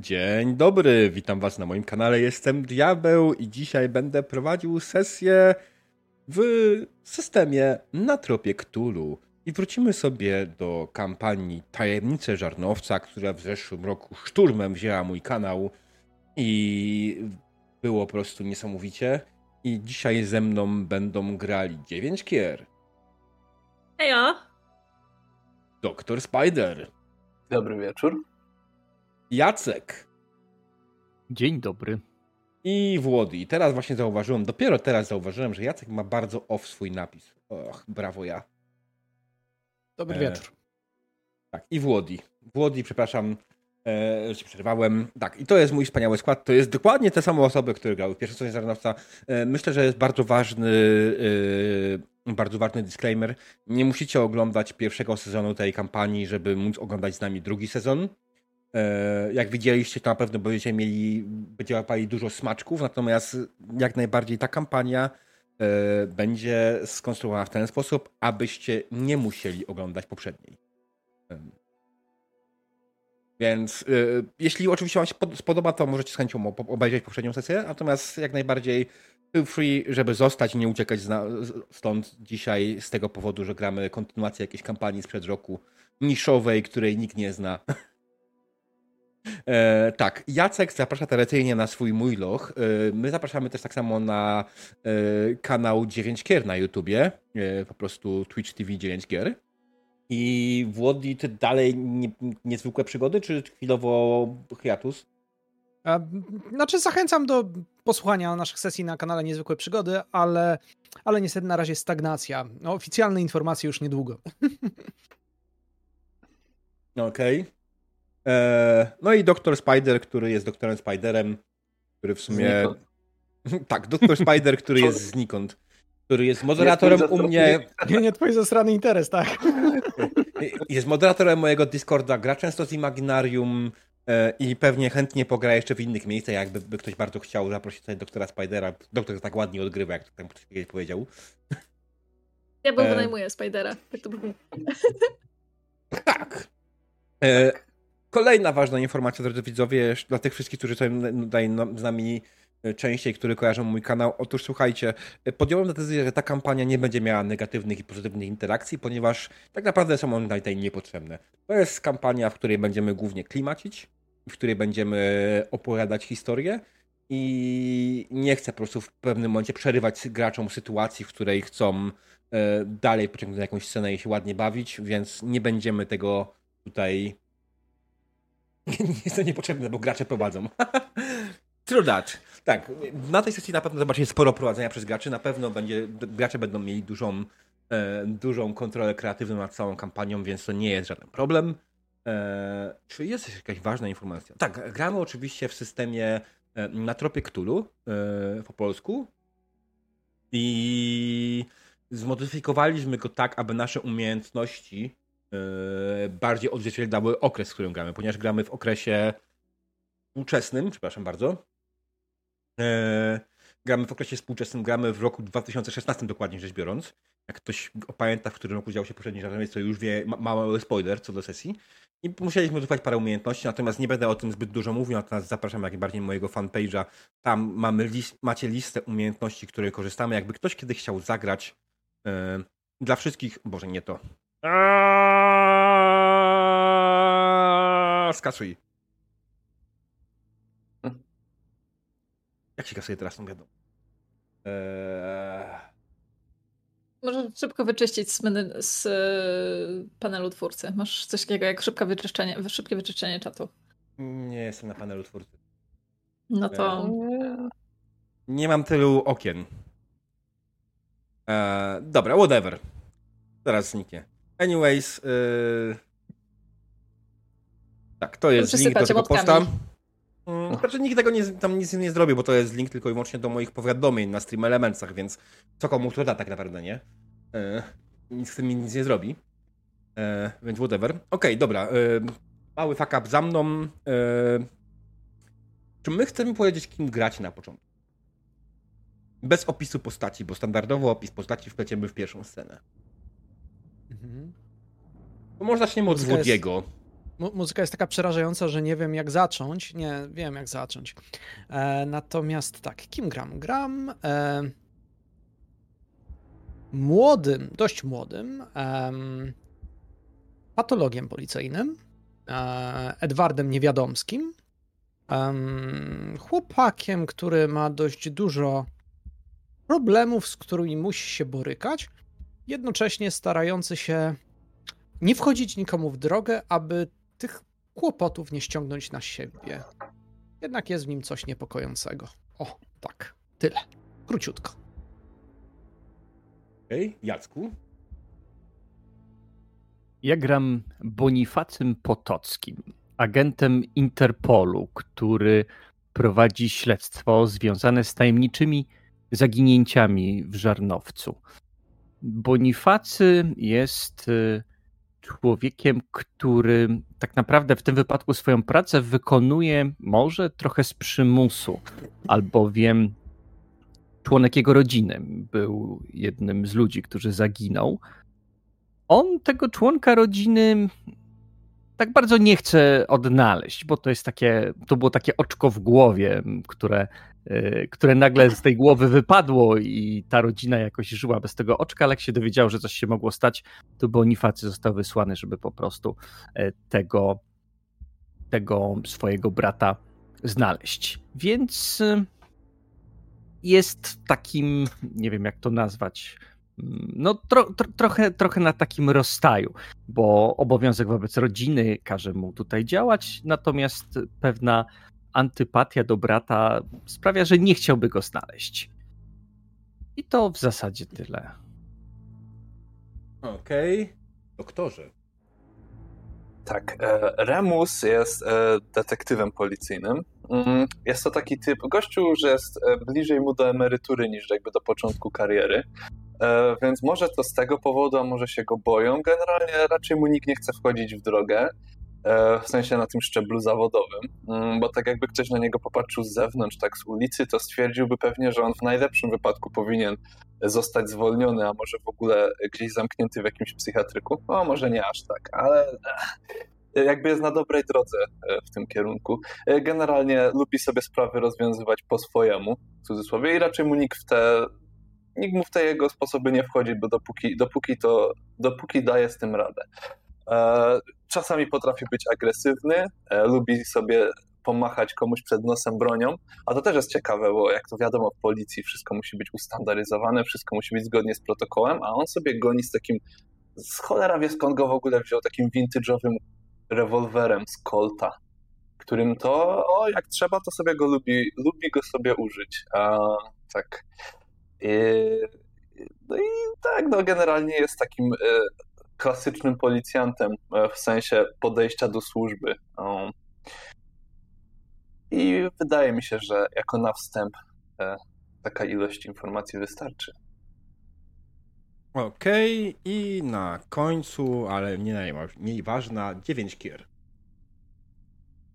Dzień dobry, witam was na moim kanale. Jestem Diabeł i dzisiaj będę prowadził sesję w systemie na tropie Cthulhu. I wrócimy sobie do kampanii Tajemnice Żarnowca, która w zeszłym roku szturmem wzięła mój kanał i było po prostu niesamowicie. I dzisiaj ze mną będą grali 9 kier. Hejo! Doktor Spider. Dobry wieczór. Jacek. Dzień dobry. I Włody. I teraz właśnie zauważyłem, dopiero teraz zauważyłem, że Jacek ma bardzo off swój napis. Och, brawo ja. Dobry E, wieczór. Tak, i Włody. Włody, przepraszam, e, że przerwałem. Tak, i to jest mój wspaniały skład. To jest dokładnie te same osoby, które grały w pierwszej stronie zarządowca. E, myślę, że jest bardzo ważny, e, bardzo ważny disclaimer. Nie musicie oglądać pierwszego sezonu tej kampanii, żeby móc oglądać z nami drugi sezon. E, Jak widzieliście, to na pewno będziecie mieli, będziecie łapali dużo smaczków, natomiast jak najbardziej ta kampania e, będzie skonstruowana w ten sposób, abyście nie musieli oglądać poprzedniej. Em. Więc e, jeśli oczywiście Wam się pod- spodoba, to możecie z chęcią obejrzeć poprzednią sesję, natomiast jak najbardziej feel free, żeby zostać i nie uciekać stąd dzisiaj z tego powodu, że gramy kontynuację jakiejś kampanii sprzed roku niszowej, której nikt nie zna. E, tak, Jacek zaprasza tradycyjnie na swój mój loch. E, my zapraszamy też tak samo na e, kanał 9 Gier na YouTubie, e, po prostu Twitch TV 9 Gier. I Włodzi, ty dalej nie, niezwykłe przygody, czy chwilowo hiatus? Znaczy zachęcam do posłuchania naszych sesji na kanale Niezwykłe Przygody, ale, ale niestety na razie stagnacja. No, oficjalne informacje już niedługo. Okej. E, No i Doktor Spider, który jest doktorem Spiderem, który w sumie... Znikąd. tak, Doktor Spider, który jest znikąd. Który jest moderatorem u mnie, Nie, nie twój zastrany interes, tak? Jest moderatorem mojego Discorda, gra często z Imaginarium e, i pewnie chętnie pogra jeszcze w innych miejscach, jakby by ktoś bardzo chciał zaprosić tutaj doktora Spidera. Doktor tak ładnie odgrywa, jak tam ktoś kiedyś powiedział. Ja bym E. wynajmuję Spidera. Tak to brzmi. Tak. E, kolejna ważna informacja, drodzy widzowie, dla tych wszystkich, którzy są tutaj no- z nami e, częściej, którzy kojarzą mój kanał. Otóż słuchajcie, e, podjąłem decyzję, że ta kampania nie będzie miała negatywnych i pozytywnych interakcji, ponieważ tak naprawdę są one tutaj niepotrzebne. To jest kampania, w której będziemy głównie klimacić, w której będziemy opowiadać historię i nie chcę po prostu w pewnym momencie przerywać graczom sytuacji, w której chcą e, dalej pociągnąć jakąś scenę i się ładnie bawić, więc nie będziemy tego tutaj. Nie jest to niepotrzebne, bo gracze prowadzą. That. Tak, na tej sesji na pewno zobaczycie sporo prowadzenia przez graczy. Na pewno będzie, gracze będą mieli dużą, e, dużą kontrolę kreatywną nad całą kampanią, więc to nie jest żaden problem. E, czy jest jeszcze jakaś ważna informacja? Tak, gramy oczywiście w systemie e, na tropie Cthulhu e, po polsku. I zmodyfikowaliśmy go tak, aby nasze umiejętności bardziej odzwierciedlały okres, w którym gramy, ponieważ gramy w okresie współczesnym, przepraszam bardzo. E, gramy w okresie współczesnym, gramy w roku 2016 dokładnie rzecz biorąc. Jak ktoś pamięta, w którym roku działo się poprzedni żartowiec, to już wie, ma, ma mały spoiler co do sesji. I musieliśmy używać parę umiejętności, natomiast nie będę o tym zbyt dużo mówił, natomiast zapraszam jak najbardziej mojego fanpage'a. Tam mamy lis- macie listę umiejętności, które korzystamy. Jakby ktoś kiedyś chciał zagrać e, dla wszystkich, boże nie to. Aaaa, skasuj. Jak się kasuje teraz tą gadą? Eee, Może szybko wyczyścić z, menu, z e, panelu twórcy. Masz coś takiego jak szybkie wyczyszczenie, szybkie wyczyszczenie czatu. nie jestem na panelu twórcy. No to Nie mam tylu okien. Eee, dobra, whatever. Zaraz zniknie. Anyways. Yy... Tak, to jest link do tego posta. Mm, Znaczy nikt tego nie, tam nic nie zrobi, bo to jest link tylko i wyłącznie do moich powiadomień na Stream Elementsach, więc co komu to da tak naprawdę, nie? E, nic z tym nic nie zrobi. E, więc whatever. Okej, dobra. E, mały fuck up za mną. Czy my chcemy powiedzieć, kim grać na początku? Bez opisu postaci, bo standardowo opis postaci wpleciemy w pierwszą scenę. Mhm. To może zaczniemy od Polska jest- Włodziego. Mu- muzyka jest taka przerażająca, że nie wiem jak zacząć. Nie, wiem jak zacząć. E, natomiast tak, kim gram? Gram e, młodym, dość młodym em, patologiem policyjnym, e, Edwardem Niewiadomskim. em, chłopakiem, który ma dość dużo problemów, z którymi musi się borykać, jednocześnie starający się nie wchodzić nikomu w drogę, aby tych kłopotów nie ściągnąć na siebie. Jednak jest w nim coś niepokojącego. O, tak, tyle. Króciutko. Okej, Jacku. Ja gram Bonifacym Potockim, agentem Interpolu, który prowadzi śledztwo związane z tajemniczymi zaginięciami w Żarnowcu. Bonifacy jest y, człowiekiem, który tak naprawdę w tym wypadku swoją pracę wykonuje może trochę z przymusu, albowiem członek jego rodziny był jednym z ludzi, którzy zaginął. On tego członka rodziny tak bardzo nie chce odnaleźć, bo to jest takie, to było takie oczko w głowie, które, które nagle z tej głowy wypadło i ta rodzina jakoś żyła bez tego oczka, ale jak się dowiedział, że coś się mogło stać, to Bonifacy został wysłany, żeby po prostu e, tego, tego swojego brata znaleźć. Więc y, jest takim, nie wiem jak to nazwać, mm, no tro, tro, trochę, trochę na takim rozstaju, bo obowiązek wobec rodziny każe mu tutaj działać, natomiast pewna antypatia do brata sprawia, że nie chciałby go znaleźć. I to w zasadzie tyle. Okej. Doktorze. Tak, e, Remus jest e, detektywem policyjnym. Mm, Jest to taki typ gościu, że jest e, bliżej mu do emerytury niż jakby do początku kariery. Więc może to z tego powodu, a może się go boją. Generalnie raczej mu nikt nie chce wchodzić w drogę. E, W sensie na tym szczeblu zawodowym, Mm, bo tak jakby ktoś na niego popatrzył z zewnątrz, tak z ulicy, to stwierdziłby pewnie, że on w najlepszym wypadku powinien zostać zwolniony, a może w ogóle gdzieś zamknięty w jakimś psychiatryku. No, może nie aż tak, ale e, jakby jest na dobrej drodze e, w tym kierunku. Generalnie lubi sobie sprawy rozwiązywać po swojemu, w cudzysłowie, i raczej mu nikt w te, nikt mu w te jego sposoby nie wchodzi, bo dopóki, dopóki to, dopóki daje z tym radę. E, Czasami potrafi być agresywny, e, lubi sobie pomachać komuś przed nosem bronią, a to też jest ciekawe, bo jak to wiadomo w policji wszystko musi być ustandaryzowane, wszystko musi być zgodnie z protokołem, a on sobie goni z takim, z cholera wie skąd go w ogóle wziął, takim vintage'owym rewolwerem z Colta, którym to, o jak trzeba, to sobie go lubi, lubi go sobie użyć. A, tak. I, no i tak, no generalnie jest takim e, klasycznym policjantem e, w sensie podejścia do służby. O. I wydaje mi się, że jako na wstęp e, taka ilość informacji wystarczy. Okej, i na końcu, ale nie najmniej ważna, 9 kier.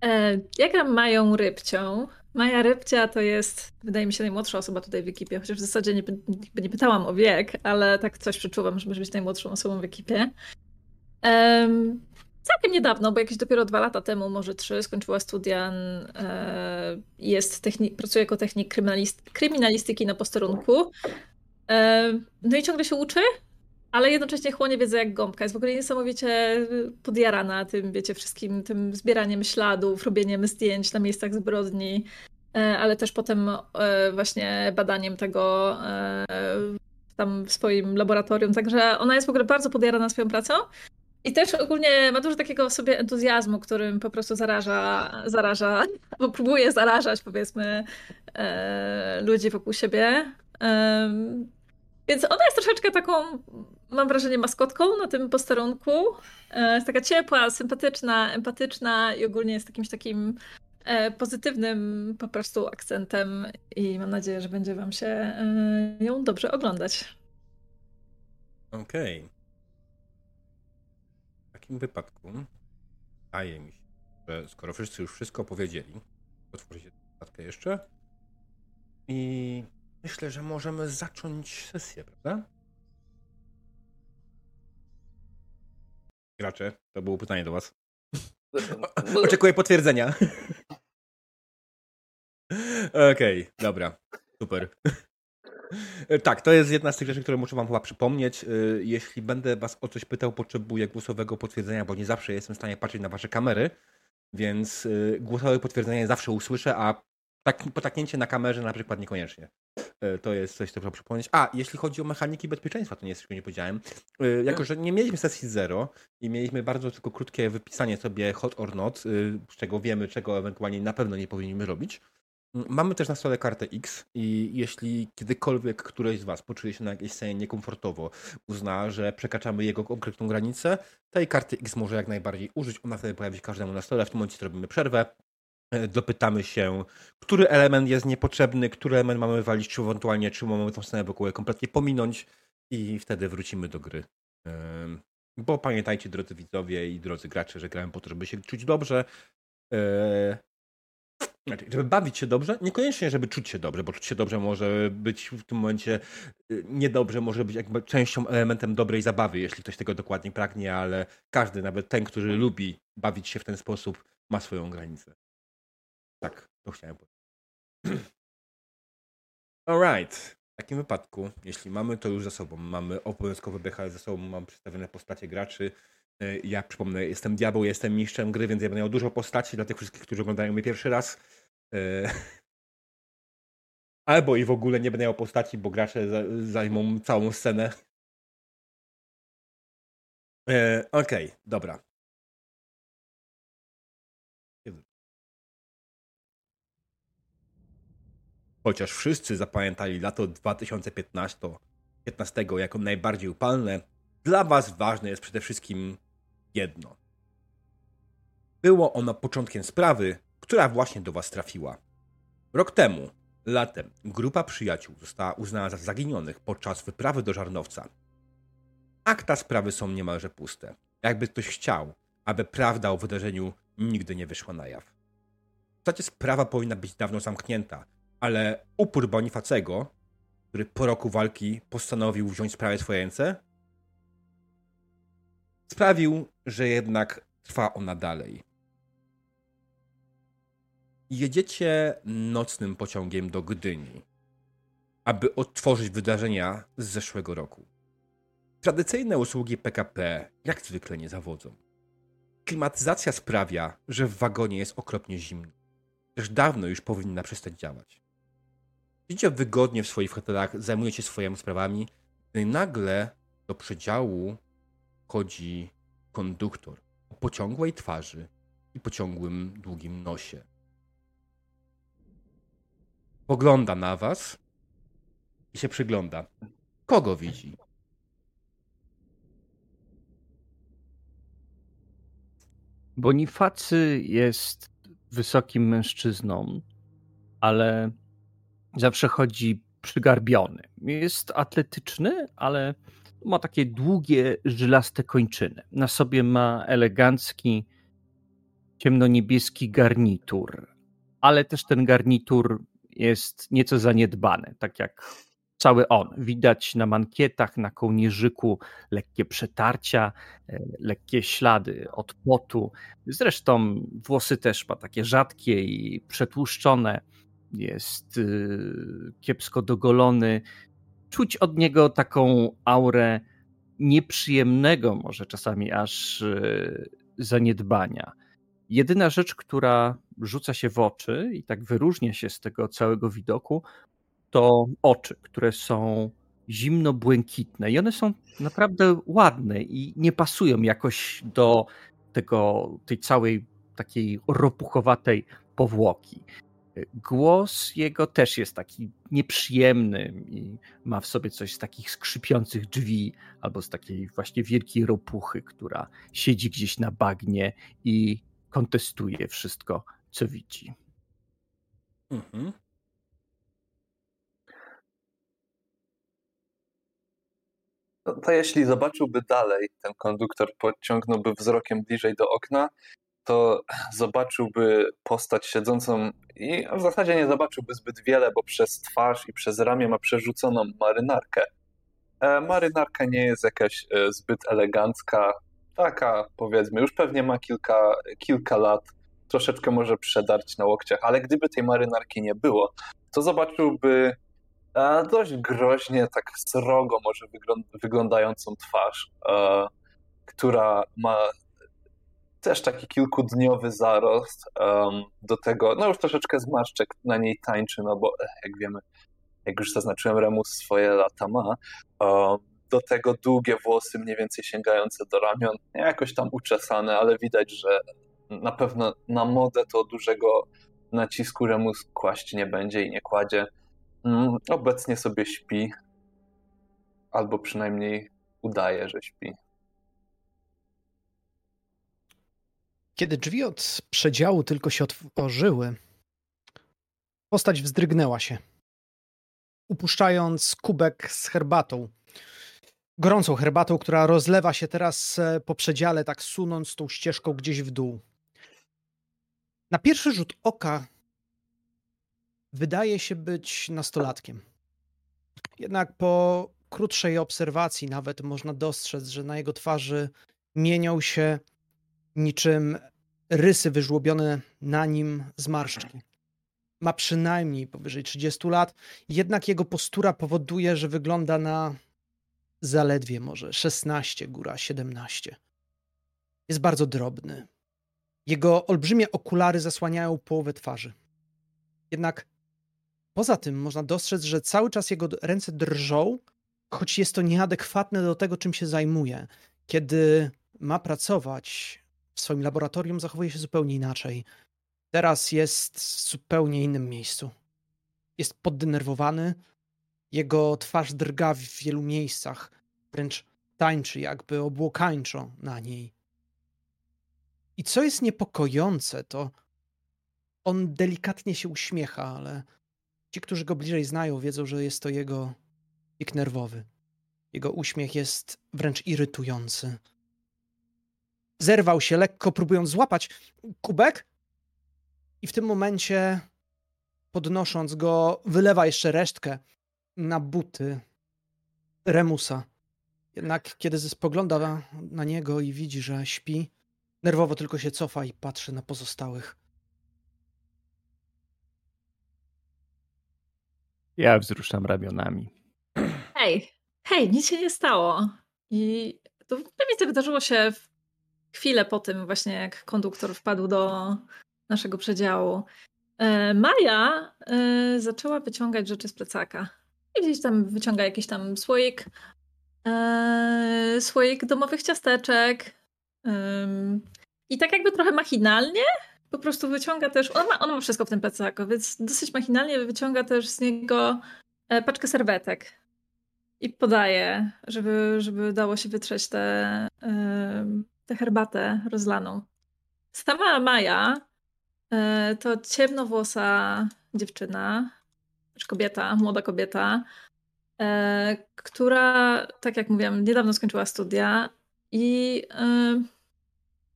E, Ja gram Mają Rybcią. Maja Rybcia to jest, wydaje mi się, najmłodsza osoba tutaj w ekipie, chociaż w zasadzie nie, jakby nie pytałam o wiek, ale tak coś przeczuwam, że może być najmłodszą osobą w ekipie. Em, całkiem niedawno, bo jakieś dopiero dwa lata temu, może trzy, skończyła studia, jest techni- pracuje jako technik kryminalist- kryminalistyki na posterunku. No i ciągle się uczy, ale jednocześnie chłonie wiedzę jak gąbka. Jest w ogóle niesamowicie podjarana tym, wiecie, wszystkim tym zbieraniem śladów, robieniem zdjęć na miejscach zbrodni, e, ale też potem e, właśnie badaniem tego e, tam w swoim laboratorium. Także ona jest w ogóle bardzo podjarana swoją pracą. I też ogólnie ma dużo takiego sobie entuzjazmu, którym po prostu zaraża, zaraża, albo próbuje zarażać, powiedzmy, ludzi wokół siebie. Więc ona jest troszeczkę taką, mam wrażenie, maskotką na tym posterunku. E, Jest taka ciepła, sympatyczna, empatyczna i ogólnie jest jakimś takim e, pozytywnym po prostu akcentem i mam nadzieję, że będzie wam się e, ją dobrze oglądać. Okej. W takim wypadku wydaje mi się, że skoro wszyscy już wszystko powiedzieli, otworzycie notatkę jeszcze i myślę, że możemy zacząć sesję, prawda? Gracze, to było pytanie do was. Oczekuję potwierdzenia. Okej, okay, dobra. Super. Tak, to jest jedna z tych rzeczy, które muszę wam chyba przypomnieć. Y, jeśli będę was o coś pytał, potrzebuję głosowego potwierdzenia, bo nie zawsze jestem w stanie patrzeć na wasze kamery, więc y, głosowe potwierdzenie zawsze usłyszę, a tak, potaknięcie na kamerze na przykład niekoniecznie. Y, to jest coś, co trzeba przypomnieć. A, jeśli chodzi o mechaniki bezpieczeństwa, to nie jest, czego nie powiedziałem. Jako, że nie mieliśmy sesji zero i mieliśmy bardzo tylko krótkie wypisanie sobie hot or not, z czego wiemy, czego ewentualnie na pewno nie powinniśmy robić, Mamy też na stole kartę X i jeśli kiedykolwiek któreś z Was poczuje się na jakiejś scenie niekomfortowo, uzna, że przekraczamy jego konkretną granicę, tej karty X może jak najbardziej użyć. Ona wtedy pojawi się każdemu na stole. W tym momencie zrobimy przerwę. E, dopytamy się, który element jest niepotrzebny, który element mamy walić, czy ewentualnie, czy mamy tą scenę wokół kompletnie pominąć i wtedy wrócimy do gry. Bo pamiętajcie, drodzy widzowie i drodzy gracze, że grałem po to, żeby się czuć dobrze. E, znaczy, żeby bawić się dobrze, niekoniecznie, żeby czuć się dobrze, bo czuć się dobrze może być w tym momencie y, niedobrze, może być jakby częścią, elementem dobrej zabawy, jeśli ktoś tego dokładnie pragnie, ale każdy, nawet ten, który lubi bawić się w ten sposób, ma swoją granicę. Tak, to chciałem powiedzieć. Alright. W takim wypadku, jeśli mamy to już za sobą, mamy obowiązkowy BHS za sobą, mam przedstawione postacie graczy, y, ja przypomnę, jestem diabeł, jestem mistrzem gry, więc ja będę miał dużo postaci dla tych wszystkich, którzy oglądają mnie pierwszy raz. E, albo i w ogóle nie będę miał postaci, bo gracze zajmą całą scenę. E, okej, okay, dobra. Chociaż wszyscy zapamiętali lato 2015 15 jako najbardziej upalne, dla Was ważne jest przede wszystkim jedno. Było ono początkiem sprawy, która właśnie do Was trafiła. Rok temu, latem, grupa przyjaciół została uznana za zaginionych podczas wyprawy do Żarnowca. Akta sprawy są niemalże puste. Jakby ktoś chciał, aby prawda o wydarzeniu nigdy nie wyszła na jaw. W zasadzie sprawa powinna być dawno zamknięta, ale upór Bonifacego, który po roku walki postanowił wziąć sprawę w swoje ręce, sprawił, że jednak trwa ona dalej. Jedziecie nocnym pociągiem do Gdyni, aby odtworzyć wydarzenia z zeszłego roku. Tradycyjne usługi PKP jak zwykle nie zawodzą. Klimatyzacja sprawia, że w wagonie jest okropnie zimno. Też dawno już powinna przestać działać. Siedzicie wygodnie w swoich hotelach, zajmujecie swoimi sprawami, gdy nagle do przedziału chodzi konduktor o pociągłej twarzy i pociągłym, długim nosie Pogląda na was i się przygląda. Kogo widzi? Bonifacy jest wysokim mężczyzną, ale zawsze chodzi przygarbiony. Jest atletyczny, ale ma takie długie, żylaste kończyny. Na sobie ma elegancki, ciemnoniebieski garnitur, ale też ten garnitur jest nieco zaniedbany, tak jak cały on. Widać na mankietach, na kołnierzyku lekkie przetarcia, e, lekkie ślady od potu. Zresztą włosy też ma takie rzadkie i przetłuszczone. Jest y, kiepsko dogolony. Czuć od niego taką aurę nieprzyjemnego, może czasami aż y, zaniedbania. Jedyna rzecz, która rzuca się w oczy i tak wyróżnia się z tego całego widoku, to oczy, które są zimno-błękitne i one są naprawdę ładne i nie pasują jakoś do tego, tej całej takiej ropuchowatej powłoki. Głos jego też jest taki nieprzyjemny i ma w sobie coś z takich skrzypiących drzwi albo z takiej właśnie wielkiej ropuchy, która siedzi gdzieś na bagnie i kontestuje wszystko, co widzi. Mhm. No, to jeśli zobaczyłby dalej, ten konduktor podciągnąłby wzrokiem bliżej do okna, to zobaczyłby postać siedzącą i w zasadzie nie zobaczyłby zbyt wiele, bo przez twarz i przez ramię ma przerzuconą marynarkę. E, marynarka nie jest jakaś e, zbyt elegancka, taka powiedzmy, już pewnie ma kilka, kilka lat, troszeczkę może przedarć na łokciach, ale gdyby tej marynarki nie było, to zobaczyłby e, dość groźnie, tak srogo może wyglądającą twarz, która ma też taki kilkudniowy zarost. do tego, no już troszeczkę zmarszczek na niej tańczy, no bo jak wiemy, jak już zaznaczyłem, Remus swoje lata ma. do tego długie włosy, mniej więcej sięgające do ramion, jakoś tam uczesane, ale widać, że na pewno na modę to dużego nacisku Remus kłaść nie będzie i nie kładzie. Mm, obecnie sobie śpi, albo przynajmniej udaje, że śpi. Kiedy drzwi od przedziału tylko się otworzyły, postać wzdrygnęła się, upuszczając kubek z herbatą. Gorącą herbatą, która rozlewa się teraz e, po przedziale, tak sunąc tą ścieżką gdzieś w dół. Na pierwszy rzut oka wydaje się być nastolatkiem. Jednak po krótszej obserwacji nawet można dostrzec, że na jego twarzy mienią się niczym rysy wyżłobione na nim zmarszczki. Ma przynajmniej powyżej 30 lat, jednak jego postura powoduje, że wygląda na zaledwie może 16, góra 17. Jest bardzo drobny. Jego olbrzymie okulary zasłaniają połowę twarzy. Jednak poza tym można dostrzec, że cały czas jego ręce drżą, choć jest to nieadekwatne do tego, czym się zajmuje. Kiedy ma pracować w swoim laboratorium zachowuje się zupełnie inaczej. Teraz jest w zupełnie innym miejscu. Jest poddenerwowany, jego twarz drga w wielu miejscach, wręcz tańczy, jakby obłokańczo na niej. I co jest niepokojące, to on delikatnie się uśmiecha, ale ci, którzy go bliżej znają, wiedzą, że jest to jego tik nerwowy. Jego uśmiech jest wręcz irytujący. Zerwał się lekko, próbując złapać kubek, i w tym momencie, podnosząc go, wylewa jeszcze resztkę na buty Remusa. Jednak kiedy spogląda na niego i widzi, że śpi, nerwowo tylko się cofa i patrzy na pozostałych. Ja wzruszam ramionami. Hej, hej, nic się nie stało. I to pewnie to wydarzyło się chwilę po tym właśnie, jak konduktor wpadł do naszego przedziału. E, Maja e, zaczęła wyciągać rzeczy z plecaka. I gdzieś tam wyciąga jakiś tam słoik, e, słoik domowych ciasteczek. I tak jakby trochę machinalnie po prostu wyciąga też, on ma, on ma wszystko w tym plecaku, więc dosyć machinalnie wyciąga też z niego paczkę serwetek i podaje, żeby, żeby dało się wytrzeć te, tę herbatę rozlaną. Sama Maja e, to ciemnowłosa dziewczyna, czy kobieta, młoda kobieta, e, która, tak jak mówiłam, niedawno skończyła studia i e,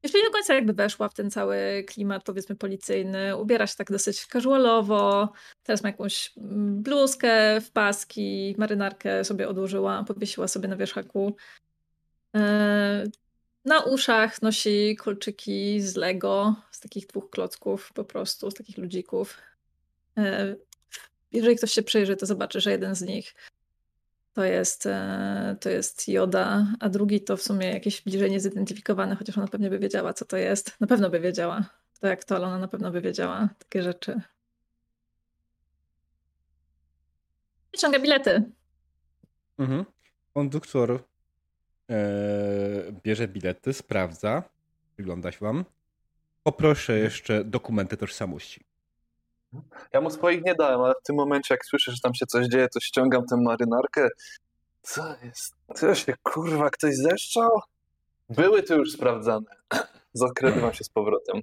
jeszcze nie do końca jakby weszła w ten cały klimat, powiedzmy, policyjny. Ubiera się tak dosyć casualowo. Teraz ma jakąś mm, bluzkę w paski, marynarkę sobie odłożyła, powiesiła sobie na wierzchaku. Na uszach nosi kolczyki z Lego, z takich dwóch klocków po prostu, z takich ludzików. E, jeżeli ktoś się przyjrzy, to zobaczy, że jeden z nich to jest, e, to jest Joda, a drugi to w sumie jakieś bliżej niezidentyfikowane, chociaż ona pewnie by wiedziała, co to jest. Na pewno by wiedziała. To jak to, ale ona na pewno by wiedziała takie rzeczy. Wyciąga bilety. Mhm. Konduktor bierze bilety, sprawdza, wygląda się wam. Poproszę jeszcze dokumenty tożsamości. Ja mu swoich nie dałem, ale w tym momencie, jak słyszę, że tam się coś dzieje, to ściągam tę marynarkę. Co jest? Co się kurwa ktoś zeszczał? Były tu już sprawdzane. Zakrywam się z powrotem.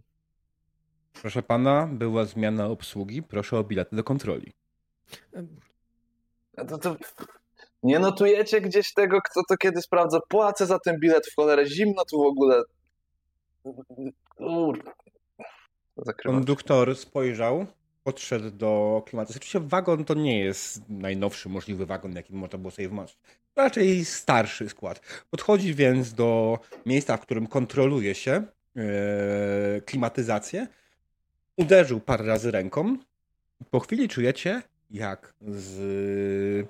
Proszę pana, była zmiana obsługi. Proszę o bilety do kontroli. To, to, nie notujecie gdzieś tego, kto to kiedy sprawdza? Płacę za ten bilet w cholerę, zimno tu w ogóle. Konduktor spojrzał podszedł do klimatyzacji. Oczywiście wagon to nie jest najnowszy możliwy wagon, jaki można było sobie wmaść. Raczej starszy skład. Podchodzi więc do miejsca, w którym kontroluje się yy, klimatyzację. Uderzył parę razy ręką. Po chwili czujecie, jak z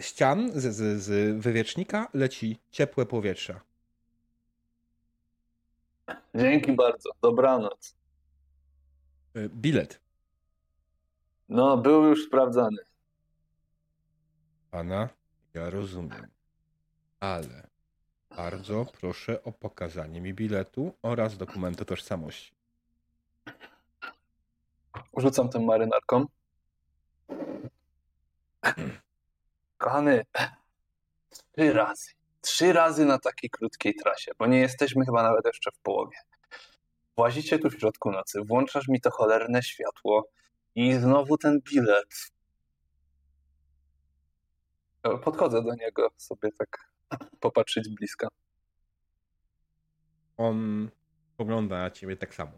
ścian, z, z, z wywiecznika leci ciepłe powietrze. Dzięki bardzo. Dobranoc. Yy, bilet. No, był już sprawdzany. Pana, ja rozumiem. Ale bardzo proszę o pokazanie mi biletu oraz dokumentu tożsamości. Rzucam tym marynarką. Kochany, trzy razy. Trzy razy na takiej krótkiej trasie, bo nie jesteśmy chyba nawet jeszcze w połowie. Włazicie tu w środku nocy, włączasz mi to cholerne światło i znowu ten bilet. Podchodzę do niego sobie tak popatrzeć bliska. On pogląda na ciebie tak samo.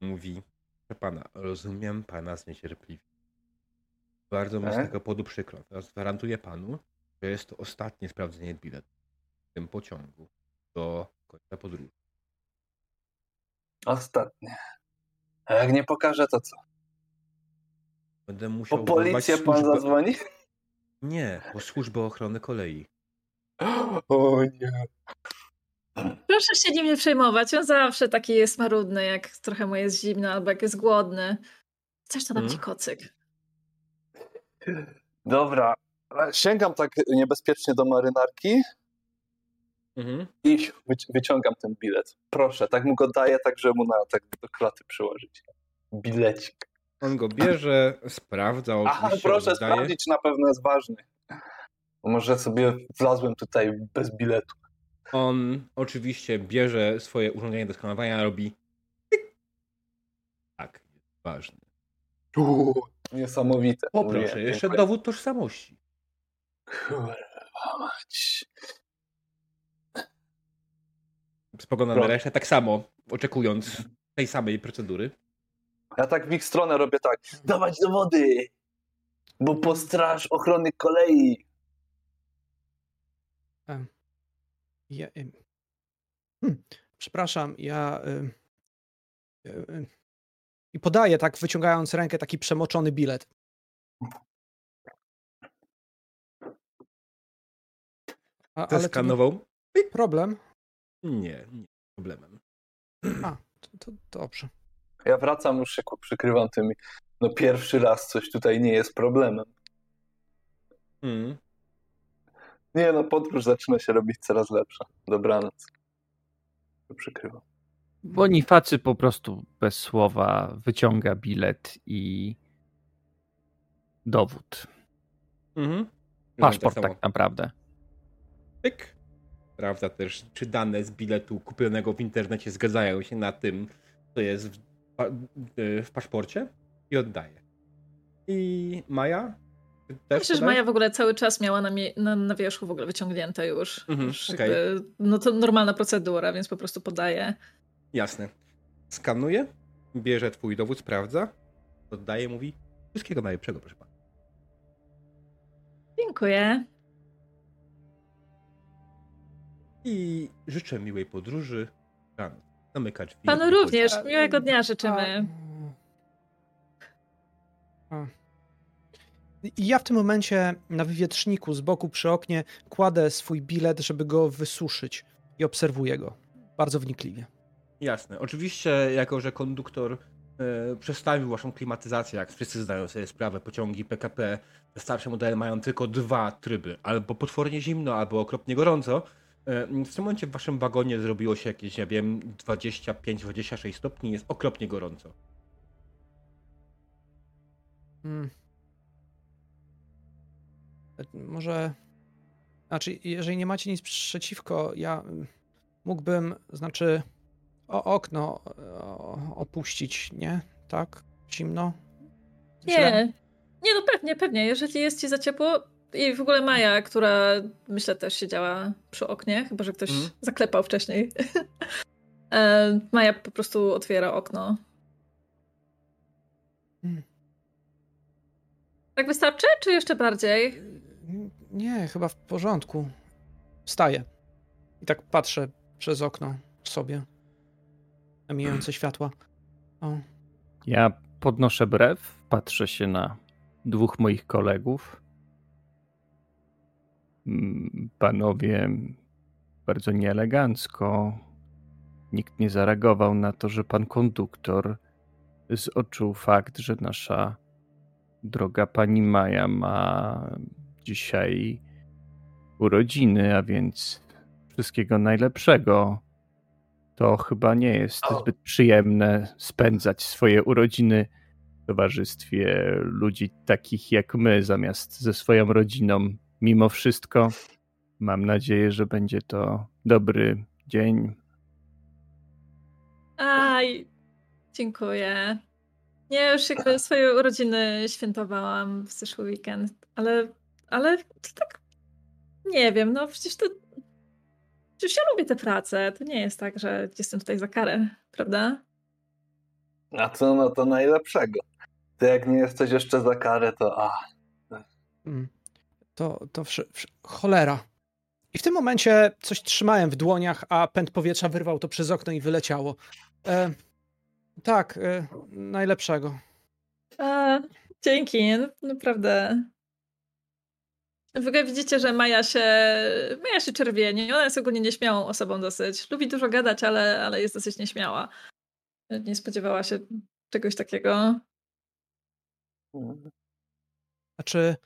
Mówi, że pana, rozumiem pana zniecierpliwie. Bardzo mi z tego powodu przykro. Teraz gwarantuję panu, że jest to ostatnie sprawdzenie biletu w tym pociągu do końca podróży. Ostatnie. A jak nie pokażę, to co? Będę Po musiał wezwać policję pan służbę- zadzwoni? Nie, po służbę ochrony kolei. O nie. Proszę się nim nie przejmować. On zawsze taki jest marudny, jak trochę mu jest zimno albo jak jest głodny. Coś to dam Mhm. ci kocyk. Dobra. Sięgam tak niebezpiecznie do marynarki Mhm. i wyci- wyciągam ten bilet. Proszę, tak mu go daję, tak żeby mu na tak do klaty przyłożyć. Bilecik. On go bierze, sprawdza, Aha, proszę oddaje. sprawdzić, czy na pewno jest ważny. Może sobie wlazłem tutaj bez biletu. On oczywiście bierze swoje urządzenie do skanowania, robi. Tak, jest ważny. Uuu, niesamowite. Poproszę, jeszcze dowód tożsamości. Kurwa mać. Spogląda na resztę tak samo, oczekując tej samej procedury. Ja tak w ich stronę robię tak. Dawać do wody! Bo po straż ochrony kolei. Ja, hmm, przepraszam, ja. y, y, I podaję, tak wyciągając rękę, taki przemoczony bilet. A, ale to nie Zeskanował? problem. Nie, nie problemem. A, to, to dobrze. Ja wracam, już się przykrywam tym. No pierwszy raz coś tutaj nie jest problemem. Mm. Nie no, podróż zaczyna się robić coraz lepsza. Dobranoc. To Przykrywam. Bonifacy po prostu bez słowa wyciąga bilet i dowód. Mhm. Paszport Tak tak naprawdę. Pyk. Sprawdza też, czy dane z biletu kupionego w internecie zgadzają się na tym, co jest w, w paszporcie i oddaje. I Maja? Też Myślę, że? Maja w ogóle cały czas miała na, na, na wierzchu w ogóle wyciągnięte już. Mhm, już okej. jakby, no to normalna procedura, więc po prostu podaje. Jasne. Skanuje, bierze twój dowód, sprawdza, oddaje, mówi wszystkiego najlepszego, proszę pana. Dziękuję. I życzę miłej podróży. Rano. Zamyka drzwi. Panu również. Miłego dnia A, życzymy. a. I ja w tym momencie na wywietrzniku z boku przy oknie kładę swój bilet, żeby go wysuszyć i obserwuję go bardzo wnikliwie. Jasne. Oczywiście, jako że konduktor e, przestawił waszą klimatyzację, jak wszyscy zdają sobie sprawę, pociągi PKP, starsze modele mają tylko dwa tryby, albo potwornie zimno, albo okropnie gorąco. E, w tym momencie w waszym wagonie zrobiło się jakieś, ja wiem, 25-26 stopni, jest okropnie gorąco. Hmm. E, Może. Znaczy, jeżeli nie macie nic przeciwko, ja mm, mógłbym, znaczy, o okno o, opuścić, nie? Tak? Zimno? Źle? Nie. Nie, no pewnie, pewnie. Jeżeli jest ci za ciepło. I w ogóle Maja, która myślę też siedziała przy oknie, chyba że ktoś Mhm. zaklepał wcześniej. E, Maja po prostu otwiera okno. Tak wystarczy, czy jeszcze bardziej? Nie, chyba w porządku. Wstaję. I tak patrzę przez okno sobie. Na mijające światła. O. Ja podnoszę brew, patrzę się na dwóch moich kolegów. Mm, Panowie bardzo nieelegancko. Nikt nie zareagował na to, że pan konduktor zoczuł fakt, że nasza droga pani Maja ma dzisiaj urodziny, a więc wszystkiego najlepszego. To chyba nie jest O. zbyt przyjemne spędzać swoje urodziny w towarzystwie ludzi takich jak my, zamiast ze swoją rodziną. Mimo wszystko, mam nadzieję, że będzie to dobry dzień. Aj, dziękuję. Nie, już jakby swoje urodziny świętowałam w zeszły weekend, ale, ale to tak, nie wiem, no przecież to, przecież ja lubię tę pracę, to nie jest tak, że jestem tutaj za karę, prawda? A co no to najlepszego? Ty jak nie jesteś jeszcze za karę, to a. Mm. To, to wszy, wszy, cholera. I w tym momencie coś trzymałem w dłoniach, a pęd powietrza wyrwał to przez okno i wyleciało. E, tak, e, najlepszego. A, dzięki, no, naprawdę. W ogóle widzicie, że Maja się, Maja się czerwieni. Ona jest ogólnie nieśmiałą osobą dosyć. Lubi dużo gadać, ale, ale jest dosyć nieśmiała. Nie spodziewała się czegoś takiego. Znaczy,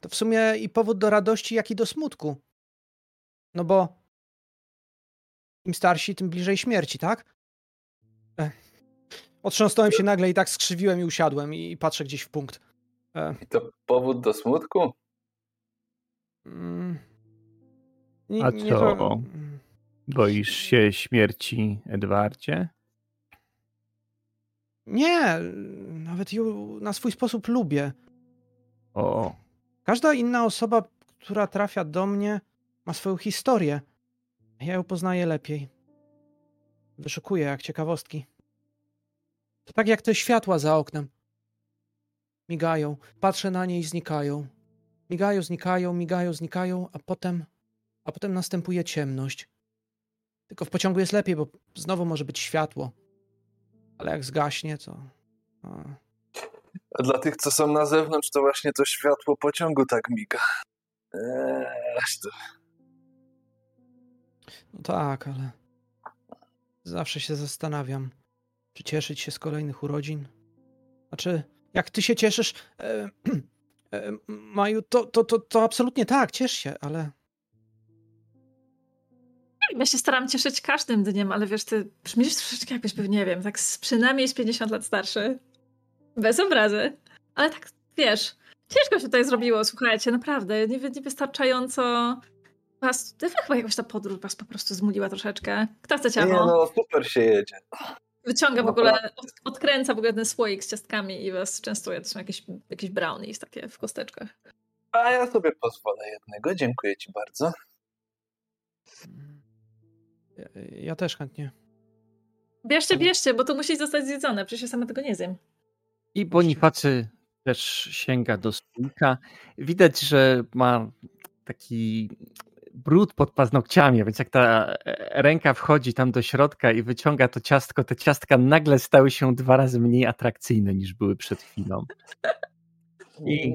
to w sumie i powód do radości, jak i do smutku. No bo im starsi, tym bliżej śmierci, tak? Ech. Otrząsnąłem się nagle i tak skrzywiłem i usiadłem i, patrzę gdzieś w punkt. E, I to powód do smutku? Mm, nie- A co? to- Boisz się śmierci, Edwardzie? Nie, nawet ją na swój sposób lubię. O, Każda inna osoba, która trafia do mnie, ma swoją historię. Ja ją poznaję lepiej. Wyszukuję jak ciekawostki. To tak jak te światła za oknem. Migają, patrzę na nie i znikają. Migają, znikają, migają, znikają, a potem, a potem następuje ciemność. Tylko w pociągu jest lepiej, bo znowu może być światło. Ale jak zgaśnie, to. A, A dla tych, co są na zewnątrz, to właśnie to światło pociągu tak miga. Eee, to... No tak, ale zawsze się zastanawiam, czy cieszyć się z kolejnych urodzin. Znaczy, jak ty się cieszysz, e, Maju, to, to, to, to absolutnie tak, ciesz się, ale Ja się staram cieszyć każdym dniem, ale wiesz, ty brzmisz troszeczkę jakbyś był, nie wiem, tak z, przynajmniej z 50 lat starszy. Bez obrazy. Ale tak, wiesz, ciężko się tutaj zrobiło, słuchajcie, naprawdę. Nie, niewystarczająco was, ty chyba jakoś ta podróż was po prostu zmuliła troszeczkę. Kto chce Nie ciacho? no, super się jedzie. Wyciąga w ogóle, od, odkręca w ogóle ten słoik z ciastkami i was częstuje. To są jakieś, jakieś brownies takie w kosteczkach. A ja sobie pozwolę jednego. Dziękuję ci bardzo. ja, ja też chętnie. Bierzcie, bierzcie, bo to musi zostać zjedzone, przecież ja sama tego nie zjem. I Bonifacy też sięga do stójka. Widać, że ma taki brud pod paznokciami, więc jak ta e, ręka wchodzi tam do środka i wyciąga to ciastko, te ciastka nagle stały się dwa razy mniej atrakcyjne niż były przed chwilą. I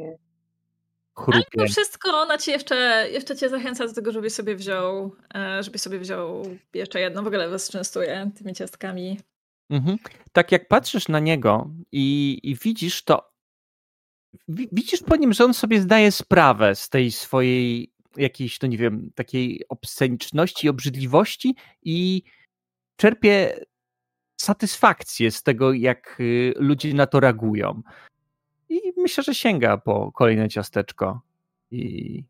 chrupie. Mimo wszystko ona ci jeszcze, jeszcze cię zachęca do tego, żebyś sobie wziął, e, żebyś sobie wziął jeszcze jedno. W ogóle was częstuje tymi ciastkami. Mhm. Tak jak patrzysz na niego i, i widzisz to, wi- widzisz po nim, że on sobie zdaje sprawę z tej swojej jakiejś, no nie wiem, takiej obsceniczności, obrzydliwości i czerpie satysfakcję z tego, jak y, ludzie na to reagują. I myślę, że sięga po kolejne ciasteczko i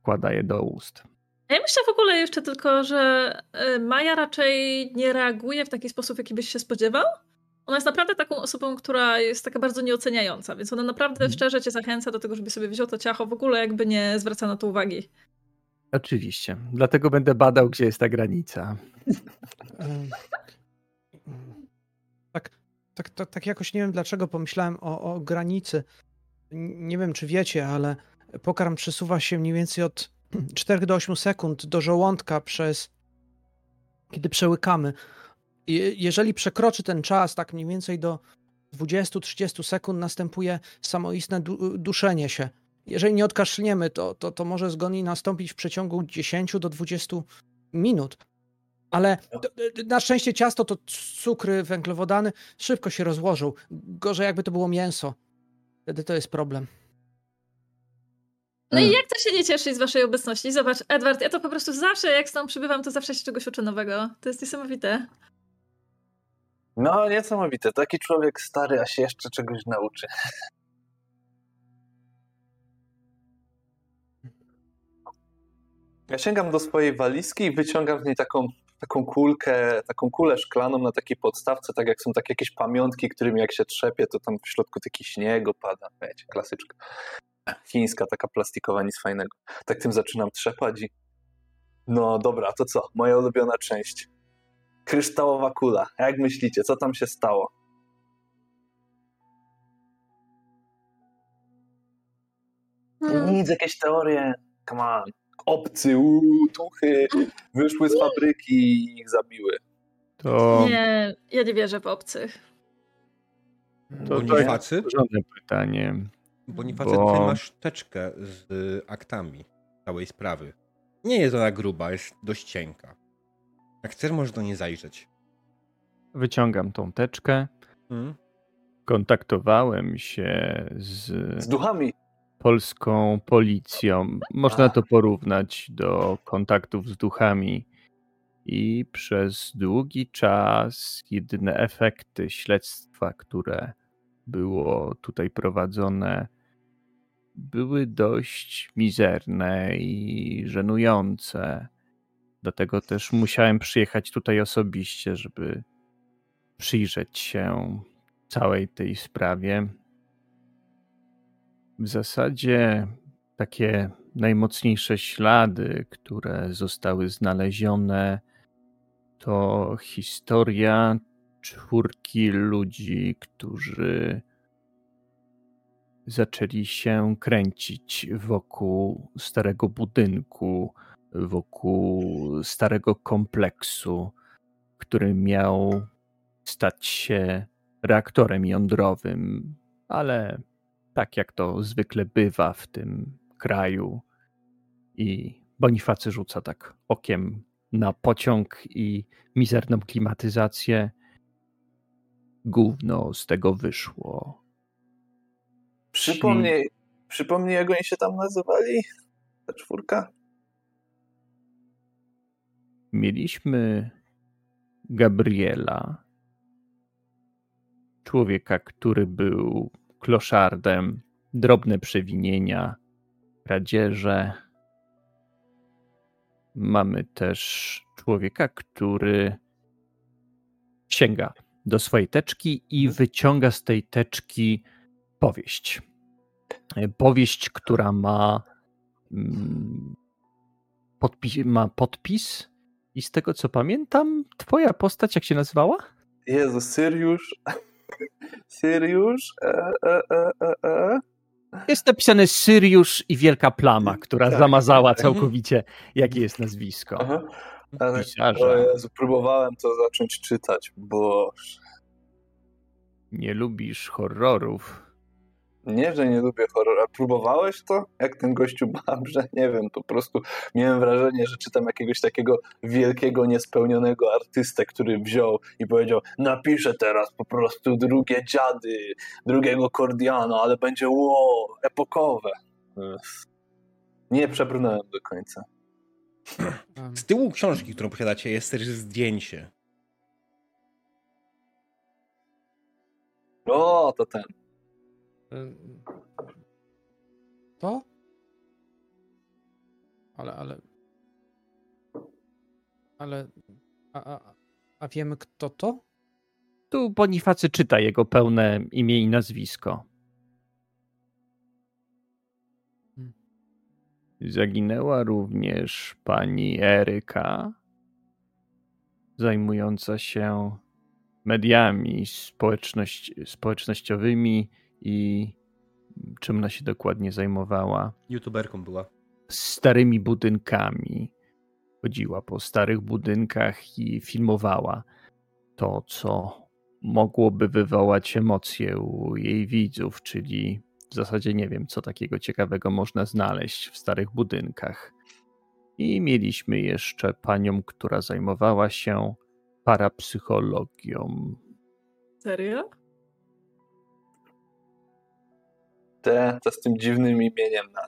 wkłada je do ust. Ja myślę w ogóle jeszcze tylko, że e, Maja raczej nie reaguje w taki sposób, jaki byś się spodziewał. Ona jest naprawdę taką osobą, która jest taka bardzo nieoceniająca, więc ona naprawdę Mhm. szczerze cię zachęca do tego, żeby sobie wziął to ciacho, w ogóle jakby nie zwraca na to uwagi. Oczywiście. Dlatego będę badał, gdzie jest ta granica. Tak, tak tak, tak jakoś nie wiem dlaczego pomyślałem o, o granicy. Nie wiem, czy wiecie, ale pokarm przesuwa się mniej więcej od 4 do 8 sekund do żołądka przez kiedy przełykamy. Jeżeli przekroczy ten czas, tak mniej więcej do 20-30 sekund, następuje samoistne du duszenie się. Jeżeli nie odkaszlniemy, to, to, to może zgon nastąpić w przeciągu 10 do 20 minut. Ale na szczęście ciasto to cukry, węglowodany szybko się rozłożą. Gorzej jakby to było mięso. Wtedy to jest problem. No i jak to się nie cieszy z waszej obecności? Zobacz, Edward, ja to po prostu zawsze, jak z tą przybywam, to zawsze się czegoś uczę nowego. To jest niesamowite. No, niesamowite. Taki człowiek stary, a się jeszcze czegoś nauczy. Ja sięgam do swojej walizki i wyciągam z niej taką, taką kulkę, taką kulę szklaną na takiej podstawce, tak jak są takie jakieś pamiątki, którymi jak się trzepie, to tam w środku taki śnieg opada. Wiecie, klasyczka. Chińska, taka plastikowa, nic fajnego. Tak tym zaczynam trzepać i no dobra, to co? Moja ulubiona część. Kryształowa kula. Jak myślicie, co tam się stało? Hmm. Nic, jakieś teorie. Come on obcy, uuu, tuchy, wyszły z fabryki i ich zabiły. To... Nie, ja nie wierzę w obcych. To Bonifacy? Porządne pytanie. Bonifacy, bo... ty masz teczkę z aktami całej sprawy. Nie jest ona gruba, jest dość cienka. Jak chcesz, możesz do niej zajrzeć. Wyciągam tą teczkę. Hmm? Kontaktowałem się z... Z duchami polską policją. Można to porównać do kontaktów z duchami. I przez długi czas jedyne efekty śledztwa, które było tutaj prowadzone, były dość mizerne i żenujące. Dlatego też musiałem przyjechać tutaj osobiście, żeby przyjrzeć się całej tej sprawie. W zasadzie takie najmocniejsze ślady, które zostały znalezione, to historia czwórki ludzi, którzy zaczęli się kręcić wokół starego budynku, wokół starego kompleksu, który miał stać się reaktorem jądrowym, ale tak jak to zwykle bywa w tym kraju. I Bonifacy rzuca tak okiem na pociąg i mizerną klimatyzację. Gówno z tego wyszło. Przypomnij, przypomnij jak oni się tam nazywali? Ta czwórka? Mieliśmy Gabriela, człowieka, który był kloszardem, drobne przewinienia, kradzieże. Mamy też człowieka, który sięga do swojej teczki i mhm. wyciąga z tej teczki powieść. Powieść, która ma, mm, podpis, ma podpis i z tego co pamiętam, twoja postać jak się nazywała? Jezu, Syriusz. Syriusz. E, e, e, e, e. Jest napisane Syriusz i wielka plama, która tak, zamazała tak. całkowicie, jakie jest nazwisko. Aha. Jezu, próbowałem to zacząć czytać, bo. Nie lubisz horrorów. Nie, że nie lubię horrora. Próbowałeś to? Jak ten gościu że Nie wiem, po prostu miałem wrażenie, że czytam jakiegoś takiego wielkiego, niespełnionego artystę, który wziął i powiedział napiszę teraz po prostu drugie dziady, drugiego Cordiano, ale będzie ło, epokowe. Nie przebrnąłem do końca. Z tyłu książki, którą posiadacie, jest też zdjęcie. O, to ten. To? Ale, ale. Ale. A, a, a wiemy, kto to? Tu Bonifacy czyta jego pełne imię i nazwisko. Hmm. Zaginęła również pani Eryka, zajmująca się mediami społeczność, społecznościowymi i czym ona się dokładnie zajmowała? YouTuberką była. Starymi budynkami. Chodziła po starych budynkach i filmowała to, co mogłoby wywołać emocje u jej widzów, czyli w zasadzie nie wiem, co takiego ciekawego można znaleźć w starych budynkach. I mieliśmy jeszcze panią, która zajmowała się parapsychologią. Serio? Te, te z tym dziwnym imieniem na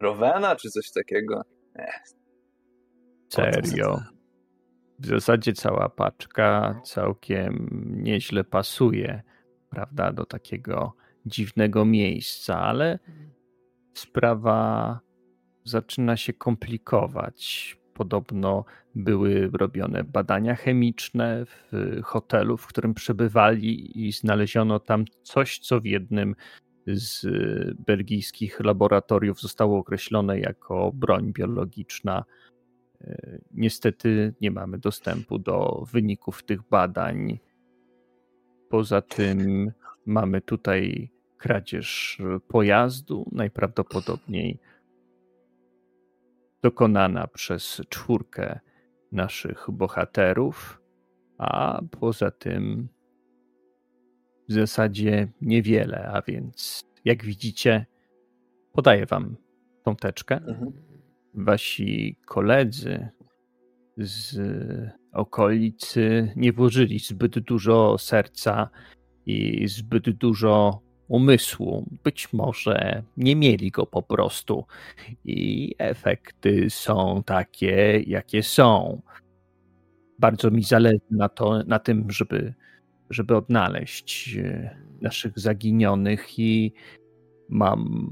Rowena czy coś takiego. Serio. W zasadzie cała paczka całkiem nieźle pasuje, prawda, do takiego dziwnego miejsca, ale sprawa zaczyna się komplikować. Podobno były robione badania chemiczne w hotelu, w którym przebywali, i znaleziono tam coś, co w jednym z belgijskich laboratoriów zostało określone jako broń biologiczna. Niestety nie mamy dostępu do wyników tych badań. Poza tym mamy tutaj kradzież pojazdu, najprawdopodobniej dokonana przez czwórkę naszych bohaterów, a poza tym w zasadzie niewiele, a więc jak widzicie, podaję wam tą teczkę. Mhm. Wasi koledzy z okolicy nie włożyli zbyt dużo serca i zbyt dużo umysłu. Być może nie mieli go po prostu i efekty są takie, jakie są. Bardzo mi zależy na, to, na tym, żeby, żeby odnaleźć e, naszych zaginionych i mam,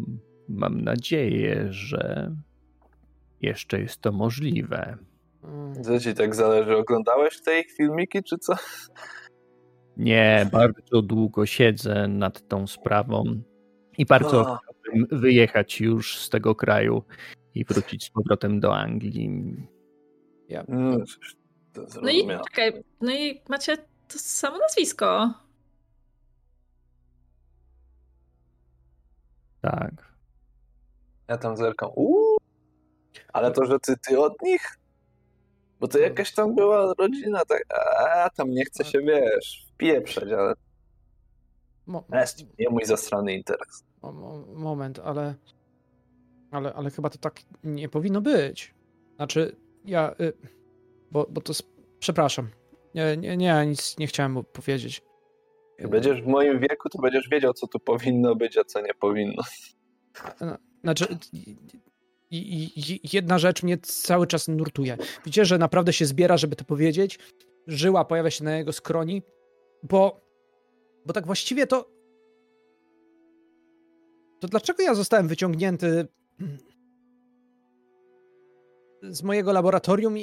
mam nadzieję, że jeszcze jest to możliwe. Co ci tak zależy? Oglądałeś te ich filmiki, czy co? Nie, bardzo długo siedzę nad tą sprawą i bardzo O. chciałbym wyjechać już z tego kraju i wrócić z powrotem do Anglii. Ja, No, to No i czekaj, no i macie to samo nazwisko. Tak. Ja tam zerkam. Uuu, ale to, że ty, ty od nich? Bo to jakaś tam była rodzina, tak, a tam nie chce się, wiesz, wpieprzać, ale mo, jest nie mój zasrany interes. mo, mo, moment, ale, ale, ale chyba to tak nie powinno być. Znaczy, ja, y, bo, bo to, przepraszam, nie, nie, nie, nic nie chciałem powiedzieć. Jak będziesz w moim wieku, to będziesz wiedział, co tu powinno być, a co nie powinno. Znaczy, i- i- jedna rzecz mnie cały czas nurtuje. Widzicie, że naprawdę się zbiera, żeby to powiedzieć. Żyła pojawia się na jego skroni, bo, bo tak właściwie to. To dlaczego ja zostałem wyciągnięty z mojego laboratorium i,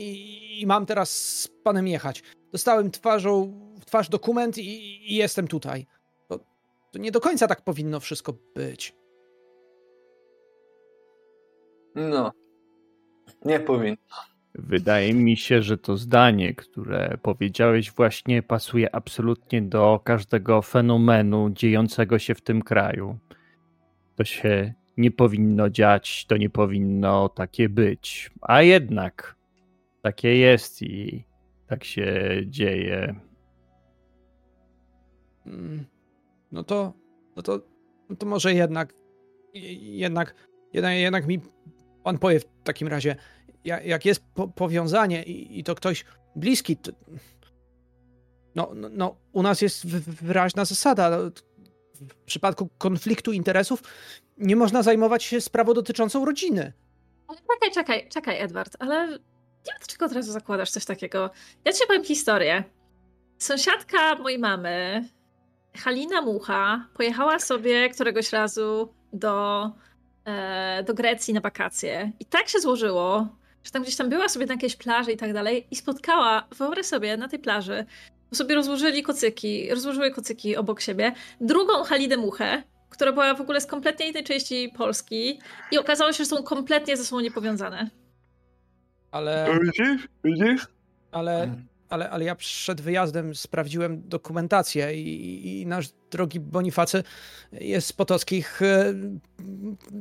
i mam teraz z panem jechać? Dostałem twarzą w twarz dokument i, i jestem tutaj. To, to nie do końca tak powinno wszystko być. No, nie powinno. Wydaje mi się, że to zdanie, które powiedziałeś, właśnie pasuje absolutnie do każdego fenomenu dziejącego się w tym kraju. To się nie powinno dziać, to nie powinno takie być. A jednak takie jest i tak się dzieje. Mm, No to, no to, no to może jednak, jednak, jednak, jednak mi pan powie w takim razie, ja- jak jest po, powiązanie i, i to ktoś bliski, to, no, no, no, u nas jest wyraźna zasada. W przypadku konfliktu interesów nie można zajmować się sprawą dotyczącą rodziny. Ale czekaj, czekaj, czekaj, Edward, ale nie wiem, dlaczego od razu zakładasz coś takiego. Ja ci powiem historię. Sąsiadka mojej mamy, Halina Mucha, pojechała sobie któregoś razu do, e, do Grecji na wakacje. I tak się złożyło, że tam gdzieś tam była sobie na jakiejś plaży i tak dalej i spotkała, wyobraź sobie, na tej plaży, bo sobie rozłożyli kocyki, rozłożyły kocyki obok siebie, drugą Halinę Muchę, która była w ogóle z kompletnie innej części Polski i okazało się, że są kompletnie ze sobą niepowiązane. Ale, Widzisz? Widzisz? ale ale, ale ja przed wyjazdem sprawdziłem dokumentację i, i nasz drogi Bonifacy jest z Potockich. e,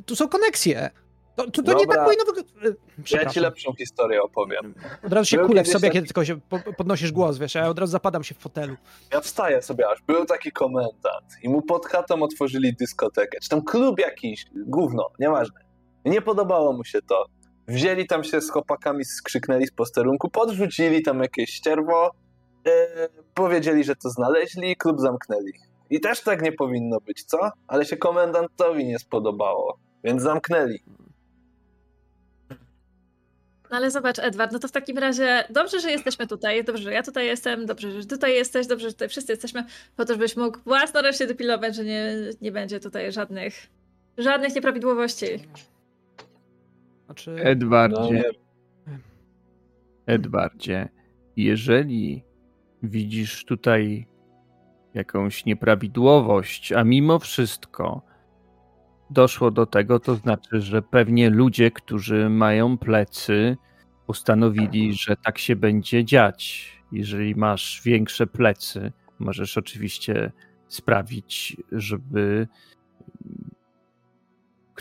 Tu są koneksje. To, to, to nie tak powinno wyglądać. Ja ci lepszą historię opowiem. Od razu się Był kulę w sobie, taki- kiedy tylko się po- podnosisz głos, wiesz, a ja od razu zapadam się w fotelu. Ja wstaję sobie aż. Był taki komendant i mu pod chatą otworzyli dyskotekę, czy tam klub jakiś, gówno, nieważne. Nie podobało mu się to. Wzięli tam się z chłopakami, skrzyknęli z posterunku, podrzucili tam jakieś ścierwo, e, powiedzieli, że to znaleźli, klub zamknęli. I też tak nie powinno być, co? Ale się komendantowi nie spodobało, więc zamknęli. No ale zobacz, Edward, no to w takim razie dobrze, że jesteśmy tutaj, dobrze, że ja tutaj jestem, dobrze, że tutaj jesteś, dobrze, że tutaj wszyscy jesteśmy, po to, żebyś mógł własnoręcznie dopilnować, że nie, nie będzie tutaj żadnych, żadnych nieprawidłowości. Znaczy, No, Edwardzie, nie, Edwardzie, jeżeli widzisz tutaj jakąś nieprawidłowość, a mimo wszystko doszło do tego, to znaczy, że pewnie ludzie, którzy mają plecy, ustanowili, że tak się będzie dziać. Jeżeli masz większe plecy, możesz oczywiście sprawić, żeby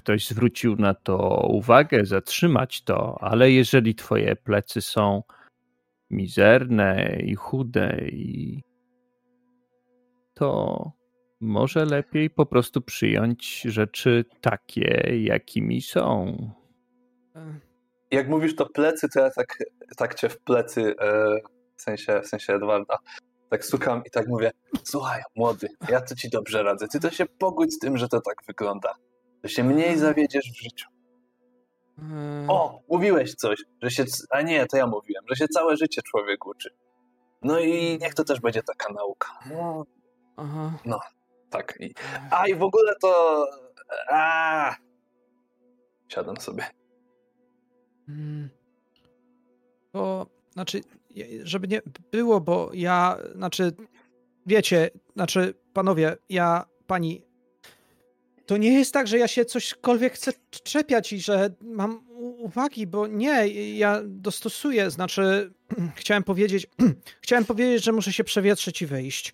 ktoś zwrócił na to uwagę, zatrzymać to, ale jeżeli twoje plecy są mizerne i chude i to może lepiej po prostu przyjąć rzeczy takie, jakimi są. e, jak mówisz to plecy, to ja tak, tak cię w plecy, e, w sensie, w sensie Edwarda, tak stukam i tak mówię, słuchaj, młody, ja to ci dobrze radzę, ty to się pogódź z tym, że to tak wygląda. To się mniej zawiedziesz w życiu. e, O, mówiłeś coś, że się, a nie, to ja mówiłem, że się całe życie człowiek uczy. No i niech to też będzie taka nauka. No, Aha. tak. I, a i w ogóle to, a, siadam sobie. Mm. To znaczy, żeby nie było, bo ja, znaczy, wiecie, znaczy, panowie, ja, pani, to nie jest tak, że ja się cośkolwiek chcę czepiać i że mam uwagi, bo nie, ja dostosuję, znaczy, chciałem powiedzieć, chciałem powiedzieć, że muszę się przewietrzyć i wyjść.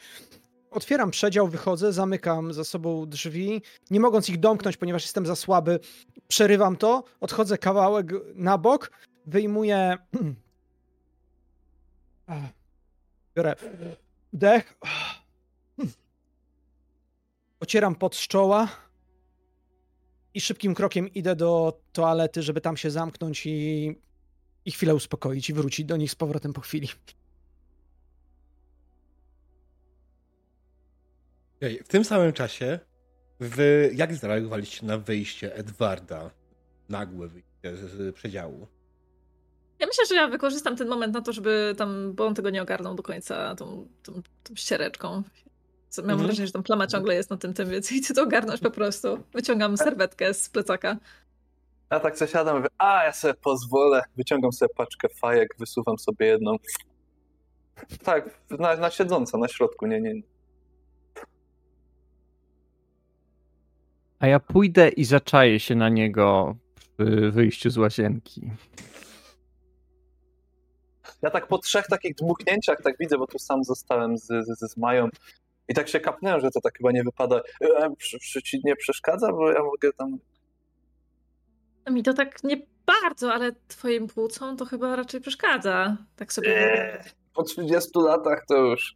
Otwieram przedział, wychodzę, zamykam za sobą drzwi, nie mogąc ich domknąć, ponieważ jestem za słaby, przerywam to, odchodzę kawałek na bok, wyjmuję. Biorę wdech. Ocieram pot z czoła i szybkim krokiem idę do toalety, żeby tam się zamknąć i, i chwilę uspokoić i wrócić do nich z powrotem po chwili. Okej, W tym samym czasie wy jak zareagowaliście na wyjście Edwarda? Nagłe wyjście z, z przedziału. Ja myślę, że ja wykorzystam ten moment na to, żeby tam, bo on tego nie ogarnął do końca tą, tą, tą ściereczką. Co- Mam Mhm. wrażenie, że tam plama ciągle jest na tym tym, więc idę to ogarnąć po prostu. Wyciągam serwetkę z plecaka. Ja tak sobie siadam i mówię, a ja sobie pozwolę, wyciągam sobie paczkę fajek, wysuwam sobie jedną. Tak, na, na siedząco, na środku, nie, nie. nie. A ja pójdę i zaczaję się na niego przy wyjściu z łazienki. Ja tak po trzech takich dmuchnięciach tak widzę, bo tu sam zostałem z, z, z Mają i tak się kapnąłem, że to tak chyba nie wypada. E, przy, przy ci nie przeszkadza, bo ja mogę tam... Mi to tak nie bardzo, ale twoim płucom to chyba raczej przeszkadza. Tak sobie. E, po 30 latach to już...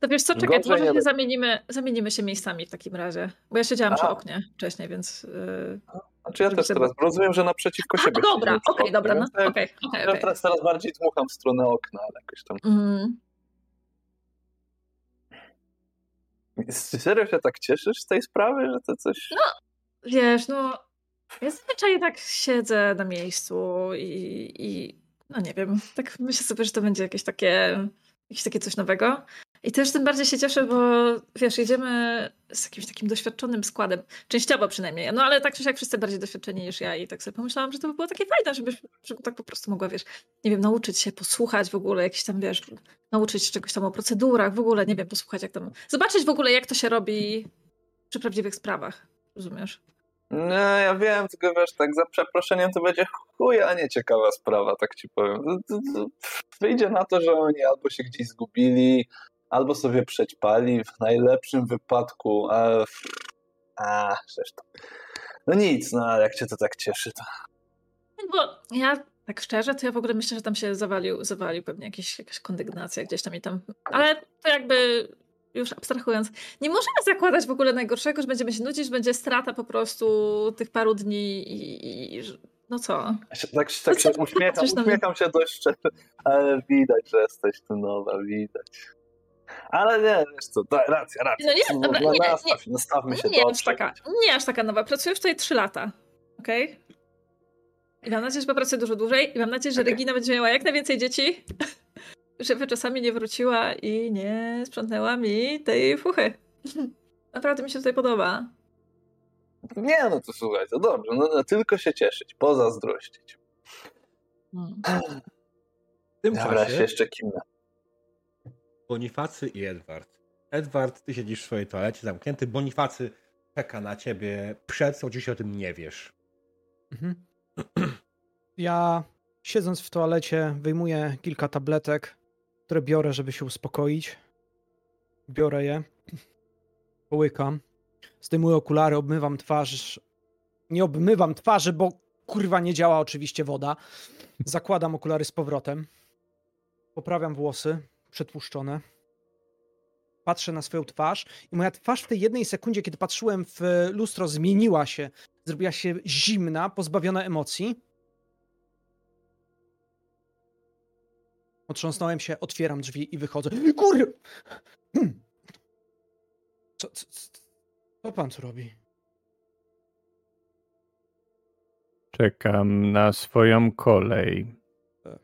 To wiesz co, czekaj, Gorzej może nie się zamienimy, zamienimy się miejscami w takim razie. Bo ja siedziałam przy A. oknie wcześniej, więc. Yy... Znaczy ja też teraz rozumiem, że naprzeciwko A, siebie dobra, przy okej, oknie, dobra, no, Ja okej. teraz, teraz bardziej dmucham w stronę okna, ale jakoś tam... Mm. Serio się tak cieszysz z tej sprawy, że to coś... Wiesz, no. Ja zazwyczaj tak siedzę na miejscu i, i no nie wiem, tak myślę sobie, że to będzie jakieś takie, jakieś takie coś nowego. I też tym bardziej się cieszę, bo wiesz, jedziemy z jakimś takim doświadczonym składem, częściowo przynajmniej, no ale tak czy siak wszyscy bardziej doświadczeni niż ja i tak sobie pomyślałam, że to by było takie fajne, żebyś żeby tak po prostu mogła, wiesz, nie wiem, nauczyć się, posłuchać w ogóle, jakiś tam, wiesz, nauczyć się czegoś tam o procedurach, w ogóle, nie wiem, posłuchać jak tam, zobaczyć w ogóle jak to się robi przy prawdziwych sprawach, rozumiesz? No, ja wiem, tylko wiesz, tak za przeproszeniem to będzie chuja nieciekawa sprawa, tak ci powiem. Wyjdzie na to, że oni albo się gdzieś zgubili, albo sobie przećpali, w najlepszym wypadku, a, a zresztą. No nic, no ale jak cię to tak cieszy, to... Bo ja tak szczerze, to ja w ogóle myślę, że tam się zawalił, zawalił pewnie jakiś, jakaś kondygnacja gdzieś tam i tam. Ale to jakby już abstrahując, nie możemy zakładać w ogóle najgorszego, że będziemy się nudzić, że będzie strata po prostu tych paru dni i, i no co? Tak, tak się uśmiecham, uśmiecham się dość szczerze, ale widać, że jesteś tu nowa, widać. Ale nie, wiesz co, da, racja, racja. No nie, dobra, no, nie, nastaw, nie, nastawmy się nie dobrze. Aż taka, nie aż taka nowa, pracuję już tutaj 3 lata, okej? Okay? I mam nadzieję, że popracuję dużo dłużej i mam nadzieję, że okay. Regina będzie miała jak najwięcej dzieci żeby czasami nie wróciła i nie sprzątnęła mi tej fuchy. Naprawdę mi się tutaj podoba. Nie, no to słuchaj, to dobrze. No, no tylko się cieszyć, pozazdrościć. Hmm. W tym Dobra, czasie się jeszcze kimna. Bonifacy i Edward. Edward, ty siedzisz w swojej toalecie zamknięty. Bonifacy czeka na ciebie przed, oczywiście o tym nie wiesz. Mhm. Ja siedząc w toalecie wyjmuję kilka tabletek, które biorę, żeby się uspokoić. Biorę je, połykam, zdejmuję okulary, obmywam twarz. Nie obmywam twarzy, bo kurwa nie działa oczywiście woda. Zakładam okulary z powrotem. Poprawiam włosy, przetłuszczone. Patrzę na swoją twarz i moja twarz w tej jednej sekundzie, kiedy patrzyłem w lustro, zmieniła się. Zrobiła się zimna, pozbawiona emocji. Otrząsnąłem się, otwieram drzwi i wychodzę. Kur... Co, co, co pan tu robi? Czekam na swoją kolej. E,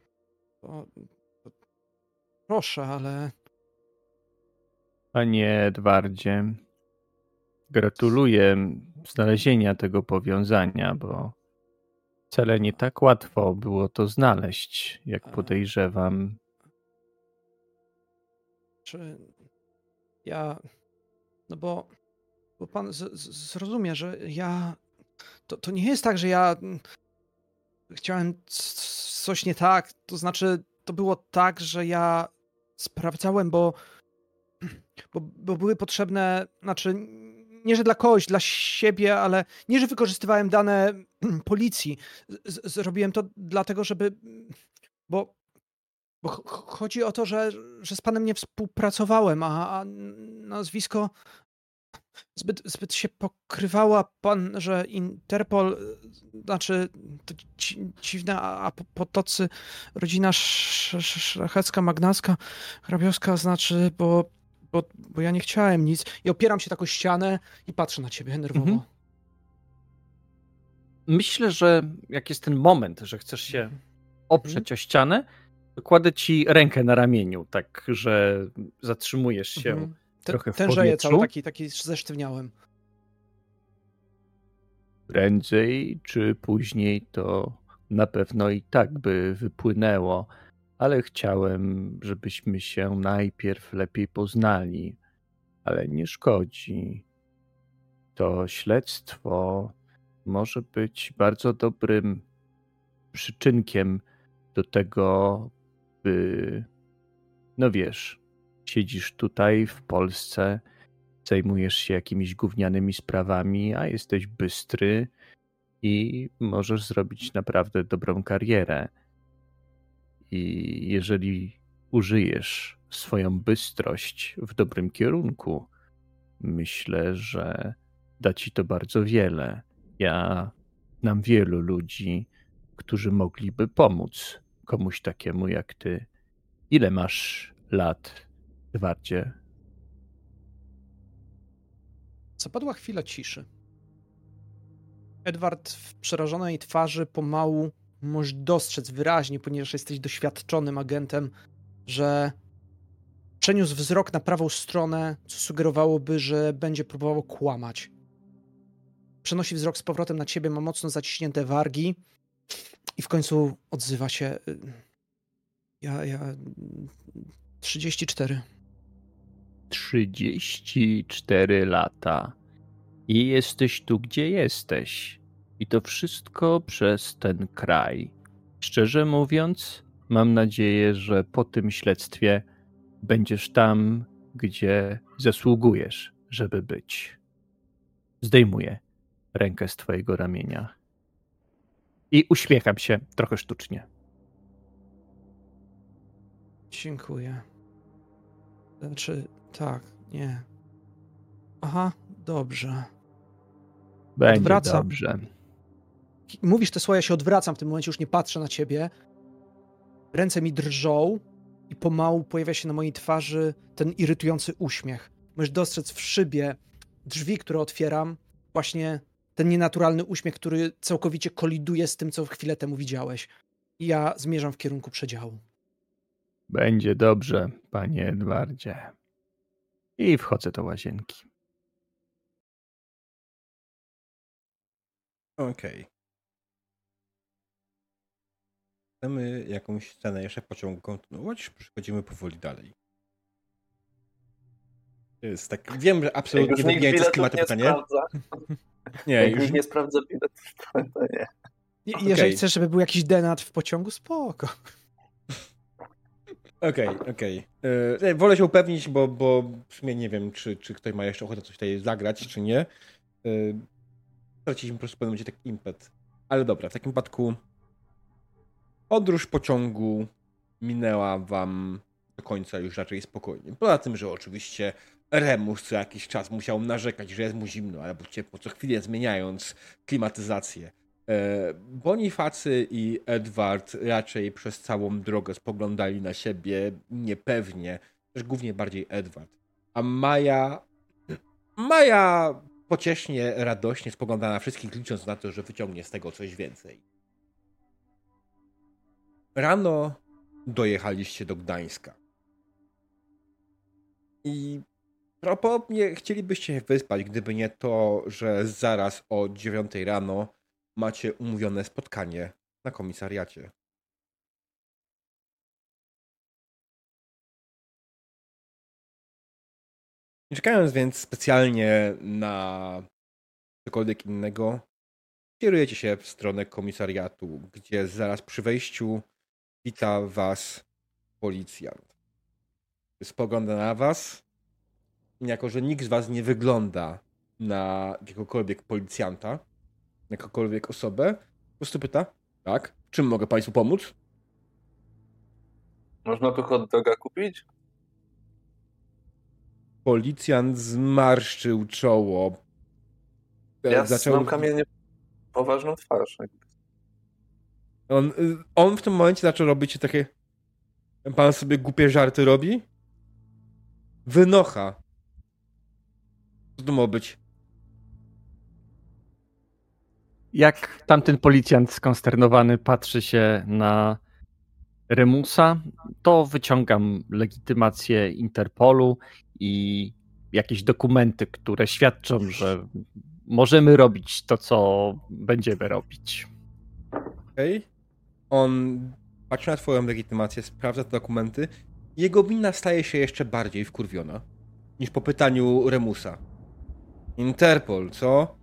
proszę, ale. Panie Edwardzie, gratuluję znalezienia tego powiązania, bo Wcale nie tak łatwo było to znaleźć, jak podejrzewam. Czy ja. No bo. Bo pan z, z, zrozumie, że ja. To, to nie jest tak, że ja. Chciałem coś nie tak. To znaczy, to było tak, że ja sprawdzałem, bo. Bo, bo były potrzebne. Znaczy, nie że dla kogoś, dla siebie, ale nie, że wykorzystywałem dane policji. Z zrobiłem to dlatego, żeby. Bo, bo chodzi o to, że, że z panem nie współpracowałem, a, a nazwisko zbyt, zbyt się pokrywała pan, że Interpol, znaczy to dziwne, a potocy, rodzina szlachecka, magnacka, hrabiowska, znaczy, bo bo, bo ja nie chciałem nic. I opieram się taką ścianę i patrzę na ciebie nerwowo. Mhm. Myślę, że jak jest ten moment, że chcesz się mhm. oprzeć mhm. o ścianę, kładę ci rękę na ramieniu, tak, że zatrzymujesz się mhm. Trochę w powietrzu. cały taki, taki zesztywniałem. Prędzej czy później to na pewno i tak by wypłynęło ale chciałem, żebyśmy się najpierw lepiej poznali. Ale nie szkodzi. To śledztwo może być bardzo dobrym przyczynkiem do tego, by, no wiesz, siedzisz tutaj w Polsce, zajmujesz się jakimiś gównianymi sprawami, a jesteś bystry i możesz zrobić naprawdę dobrą karierę. I jeżeli użyjesz swoją bystrość w dobrym kierunku, myślę, że da ci to bardzo wiele. Ja znam wielu ludzi, którzy mogliby pomóc komuś takiemu jak ty. Ile masz lat, Edwardzie? Zapadła chwila ciszy. Edward w przerażonej twarzy pomału możesz dostrzec wyraźnie, ponieważ jesteś doświadczonym agentem, że przeniósł wzrok na prawą stronę, co sugerowałoby, że będzie próbował kłamać. Przenosi wzrok z powrotem na ciebie, ma mocno zaciśnięte wargi i w końcu odzywa się. Y, ja, ja. 34. 34 lata. I jesteś tu, gdzie jesteś. I to wszystko przez ten kraj. Szczerze mówiąc, mam nadzieję, że po tym śledztwie będziesz tam, gdzie zasługujesz, żeby być. Zdejmuję rękę z twojego ramienia. I uśmiecham się trochę sztucznie. Dziękuję. Znaczy, tak, nie. Aha, dobrze. Będzie Odwracam. dobrze. Mówisz te słowa, ja się odwracam, w tym momencie już nie patrzę na ciebie. Ręce mi drżą i pomału pojawia się na mojej twarzy ten irytujący uśmiech. Możesz dostrzec w szybie drzwi, które otwieram, właśnie ten nienaturalny uśmiech, który całkowicie koliduje z tym, co chwilę temu widziałeś. I ja zmierzam w kierunku przedziału. Będzie dobrze, panie Edwardzie. I wchodzę do łazienki. Okej. Chcemy jakąś scenę jeszcze pociągu kontynuować, czy przechodzimy powoli dalej? To jest tak. Wiem, że absolutnie nikt wybijające z klimatu nie pytanie. sprawdza, Nie, jak już nie sprawdza biletów, to nie. Okej. Jeżeli chcesz, żeby był jakiś denat w pociągu, spoko. Okej, okej. E, Wolę się upewnić, bo, bo w sumie nie wiem, czy, czy ktoś ma jeszcze ochotę coś tutaj zagrać, czy nie. E, Straciliśmy po prostu w pewnym taki impet. Ale dobra, w takim wypadku podróż pociągu minęła wam do końca już raczej spokojnie. Poza tym, że oczywiście Remus co jakiś czas musiał narzekać, że jest mu zimno albo ciepło, co chwilę zmieniając klimatyzację. E, Bonifacy i Edward raczej przez całą drogę spoglądali na siebie niepewnie, też głównie bardziej Edward. A Maja. Maja pociesznie, radośnie spogląda na wszystkich, licząc na to, że wyciągnie z tego coś więcej. Rano dojechaliście do Gdańska. I prawdopodobnie chcielibyście się wyspać, gdyby nie to, że zaraz o 9 rano macie umówione spotkanie na komisariacie. Nie czekając więc specjalnie na cokolwiek innego, kierujecie się w stronę komisariatu, gdzie zaraz przy wejściu wita was policjant. Spogląda na was, jako że nikt z was nie wygląda na jakiegokolwiek policjanta, jakąkolwiek osobę, po prostu pyta, tak, czym mogę państwu pomóc? Można by hot doga kupić? Policjant zmarszczył czoło. Ja mam kamienie poważną twarz. On, y, on w tym momencie zaczął robić takie. Pan sobie głupie żarty robi? Wynocha. Co to ma być? Jak tamten policjant skonsternowany patrzy się na Remusa, to wyciągam legitymację Interpolu i jakieś dokumenty, które świadczą, że możemy robić to, co będziemy robić. Okej. On patrzy na twoją legitymację, sprawdza te dokumenty. Jego mina staje się jeszcze bardziej wkurwiona niż po pytaniu Remusa. Interpol, co?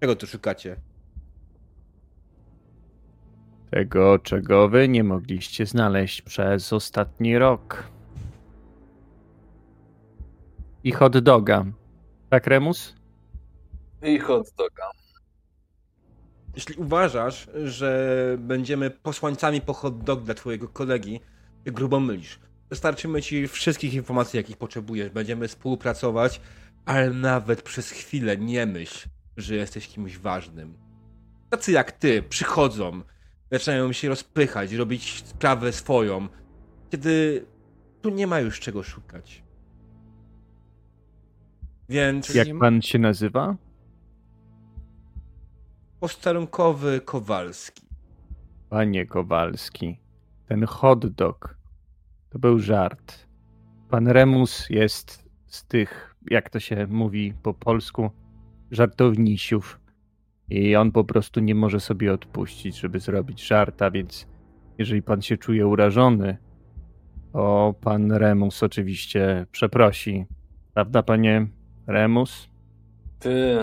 Czego tu szukacie? Tego, czego wy nie mogliście znaleźć przez ostatni rok. I hot doga. Tak, Remus? I hot doga. Jeśli uważasz, że będziemy posłańcami po hot dog dla twojego kolegi, grubo mylisz. Dostarczymy ci wszystkich informacji, jakich potrzebujesz. Będziemy współpracować, ale nawet przez chwilę nie myśl, że jesteś kimś ważnym. Tacy jak ty przychodzą, zaczynają się rozpychać, robić sprawę swoją, kiedy tu nie ma już czego szukać. Więc Jak pan się nazywa? posterunkowy Kowalski. Panie Kowalski, ten hot dog to był żart. Pan Remus jest z tych, jak to się mówi po polsku, żartownisiów. I on po prostu nie może sobie odpuścić, żeby zrobić żarta, więc jeżeli pan się czuje urażony, to pan Remus oczywiście przeprosi. Prawda, panie Remus? Ty,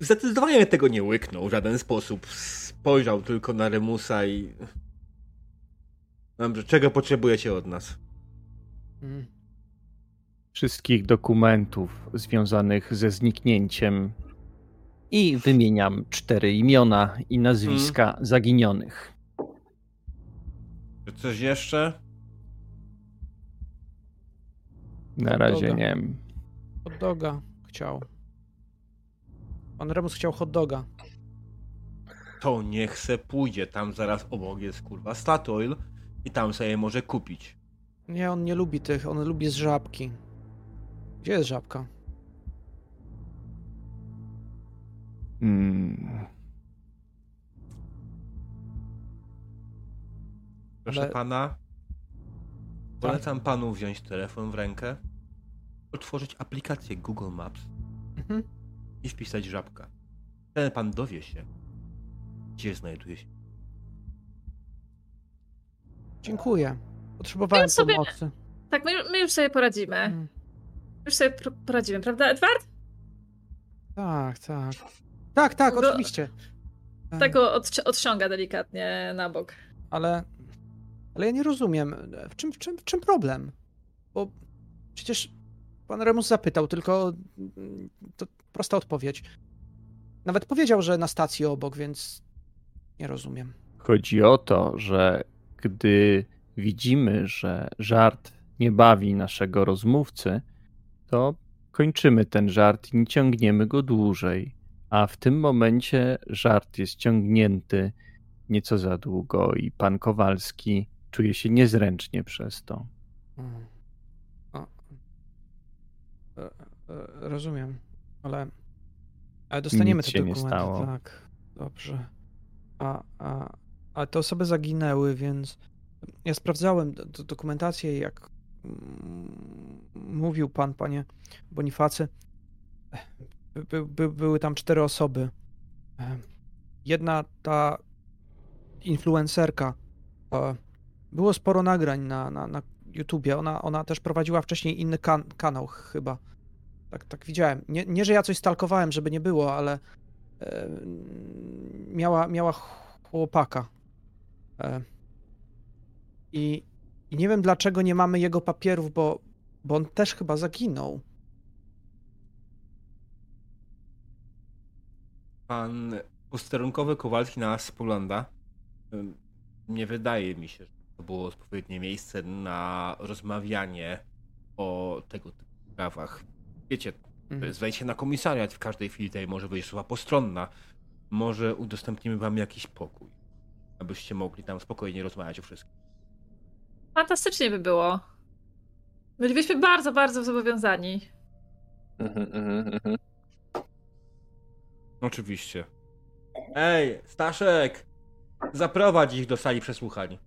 Zdecydowanie tego nie łyknął w żaden sposób. Spojrzał tylko na Remusa i. Dobrze, czego potrzebujecie od nas? Mm. Wszystkich dokumentów związanych ze zniknięciem i wymieniam cztery imiona i nazwiska zaginionych. Czy coś jeszcze? Na razie nie. Hot doga chciał. Pan Remus chciał hot doga. To niech se pójdzie. Tam zaraz obok jest kurwa Statoil i tam sobie może kupić. Nie, on nie lubi tych, on lubi z żabki. Gdzie jest żabka? Mm. Proszę Ale- pana, polecam panu wziąć telefon w rękę, otworzyć aplikację Google Maps Mhm. i wpisać żabka. Wtedy pan dowie się, gdzie znajduje się. Dziękuję. Potrzebowałem Ja sobie- pomocy. Tak, my, my już sobie poradzimy. Mm. Już sobie poradzimy, prawda, Edward? Tak, tak. Tak, tak, Go- oczywiście. Tak go odci- odciąga delikatnie na bok. Ale, ale ja nie rozumiem, w czym, w, czym, w czym problem? Bo przecież pan Remus zapytał, tylko mm, to prosta odpowiedź. Nawet powiedział, że na stacji obok, więc nie rozumiem. Chodzi o to, że gdy widzimy, że żart nie bawi naszego rozmówcy, to kończymy ten żart i nie ciągniemy go dłużej. A w tym momencie żart jest ciągnięty nieco za długo i pan Kowalski czuje się niezręcznie przez to. Mm. O. E, e, Rozumiem, ale, ale dostaniemy Nic te dokumenty. stało. Tak, dobrze. A, a, a te osoby zaginęły, więc ja sprawdzałem do, do dokumentację, jak mówił pan, panie Bonifacy. By, by, by, były tam cztery osoby. Jedna ta influencerka. e, Było sporo nagrań na, na, na YouTubie. Ona, ona też prowadziła wcześniej inny kan kanał chyba. Tak, tak widziałem. Nie, nie, że ja coś stalkowałem, żeby nie było, ale e, miała, miała chłopaka. E, i, I nie wiem dlaczego nie mamy jego papierów, bo, bo on też chyba zaginął. Pan posterunkowy Kowalski na nas spogląda. Nie wydaje mi się, że to było odpowiednie miejsce na rozmawianie o tego typu sprawach. Wiecie, Mhm. na komisariat w każdej chwili tutaj może wyjść osoba postronna. Może udostępnimy wam jakiś pokój, abyście mogli tam spokojnie rozmawiać o wszystkim. Fantastycznie by było. Bylibyśmy bardzo, bardzo zobowiązani. Mhm, mhm, mhm. Oczywiście. Ej, Staszek! Zaprowadź ich do sali przesłuchań.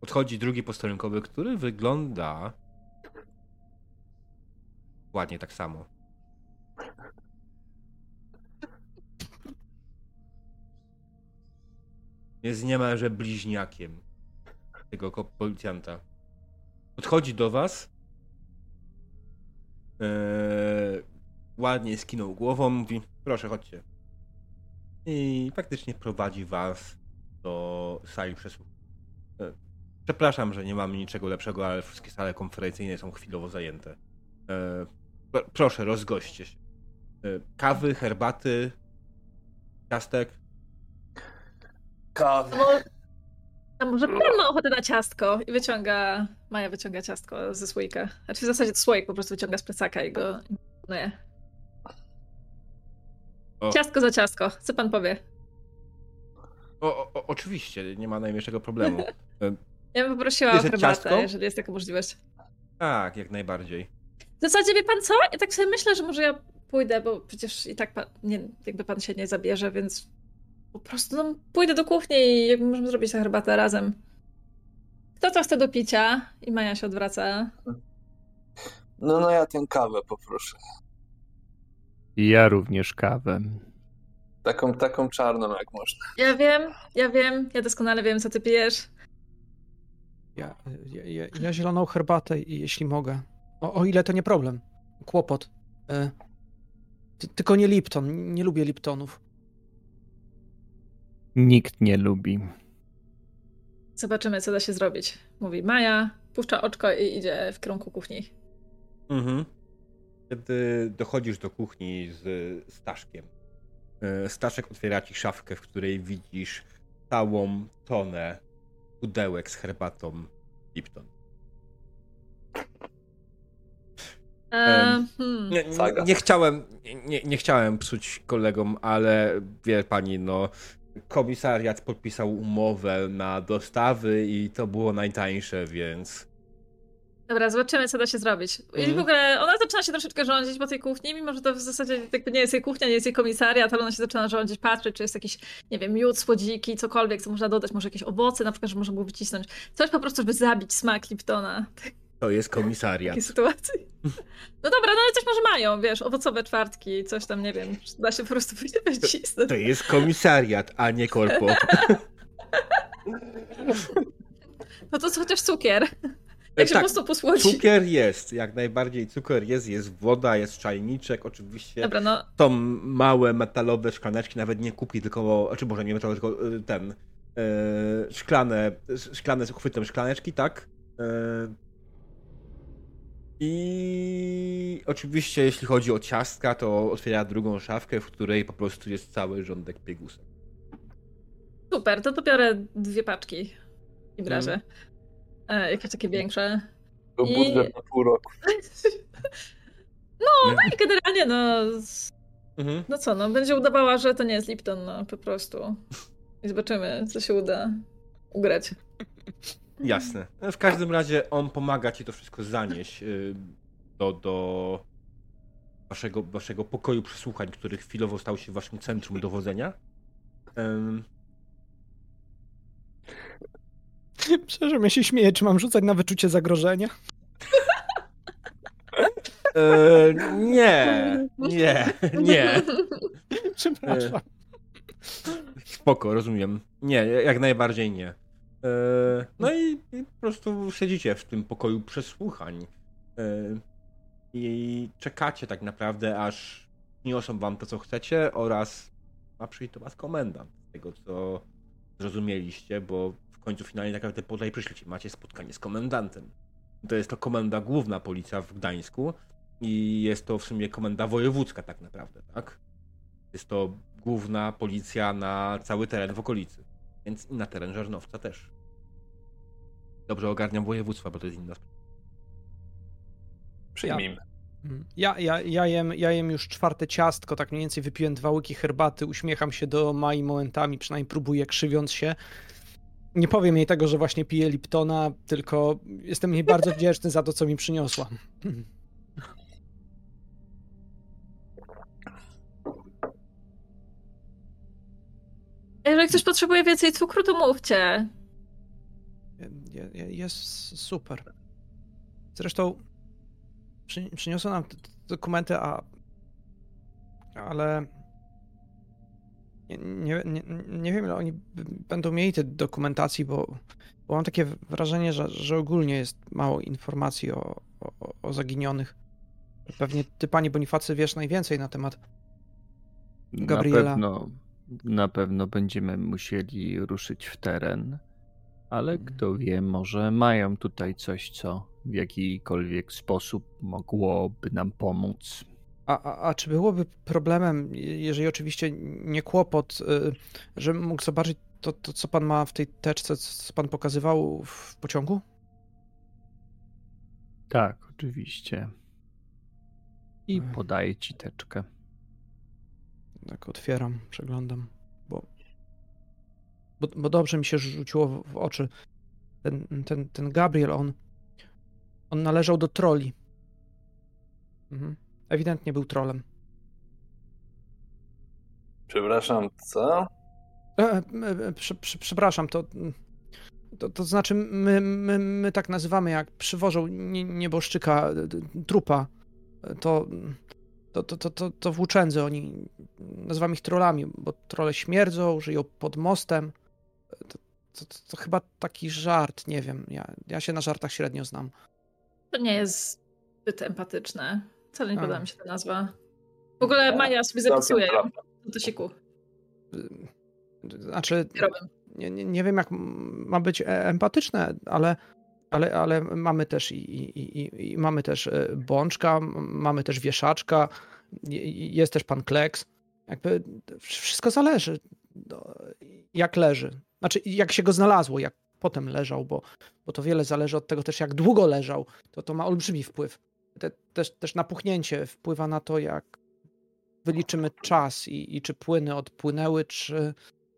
Odchodzi drugi posterunkowy, który wygląda ładnie tak samo. Jest niemalże bliźniakiem tego policjanta. Podchodzi do was. Eee, ładnie skinął głową, mówi, proszę chodźcie. I faktycznie prowadzi was do sali przesłuchań. E, Przepraszam, że nie mamy niczego lepszego, ale wszystkie sale konferencyjne są chwilowo zajęte. E, pr- Proszę, rozgoście się. E, Kawy, herbaty, ciastek. Kawy. No, a może pan ma ochotę na ciastko? I wyciąga, Maja wyciąga ciastko ze słoika. Znaczy w zasadzie to słoik po prostu wyciąga z plecaka i go imponuje. O. Ciastko za ciastko, co pan powie? O, o, oczywiście, nie ma najmniejszego problemu. Ja bym poprosiła o herbatę, ciastko? jeżeli jest taka możliwość. Tak, jak najbardziej. W zasadzie wie pan co? Ja tak sobie myślę, że może ja pójdę, bo przecież i tak pan, nie, jakby pan się nie zabierze, więc po prostu no, pójdę do kuchni i jakby możemy zrobić tę herbatę razem. Kto co chce do picia? I Maja się odwraca. No, no ja tę kawę poproszę. Ja również kawę. Taką, taką czarną jak można. Ja wiem, ja wiem, ja doskonale wiem, co ty pijesz. Ja, ja, ja, ja zieloną herbatę, i- jeśli mogę. O, o ile to nie problem. Kłopot. E, ty, tylko nie Lipton. Nie lubię Liptonów. Nikt nie lubi. Zobaczymy, co da się zrobić. Mówi Maja, puszcza oczko i idzie w kierunku kuchni. Mhm. Kiedy dochodzisz do kuchni z Staszkiem, e, Staszek otwiera ci szafkę, w której widzisz całą tonę pudełek z herbatą Lipton. E, hmm. Nie, nie, nie chciałem, nie, nie chciałem psuć kolegom, ale wie pani, no komisariat podpisał umowę na dostawy i to było najtańsze, więc Dobra, zobaczymy, co da się zrobić. I Mhm. w ogóle ona zaczyna się troszeczkę rządzić po tej kuchni, mimo że to w zasadzie jakby nie jest jej kuchnia, nie jest jej komisariat, ale ona się zaczyna rządzić, patrzy, czy jest jakiś, nie wiem, miód, słodziki, cokolwiek, co można dodać, może jakieś owoce, na przykład, że można było wycisnąć. Coś po prostu, żeby zabić smak Liptona w to jest komisariat. takiej sytuacji. No dobra, no ale coś może mają, wiesz, owocowe czwartki, coś tam, nie wiem, da się po prostu wycisnąć. To jest komisariat, a nie korpo. No to chociaż cukier. Jak się tak, po prostu posłodzi. cukier jest, jak najbardziej cukier jest, jest woda, jest czajniczek, oczywiście. Dobra, no Są małe metalowe szklaneczki, nawet nie kubki, tylko, znaczy może nie metalowe, tylko y, ten, y, szklane, szklane z uchwytem szklaneczki, tak? Y, I oczywiście jeśli chodzi o ciastka, to otwiera drugą szafkę, w której po prostu jest cały rządek piegusek. super, to to biorę dwie paczki i wrażę. E, jakieś takie większe. Był I- budżet na pół roku. No i generalnie no, Mhm. no co, no będzie udawała, że to nie jest Lipton, no po prostu. I zobaczymy, co się uda ugrać. Jasne. W każdym razie on pomaga ci to wszystko zanieść y, do, do waszego, waszego pokoju przesłuchań, który chwilowo stał się waszym centrum dowodzenia. Ym, Przepraszam, ja się śmieję, czy mam rzucać na wyczucie zagrożenia? e, nie, nie, nie. Przepraszam. Spoko, rozumiem. Nie, jak najbardziej nie. E, no i, i po prostu siedzicie w tym pokoju przesłuchań. E, I czekacie tak naprawdę, aż niosą wam to, co chcecie oraz ma przyjść do was komendant. Z tego, co zrozumieliście, bo w końcu finalnie tak naprawdę tutaj przyszliście. Macie spotkanie z komendantem. To jest to komenda główna policja w Gdańsku i jest to w sumie komenda wojewódzka tak naprawdę, tak? Jest to główna policja na cały teren w okolicy, więc i na teren Żarnowca też. Dobrze ogarniam województwa, bo to jest inna sprawa. Przyjmijmy. Mm. Ja, ja, ja, jem, ja jem już czwarte ciastko, tak mniej więcej wypiłem dwa łyki herbaty, uśmiecham się do Mai momentami, przynajmniej próbuję krzywiąc się. Nie powiem jej tego, że właśnie piję Liptona, tylko jestem jej bardzo wdzięczny za to, co mi przyniosła. Jeżeli ktoś potrzebuje więcej cukru, to mówcie. Je- je- Jest super. Zresztą przy, przyniosła nam dokumenty, a ale nie, nie, nie, wiem, ile oni będą mieli tej dokumentacji, bo, bo mam takie wrażenie, że, że ogólnie jest mało informacji o, o, o zaginionych. Pewnie ty, panie Bonifacy, wiesz najwięcej na temat. Gabriela. Na pewno, na pewno będziemy musieli ruszyć w teren, ale Mhm. kto wie, może mają tutaj coś, co w jakikolwiek sposób mogłoby nam pomóc. A, a, a czy byłoby problemem, je- jeżeli oczywiście nie kłopot, y, że mógł zobaczyć to, to, co pan ma w tej teczce, co pan pokazywał w pociągu? Tak, oczywiście. I podaję ci teczkę. Tak, otwieram, przeglądam, bo, bo, bo dobrze mi się rzuciło w, w oczy. Ten, ten, ten Gabriel, on, on należał do troli. Mhm. Ewidentnie był trolem. Przepraszam, co? E, e, e, prze, prze, przepraszam, to, to, to znaczy my, my, my tak nazywamy, jak przywożą nie, nieboszczyka, e, trupa, e, to, to, to, to, to, to włóczędzy, oni nazywamy ich trollami, bo trole śmierdzą, żyją pod mostem. To, to, to, to chyba taki żart, nie wiem, ja, ja się na żartach średnio znam. To nie jest zbyt empatyczne. Wcale nie A. podoba mi się ta nazwa. W ogóle Maja sobie zapisuje ją. Do Tosiku. Znaczy, nie, nie, nie wiem jak ma być e- empatyczne, ale, ale, ale mamy też i, i, i, i mamy też e, bączka, mamy też wieszaczka, jest też pan Kleks. Jakby wszystko zależy, jak leży. Znaczy, jak się go znalazło, jak potem leżał, bo, bo to wiele zależy od tego też, jak długo leżał. To to ma olbrzymi wpływ. Te, też, też napuchnięcie wpływa na to, jak wyliczymy czas i, i czy płyny odpłynęły, czy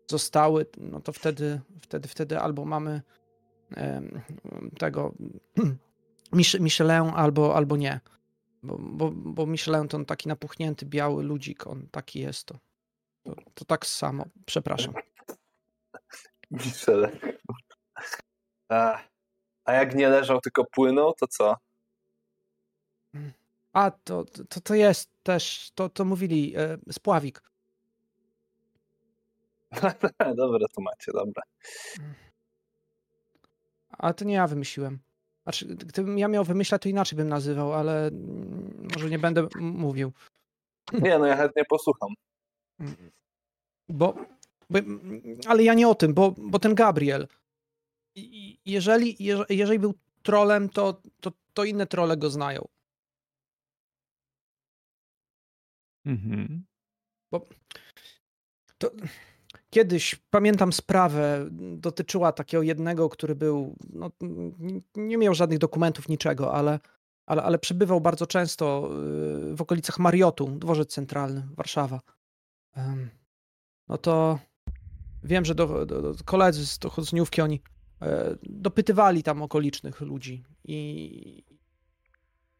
zostały, no to wtedy, wtedy, wtedy albo mamy tego Mich- Michelin, albo, albo nie. Bo, bo, bo Michelin to on taki napuchnięty, biały ludzik, on taki jest to. To, to tak samo, przepraszam. Michele. A, a jak nie leżał, tylko płynął, to co? A, to, to, to jest też, to, to mówili, e, spławik. dobra, to macie, dobra. A to nie ja wymyśliłem. Znaczy, gdybym ja miał wymyślać, to inaczej bym nazywał, ale mm, może nie będę mówił. Nie, no ja chętnie posłucham. Bo, bo, ale ja nie o tym, bo, bo ten Gabriel, jeżeli, jeże- jeżeli był trolem, to, to, to inne trole go znają. Mhm. To, kiedyś pamiętam sprawę, dotyczyła takiego jednego, który był, no, nie miał żadnych dokumentów, niczego, ale, ale, ale przebywał bardzo często y, w okolicach Mariotu, dworzec centralny, Warszawa. No to wiem, że do, do, do koledzy z dochodzeniówki oni e, dopytywali tam okolicznych ludzi i,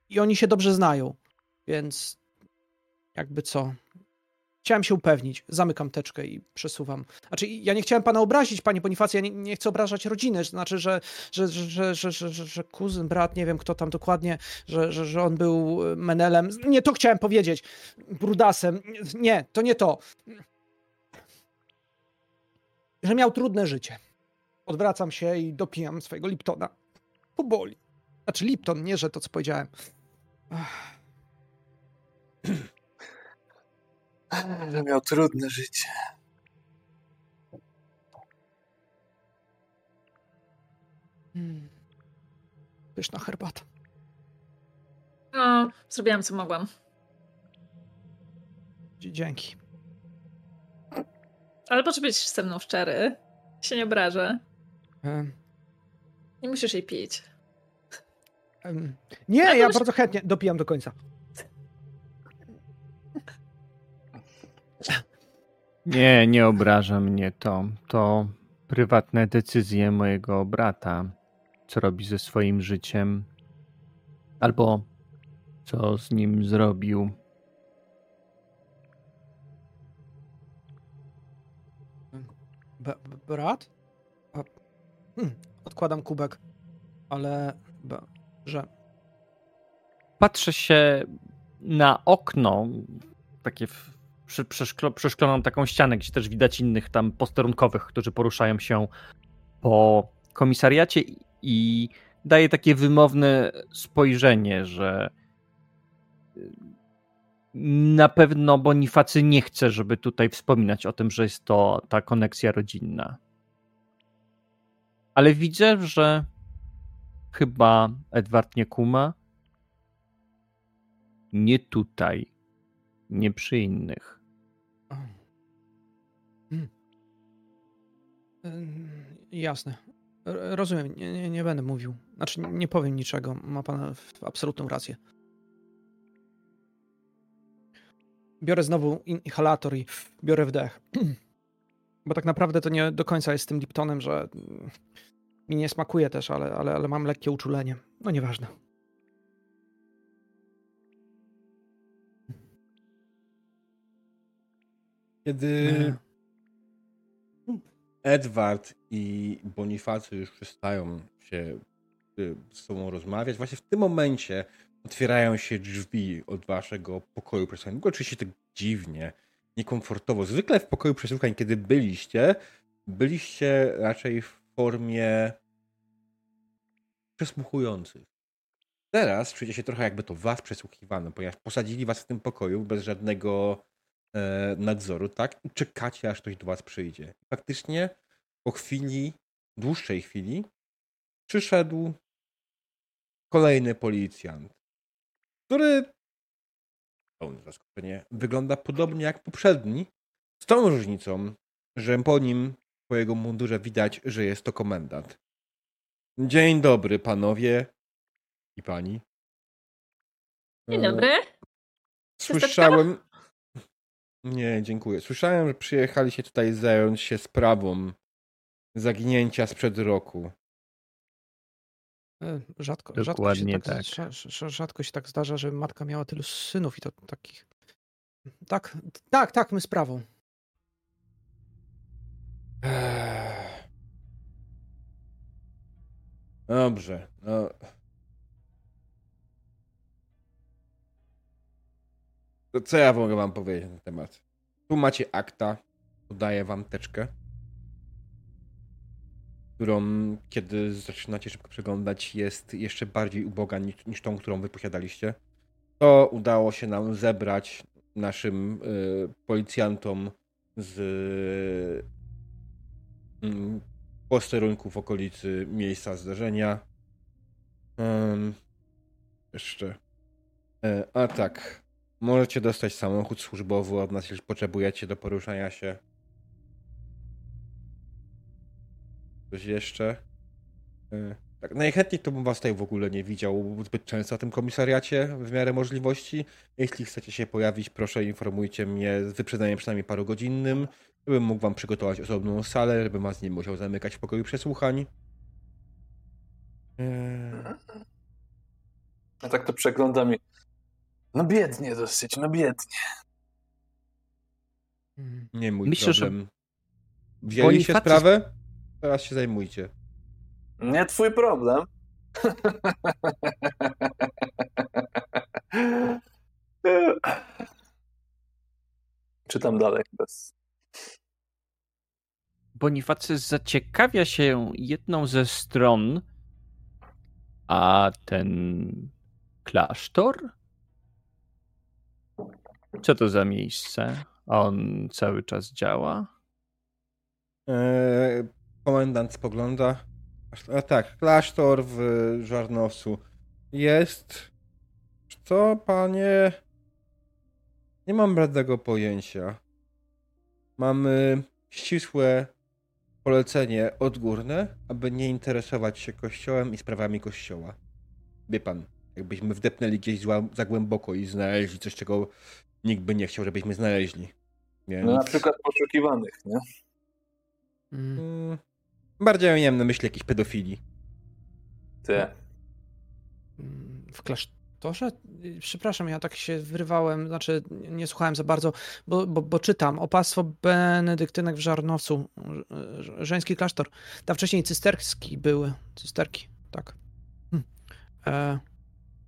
i oni się dobrze znają, więc jakby co. Chciałem się upewnić, zamykam teczkę i przesuwam. Znaczy, ja nie chciałem pana obrazić, panie Bonifacy, ja nie, nie chcę obrażać rodziny, znaczy, że, że, że, że, że, że, że kuzyn, brat, nie wiem kto tam dokładnie, że, że, że on był menelem. Nie to chciałem powiedzieć, brudasem. Nie, to nie to. Że miał trudne życie. Odwracam się i dopijam swojego Liptona. Poboli. Znaczy Lipton, nie, że to co powiedziałem. Ach. Że miał trudne życie. Mm. Pyszna herbata. No, zrobiłam co mogłam. Dzięki. Ale proszę być ze mną szczery. Się nie obrażę. Em, Nie musisz jej pić. em, Nie, ja już- bardzo chętnie dopijam do końca. Nie, nie obraża mnie to. To prywatne decyzje mojego brata, co robi ze swoim życiem, albo co z nim zrobił. B- brat? A, hmm, odkładam kubek, ale b- że Patrzę się na okno, takie w- przeszklo, przeszkloną taką ścianę, gdzie też widać innych tam posterunkowych, którzy poruszają się po komisariacie i- daje takie wymowne spojrzenie, że y, na pewno Bonifacy nie chce, żeby tutaj wspominać o tym, że jest to ta koneksja rodzinna. Ale widzę, że chyba Edward nie kuma. Nie tutaj, nie przy innych. Hmm. Jasne. Rozumiem, nie, nie, nie będę mówił. Znaczy, nie- powiem niczego. Ma pan absolutną rację. Biorę znowu inhalator i biorę wdech. Bo tak naprawdę to nie do końca jest z tym Liptonem, że mi nie smakuje też, ale, ale, ale mam lekkie uczulenie. No nieważne. Kiedy Edward i Bonifacy już przestają się y, z sobą rozmawiać, właśnie w tym momencie otwierają się drzwi od waszego pokoju przesłuchań. Oczywiście tak dziwnie, niekomfortowo. Zwykle w pokoju przesłuchań, kiedy byliście, byliście raczej w formie przesłuchujących. teraz czujecie się trochę jakby to was przesłuchiwano, ponieważ posadzili was w tym pokoju bez żadnego nadzoru, tak? I czekacie, aż ktoś do was przyjdzie. Faktycznie po chwili, dłuższej chwili, przyszedł kolejny policjant, który, pełne zaskoczenie, wygląda podobnie jak poprzedni, z tą różnicą, że po nim, po jego mundurze widać, że jest to komendant. Dzień dobry, panowie i pani. Dzień E, dobry. Słyszałem. Nie, dziękuję. Słyszałem, że przyjechaliście tutaj zająć się sprawą zaginięcia sprzed roku. E, Rzadko, rzadko, się tak, tak. rza- rza- rzadko się tak zdarza, że matka miała tylu synów i to takich. Tak, tak, tak, my sprawą. Dobrze. No. To co ja mogę wam powiedzieć na temat? Tu macie akta. Podaję wam teczkę. Którą, kiedy zaczynacie szybko przeglądać, jest jeszcze bardziej uboga niż, niż tą, którą wy posiadaliście. To udało się nam zebrać naszym y, policjantom z mm, posterunku w okolicy miejsca zdarzenia. Em, jeszcze. E, a tak. Możecie dostać samochód służbowy od nas, jeśli potrzebujecie do poruszania się. Coś jeszcze? E, tak, najchętniej to bym was tutaj w ogóle nie widział zbyt często w tym komisariacie, w miarę możliwości. Jeśli chcecie się pojawić, proszę informujcie mnie z wyprzedzeniem przynajmniej parugodzinnym, żebym mógł wam przygotować osobną salę, żebym was nie musiał zamykać w pokoju przesłuchań. Eee, A tak to przeglądam i... No biednie dosyć, no biednie. Mm. nie mój Myślę, że problem. Wzięliście Bonifacy- sprawę? Teraz się zajmujcie. Nie twój problem. Czytam dalej bez. Bonifacy zaciekawia się jedną ze stron, a ten klasztor? Co to za miejsce? On cały czas działa? Eee, komendant spogląda. A tak, klasztor w Żarnosu jest. Co, panie? Nie mam bladego pojęcia. Mamy ścisłe polecenie odgórne, aby nie interesować się kościołem i sprawami kościoła. Wie pan, jakbyśmy wdepnęli gdzieś za głęboko i znaleźli coś, czego nikt by nie chciał, żebyśmy znaleźli. Więc... No na przykład poszukiwanych, nie? Mm. Mm, Bardziej miałem na myśli jakiejś pedofilii. Ty. Mm, W klasztorze? Przepraszam, ja tak się wyrywałem, znaczy nie słuchałem za bardzo, bo, bo, bo czytam. Opactwo benedyktynek w Żarnowcu, żeński klasztor. Tam wcześniej cysterski były, cysterki, tak. Hm. E,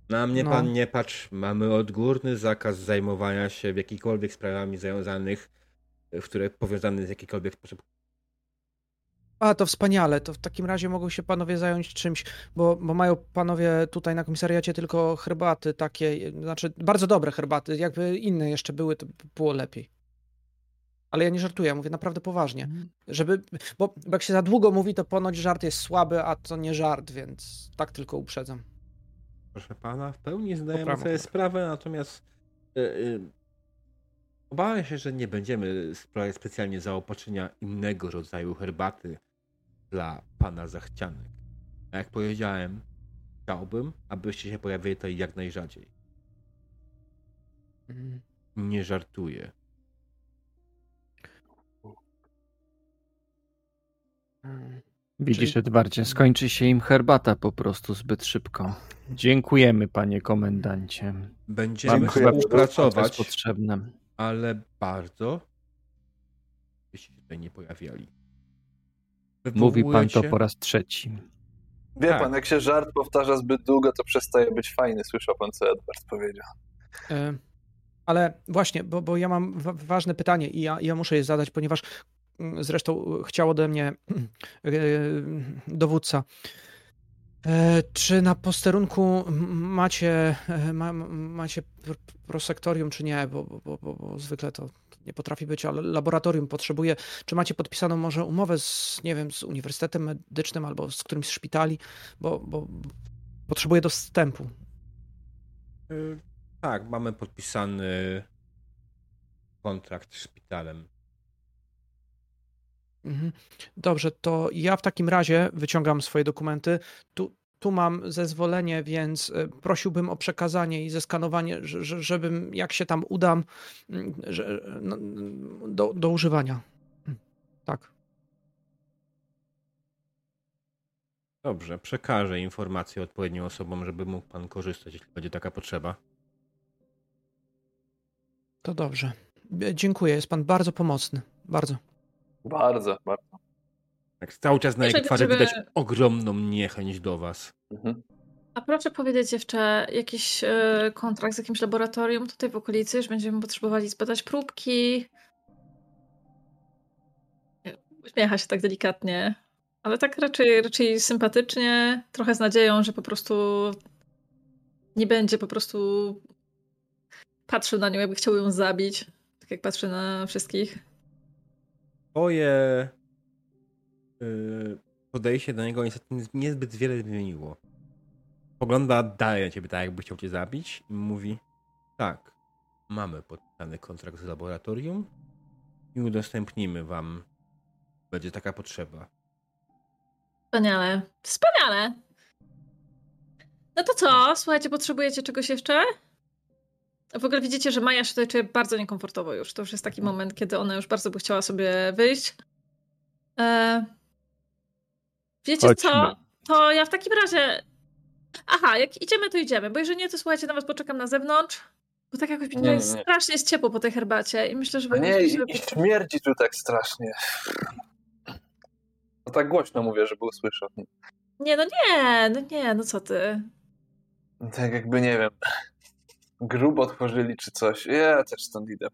Na mnie No. pan nie patrz. Mamy odgórny zakaz zajmowania się w jakikolwiek sprawami związanych, w które powiązane z jakikolwiek sposób. A, to wspaniale. To w takim razie mogą się panowie zająć czymś, bo, bo mają panowie tutaj na komisariacie tylko herbaty takie, znaczy bardzo dobre herbaty. Jakby inne jeszcze były, to by było lepiej. Ale ja nie żartuję, mówię naprawdę poważnie. Żeby, bo, bo jak się za długo mówi, to ponoć żart jest słaby, a to nie żart, więc tak tylko uprzedzam. Proszę pana, w pełni zdajemy sobie sprawę, natomiast y, y, obawiam się, że nie będziemy sprawiać specjalnie zaopatrzenia innego rodzaju herbaty dla pana zachcianek. A jak powiedziałem, chciałbym, abyście się pojawili tutaj jak najrzadziej. Mm. Nie żartuję. Mm. Widzisz, Czyli- Edwardzie, skończy się im herbata po prostu zbyt szybko. Dziękujemy, panie komendancie. Będziemy chyba współpracować, potrzebne. ale bardzo byście się tutaj nie pojawiali. Mówi pan to po raz trzeci. Wie Tak. pan, jak się żart powtarza zbyt długo, to przestaje być fajny. Słyszał pan, co Edward powiedział. E, Ale właśnie, bo, bo ja mam wa- ważne pytanie i ja, ja muszę je zadać, ponieważ zresztą chciał ode mnie e, dowódca. E, czy na posterunku macie, e, ma, macie pr- prosektorium, czy nie? Bo, bo, bo, bo, zwykle to nie potrafi być, ale laboratorium potrzebuje. Czy macie podpisaną może umowę z, nie wiem, z Uniwersytetem Medycznym albo z którymś z szpitali? Bo, bo potrzebuję dostępu. Tak, mamy podpisany kontrakt z szpitalem. Mhm. Dobrze, to ja w takim razie wyciągam swoje dokumenty. Tu, tu mam zezwolenie, więc e, prosiłbym o przekazanie i zeskanowanie, że- że- żebym, jak się tam udam, mm, no, do, do używania. Mm, Tak. Dobrze, przekażę informację odpowiednim osobom, żeby mógł pan korzystać, jeśli będzie taka potrzeba. To dobrze. E, Dziękuję, jest pan bardzo pomocny. Bardzo. Bardzo, bardzo. Tak, cały czas na jego Jeżeli twarzy żeby- widać ogromną niechęć do was. Mhm. A proszę powiedzieć jeszcze jakiś e, kontrakt z jakimś laboratorium tutaj w okolicy, że będziemy potrzebowali zbadać próbki. Uśmiecha się tak delikatnie, ale tak raczej, raczej sympatycznie, trochę z nadzieją, że po prostu nie będzie po prostu patrzył na nią, jakby chciał ją zabić, tak jak patrzy na wszystkich. Twoje yy, podejście do niego niestety niezbyt wiele zmieniło. Pogląda dalej na ciebie tak, jakby chciał cię zabić i mówi tak, mamy podpisany kontrakt z laboratorium i udostępnimy wam, będzie taka potrzeba. Wspaniale, wspaniale! No to co? Słuchajcie, potrzebujecie czegoś jeszcze? W ogóle widzicie, że Maja się tutaj czuje bardzo niekomfortowo już. To już jest taki moment, kiedy ona już bardzo by chciała sobie wyjść. E... Wiecie Chodźmy. co? To ja w takim razie... Aha, jak idziemy, to idziemy, bo jeżeli nie, to słuchajcie, na was poczekam na zewnątrz. Bo tak jakoś mi Nie, tutaj nie, nie. strasznie jest ciepło po tej herbacie i myślę, że... A nie, i, po- śmierdzi tu tak strasznie. To tak głośno mówię, żeby usłyszał. Nie, no nie, no nie, no co ty. Tak jakby, nie wiem, grób otworzyli czy coś. Ja też stąd idę.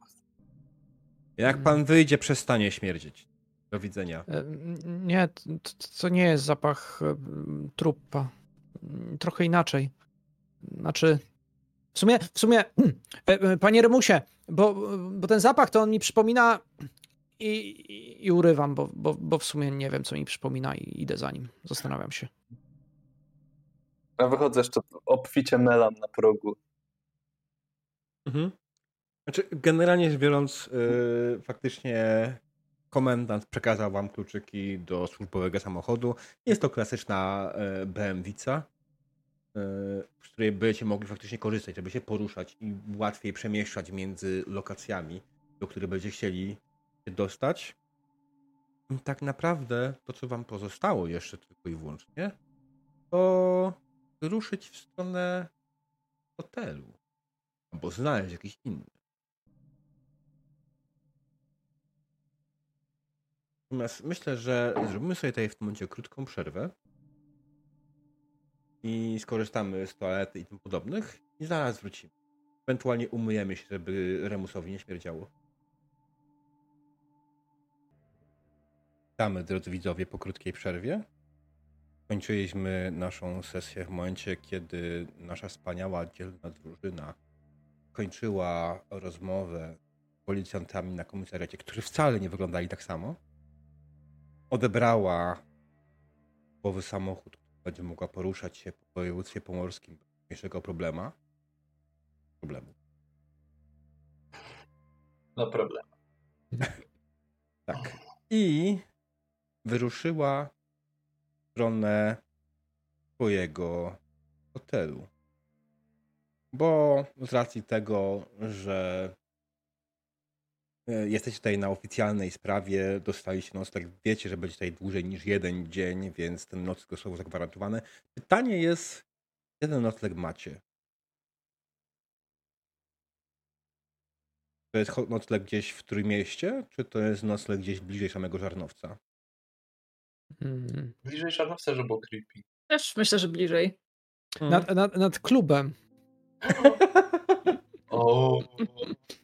Jak pan wyjdzie, przestanie śmierdzieć. Do widzenia. E, Nie, to nie jest zapach e, trupa. Trochę inaczej. Znaczy, w sumie, w sumie, e, panie Remusie, bo, bo ten zapach to on mi przypomina i, i, i urywam, bo, bo, bo w sumie nie wiem, co mi przypomina i idę za nim. Zastanawiam się. Ja wychodzę jeszcze obficie melam na progu. Mhm. Znaczy, generalnie rzecz biorąc, yy, faktycznie komendant przekazał wam kluczyki do służbowego samochodu. Jest to klasyczna yy, BMW-ca, yy, z której będziecie mogli faktycznie korzystać, żeby się poruszać i łatwiej przemieszczać między lokacjami, do których będziecie chcieli się dostać. I tak naprawdę to, co wam pozostało jeszcze tylko i wyłącznie, to ruszyć w stronę hotelu. Albo znaleźć jakiś inny. Natomiast myślę, że zrobimy sobie tutaj w tym momencie krótką przerwę i skorzystamy z toalety i tym podobnych i zaraz wrócimy. Ewentualnie umyjemy się, żeby Remusowi nie śmierdziało. Witamy, drodzy widzowie, po krótkiej przerwie. Kończyliśmy naszą sesję w momencie, kiedy nasza wspaniała, dzielna drużyna kończyła rozmowę z policjantami na komisariacie, którzy wcale nie wyglądali tak samo. Odebrała głowy samochód, który będzie mogła poruszać się po województwie pomorskim bez mniejszego problema. Problemu. No problem. Tak. I wyruszyła w stronę swojego hotelu. Bo z racji tego, że e, jesteście tutaj na oficjalnej sprawie, dostaliście nocleg, wiecie, że będzie tutaj dłużej niż jeden dzień, więc ten nocleg został zagwarantowany. Pytanie jest, kiedy ten nocleg macie? To jest nocleg gdzieś w Trójmieście, czy to jest nocleg gdzieś bliżej samego Żarnowca? Mm. Bliżej szarnowca, że było creepy. Też myślę, że bliżej. Nad, nad, nad klubem.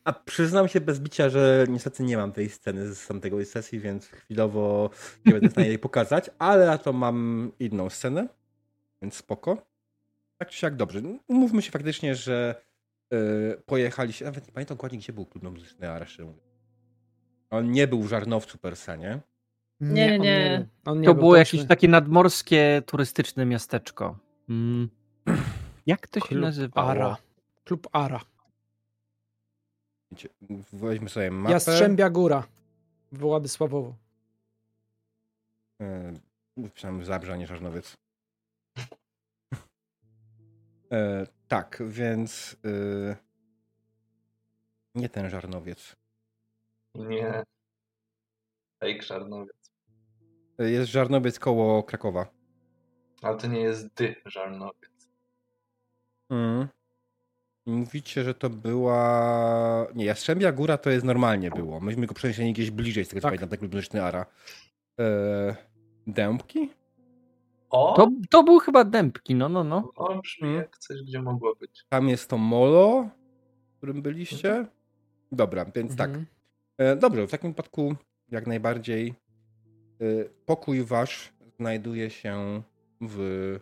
A przyznam się bez bicia, że niestety nie mam tej sceny z tamtego sesji, więc chwilowo nie będę w stanie jej pokazać, ale na to mam inną scenę, więc spoko. Tak czy siak dobrze. Umówmy się faktycznie, że e, yy, pojechaliśmy, nawet nie pamiętam dokładnie, gdzie był klub muzyczny Arszy. On nie był w Żarnowcu per se, nie? Nie, nie. On nie. On nie to było jakieś takie nadmorskie, turystyczne miasteczko. Mm. Jak to się Klub nazywało? Ara. Klub Ara. Weźmy sobie mapę. Jastrzębia Góra. W Władysławowo. Yy, Przynajmniej Zabrze, a nie Żarnowiec. E, tak, więc yy, nie ten Żarnowiec. Nie. Fake Żarnowiec. E, Jest Żarnowiec koło Krakowa. Ale to nie jest dy Żarnowiec. Mm. Mówicie, że to była. Nie, Jastrzębia Góra to jest normalnie było. Myśmy go przenieśli gdzieś bliżej, z tego co Tak. pamiętam, tak lub muzyczny Ara. E, Dębki? O! To, to był chyba Dębki, no, no, no. O, brzmi Hmm. jak coś, gdzie mogło być. Tam jest to molo, w którym byliście. Dobra, więc tak. Mhm. E, dobrze, w takim wypadku jak najbardziej e, pokój wasz znajduje się w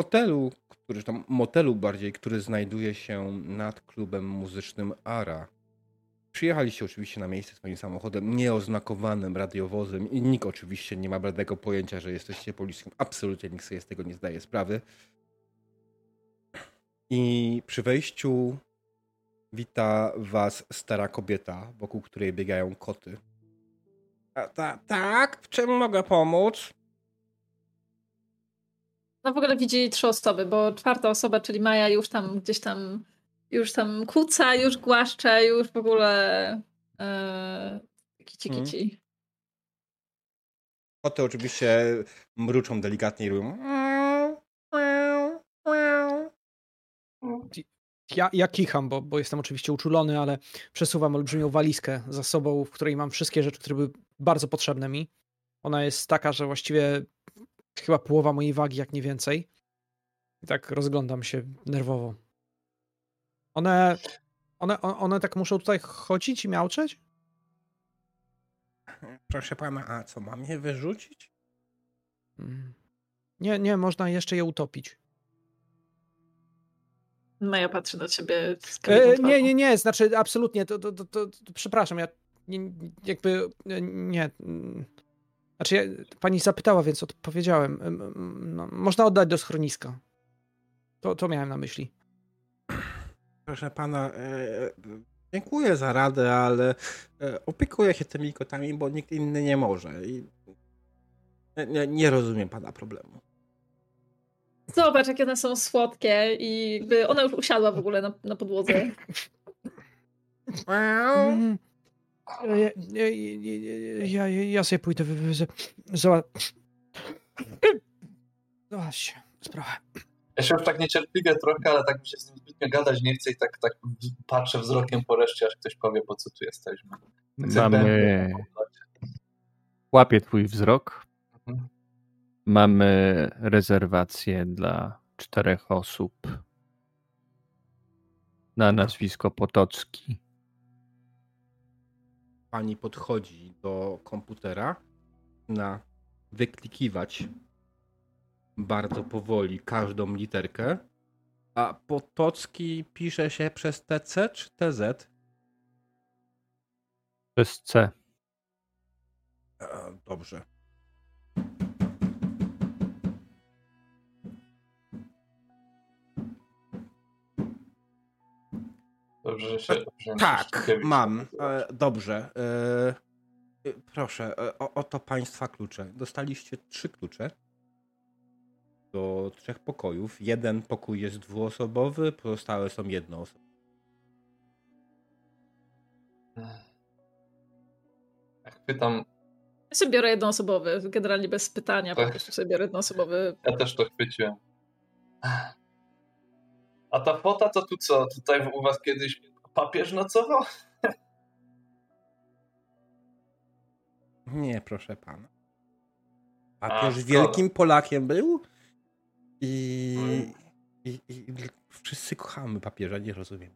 hotelu, który tam motelu bardziej, który znajduje się nad klubem muzycznym Ara. Przyjechaliście oczywiście na miejsce swoim samochodem, nieoznakowanym radiowozem i nikt oczywiście nie ma bladego pojęcia, że jesteście policją. Absolutnie nikt sobie z tego nie zdaje sprawy. I przy wejściu wita was stara kobieta, wokół której biegają koty. A, ta, tak, w czym mogę pomóc? No w ogóle widzi trzy osoby, bo czwarta osoba, czyli Maja już tam gdzieś tam już tam kuca, już głaszcze, już w ogóle e, kici kici. Koty oczywiście mruczą delikatnie i robią. Ja, ja kicham, bo, bo jestem oczywiście uczulony, ale przesuwam olbrzymią walizkę za sobą, w której mam wszystkie rzeczy, które były bardzo potrzebne mi. Ona jest taka, że właściwie chyba połowa mojej wagi, jak nie więcej. I tak rozglądam się nerwowo. One, one, one, tak muszą tutaj chodzić i miauczeć? Proszę pana, a co, mam je wyrzucić? Mm. Nie, nie, można jeszcze je utopić. Maja patrzy na ciebie z E, nie, nie, nie, znaczy absolutnie, to, to, to, to, to przepraszam, ja nie, jakby e, nie. Znaczy, ja, pani zapytała, więc odpowiedziałem. Em, em, No, można oddać do schroniska. To, to miałem na myśli. Proszę pana, e, dziękuję za radę, ale e, opiekuję się tymi kotami, bo nikt inny nie może. I nie, nie, rozumiem pana problemu. Zobacz, jakie one są słodkie i ona już usiadła w ogóle na, na podłodze. Ja, ja, ja, ja, ja, ja sobie pójdę za- za... Załatw się, sprawę. Ja się już tak niecierpliwie trochę, ale tak mi się z nim zbytnio gadać nie chcę i tak, tak patrzę wzrokiem po reszcie, aż ktoś powie, po co tu jesteśmy. Tak Mamy... Łapię twój wzrok. Mhm. Mamy rezerwację dla czterech osób na nazwisko Potocki. Pani podchodzi do komputera na wyklikiwać bardzo powoli każdą literkę. A Potocki pisze się przez TC czy TZ? Przez C. E, Dobrze. Dobrze, że się... Że Tak, Szczykiewicz mam. nazywasz. E, dobrze. E, e, proszę, e, o, oto państwa klucze. Dostaliście trzy klucze do trzech pokojów. Jeden pokój jest dwuosobowy, pozostałe są jednoosobowe. Jak pytam, Ja sobie biorę jednoosobowy, generalnie bez pytania, po Tak. prostu sobie biorę jednoosobowy. ja też to chwyciłem. A ta fota to tu co? Tutaj u was kiedyś papież nocował? Nie, proszę pana. A, Papież szkoda. wielkim Polakiem był i, Mm. i, i, wszyscy kochamy papieża, nie rozumiem.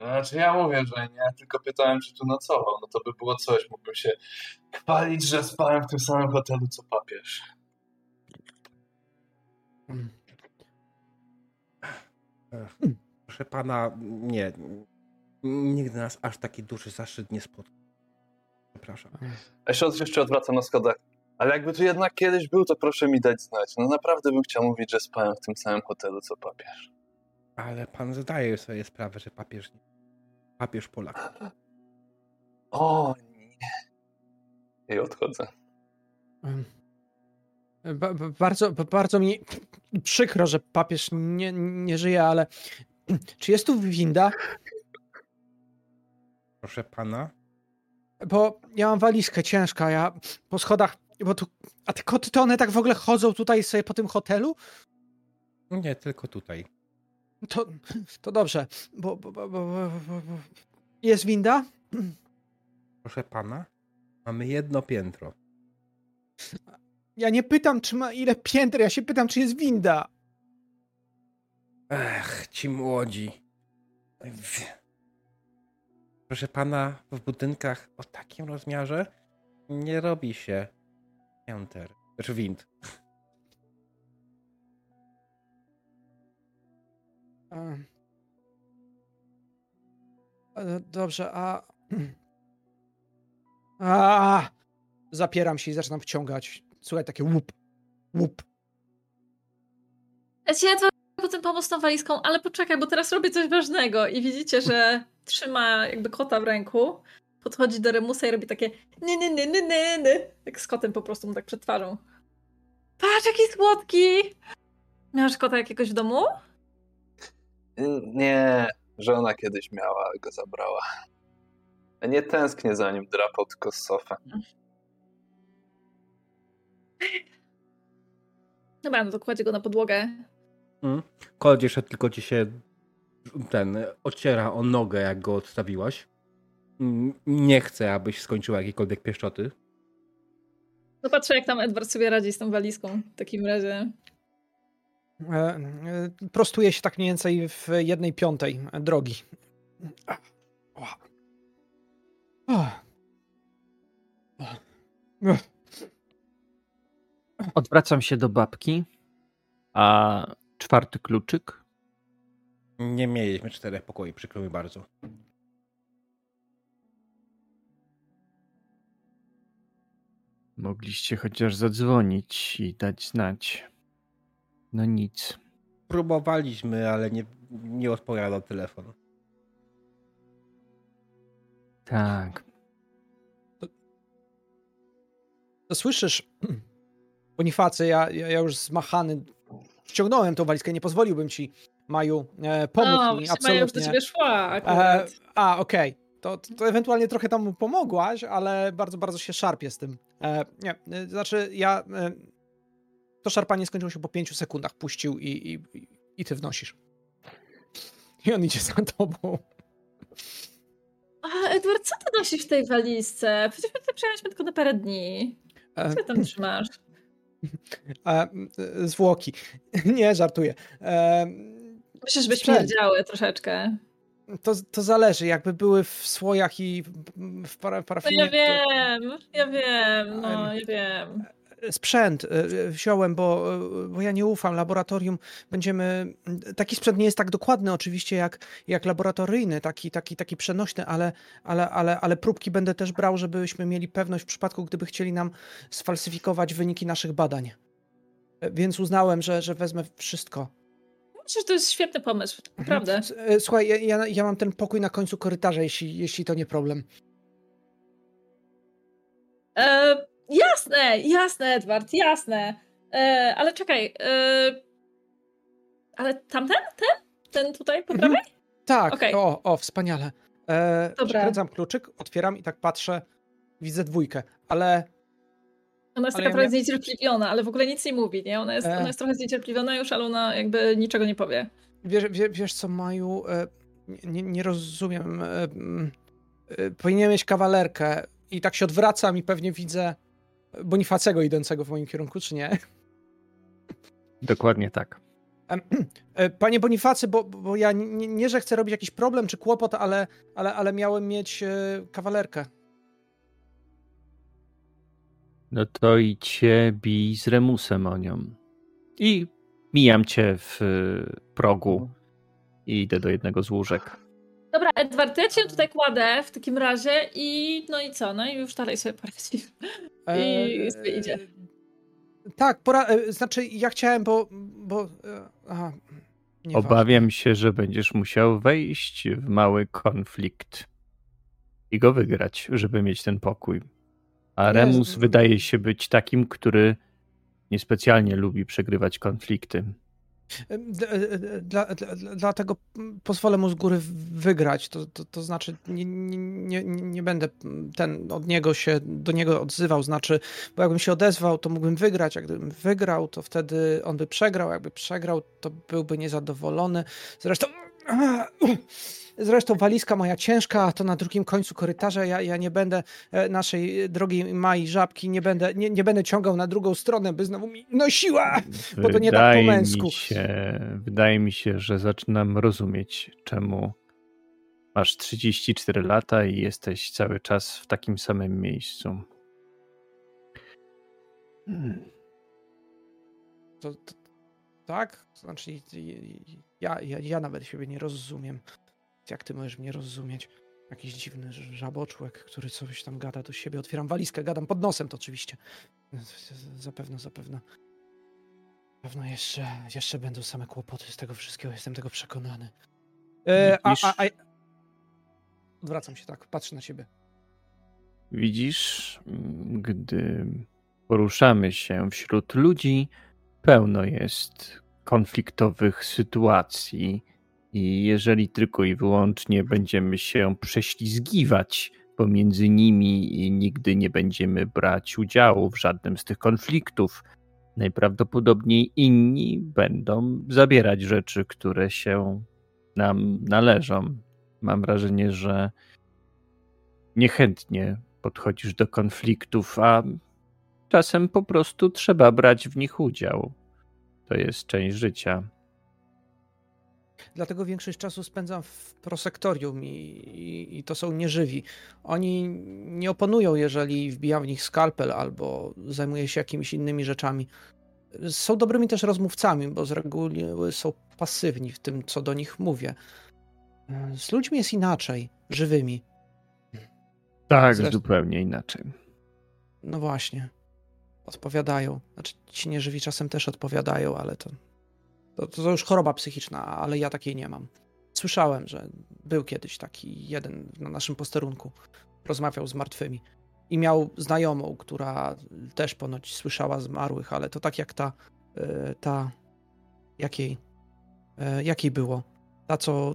Znaczy ja mówię, że nie, tylko pytałem, czy tu nocował. No to by było coś, mógłbym się chwalić, że spałem w tym samym hotelu co papież. Ech, Proszę pana, nie. Nigdy nas aż taki duży zaszczyt nie spotkał. Przepraszam. Od- jeszcze odwracam na schodach. Ale jakby tu jednak kiedyś był, to proszę mi dać znać. No naprawdę bym chciał mówić, że spałem w tym samym hotelu, co papież. Ale pan zdaje sobie sprawę, że papież nie. Papież Polak. O nie. I odchodzę. Em, Ba, ba, bardzo, ba, bardzo mi przykro, że papież nie, nie żyje, ale czy jest tu winda? Proszę pana. Bo ja mam walizkę ciężka, ja po schodach, bo tu, a te koty to one tak w ogóle chodzą tutaj sobie po tym hotelu? Nie, tylko tutaj. To, to dobrze, bo, bo, bo, bo, bo, bo bo- jest winda? Proszę pana. Mamy jedno piętro. Ja nie pytam, czy ma ile pięter, ja się pytam, czy jest winda. Ech, ci młodzi. Proszę pana, w budynkach o takim rozmiarze nie robi się pięter. Znaczy wind. E, Dobrze, a. A! Zapieram się i zaczynam wciągać. Słuchaj, takie łup, łup. Ja ci ledwo potem pomóc tą walizką, ale poczekaj, bo teraz robię coś ważnego i widzicie, że trzyma jakby kota w ręku, podchodzi do Remusa i robi takie nie, nie, nie, nie, nie, nie. Tak z kotem po prostu mu tak przed twarzą. Patrz, jaki słodki! Miałeś kota jakiegoś w domu? Nie, żona kiedyś miała, ale go zabrała. Nie tęsknię za nim, drapał tylko z sofę. Dobra, no to kładzie go na podłogę. Kolt jeszcze tylko ci się ten ociera o nogę, jak go odstawiłaś. Mm, Nie chcę, abyś skończyła jakiekolwiek pieszczoty. No patrzę, jak tam Edward sobie radzi z tą walizką w takim razie. E, e, Prostuje się tak mniej więcej w jednej piątej drogi. Odwracam się do babki. A czwarty kluczyk? Nie mieliśmy czterech pokoi, przykro mi bardzo. Mogliście chociaż zadzwonić i dać znać. No nic. Próbowaliśmy, ale nie, nie odpowiadał telefon. Tak. To słyszysz, Bonifacy, ja, ja, ja już zmachany ściągnąłem tą walizkę, nie pozwoliłbym ci, Maju, e, pomóc no, mi, właśnie Maja już do absolutnie. ciebie szła E, akurat. a, okej. To, to ewentualnie trochę tam mu pomogłaś, ale bardzo, bardzo się szarpie z tym. E, nie, e, znaczy ja... E, to szarpanie skończyło się po pięciu sekundach. Puścił i, i, i- ty wnosisz. I on idzie za tobą. A, Edward, co ty nosisz w tej walizce? Przecież my tutaj przyjechaliśmy tylko na parę dni. E, Co ty tam trzymasz? e, zwłoki. nie, żartuję. E, żeby Sprzęt. śmierdziały troszeczkę. to, to zależy. Jakby były w słojach i w para, No parafinie. ja to- wiem, ja wiem, no ja wiem. Sprzęt e, wziąłem, bo, e, bo ja nie ufam. Laboratorium będziemy. Taki sprzęt nie jest tak dokładny oczywiście jak, jak laboratoryjny, taki, taki, taki przenośny, ale, ale, ale, ale próbki będę też brał, żebyśmy mieli pewność w przypadku, gdyby chcieli nam sfalsyfikować wyniki naszych badań. E, Więc uznałem, że, że wezmę wszystko. Myślę, że to jest świetny pomysł, naprawdę. S- e, Słuchaj, ja, ja, ja mam ten pokój na końcu korytarza, jeśli, jeśli to nie problem. E, jasne, jasne, Edward, jasne. E, ale czekaj. E, ale tamten? Ten? Ten tutaj po Mhm. prawej? Tak, Okej. o, o, wspaniale. E, Dobra. Przekręcam kluczyk, otwieram i tak patrzę, widzę dwójkę, ale Ona jest Ale taka ja trochę zniecierpliwiona, ale w ogóle nic nie mówi, nie? Ona jest, E. ona jest trochę zniecierpliwiona już, ale ona jakby niczego nie powie. Wiesz, wie, wiesz co, Maju, e, nie, nie rozumiem. E, mm, e, powinien mieć kawalerkę i tak się odwracam i pewnie widzę Bonifacego idącego w moim kierunku, czy nie? Dokładnie tak. E, Panie Bonifacy, bo, bo ja nie, nie, że chcę robić jakiś problem czy kłopot, ale, ale, ale miałem mieć e, kawalerkę. No to idźcie bij z Remusem o nią. I mijam cię w y, progu i idę do jednego z łóżek. Dobra, Edward, ja cię tutaj kładę w takim razie i no i co? No i już dalej sobie poradzi. I sobie idzie. Tak, pora, e, znaczy ja chciałem, bo, bo e, aha. Obawiam się, że będziesz musiał wejść w mały konflikt i go wygrać, żeby mieć ten pokój. A Nie, Remus z- wydaje się być takim, który niespecjalnie lubi przegrywać konflikty. E, e, Dla, dla, dla- dlatego pozwolę mu z góry wygrać. To, to, to znaczy, nie, nie, nie, nie będę ten od niego się do niego odzywał. Znaczy, bo jakbym się odezwał, to mógłbym wygrać. Jak gdybym wygrał, to wtedy on by przegrał. Jakby przegrał, to byłby niezadowolony. Zresztą. Zresztą walizka moja ciężka, to na drugim końcu korytarza. Ja, ja nie będę e, naszej drogiej Mai Żabki, nie będę, nie, nie będę ciągał na drugą stronę, by znowu mi nosiła. Bo to nie tak po Wydaje męsku. Mi się, wydaje mi się, że zaczynam rozumieć, czemu masz 34 lata i jesteś cały czas w takim samym miejscu. Hmm. To, to, tak? Znaczy, ja, ja, ja nawet siebie nie rozumiem. Jak ty możesz mnie rozumieć? Jakiś dziwny żaboczłek, który coś tam gada do siebie. Otwieram walizkę, gadam pod nosem to oczywiście. Zapewne, zapewne. Pewno jeszcze, jeszcze będą same kłopoty z tego wszystkiego, jestem tego przekonany. E, a, a, a... Odwracam się tak, patrzę na ciebie. Widzisz, gdy poruszamy się wśród ludzi, pełno jest konfliktowych sytuacji, i jeżeli tylko i wyłącznie będziemy się prześlizgiwać pomiędzy nimi i nigdy nie będziemy brać udziału w żadnym z tych konfliktów, najprawdopodobniej inni będą zabierać rzeczy, które się nam należą. Mam wrażenie, że niechętnie podchodzisz do konfliktów, a czasem po prostu trzeba brać w nich udział. To jest część życia. Dlatego większość czasu spędzam w prosektorium i, i, i to są nieżywi. Oni nie oponują, jeżeli wbijam w nich skalpel albo zajmuję się jakimiś innymi rzeczami. Są dobrymi też rozmówcami, bo z reguły są pasywni w tym, co do nich mówię. Z ludźmi jest inaczej, żywymi. Tak, Zresztą- zupełnie inaczej. No właśnie. Odpowiadają. Znaczy, ci nieżywi czasem też odpowiadają, ale to, to, to już choroba psychiczna, ale ja takiej nie mam. Słyszałem, że był kiedyś taki jeden na naszym posterunku. Rozmawiał z martwymi. I miał znajomą, która też ponoć słyszała zmarłych, ale to tak jak ta, e, ta, jakiej, e, jakiej było? Ta, co,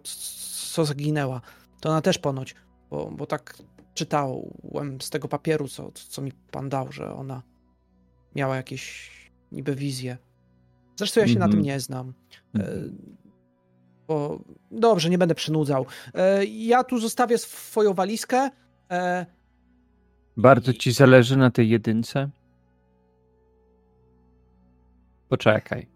co zaginęła. To ona też ponoć, bo, bo tak czytałem z tego papieru, co, co mi pan dał, że ona miała jakieś niby wizje. Zresztą ja się na Mhm. tym nie znam. E, Bo dobrze, nie będę przynudzał. E, Ja tu zostawię swoją walizkę. E, Bardzo ci zależy na tej jedynce? Poczekaj.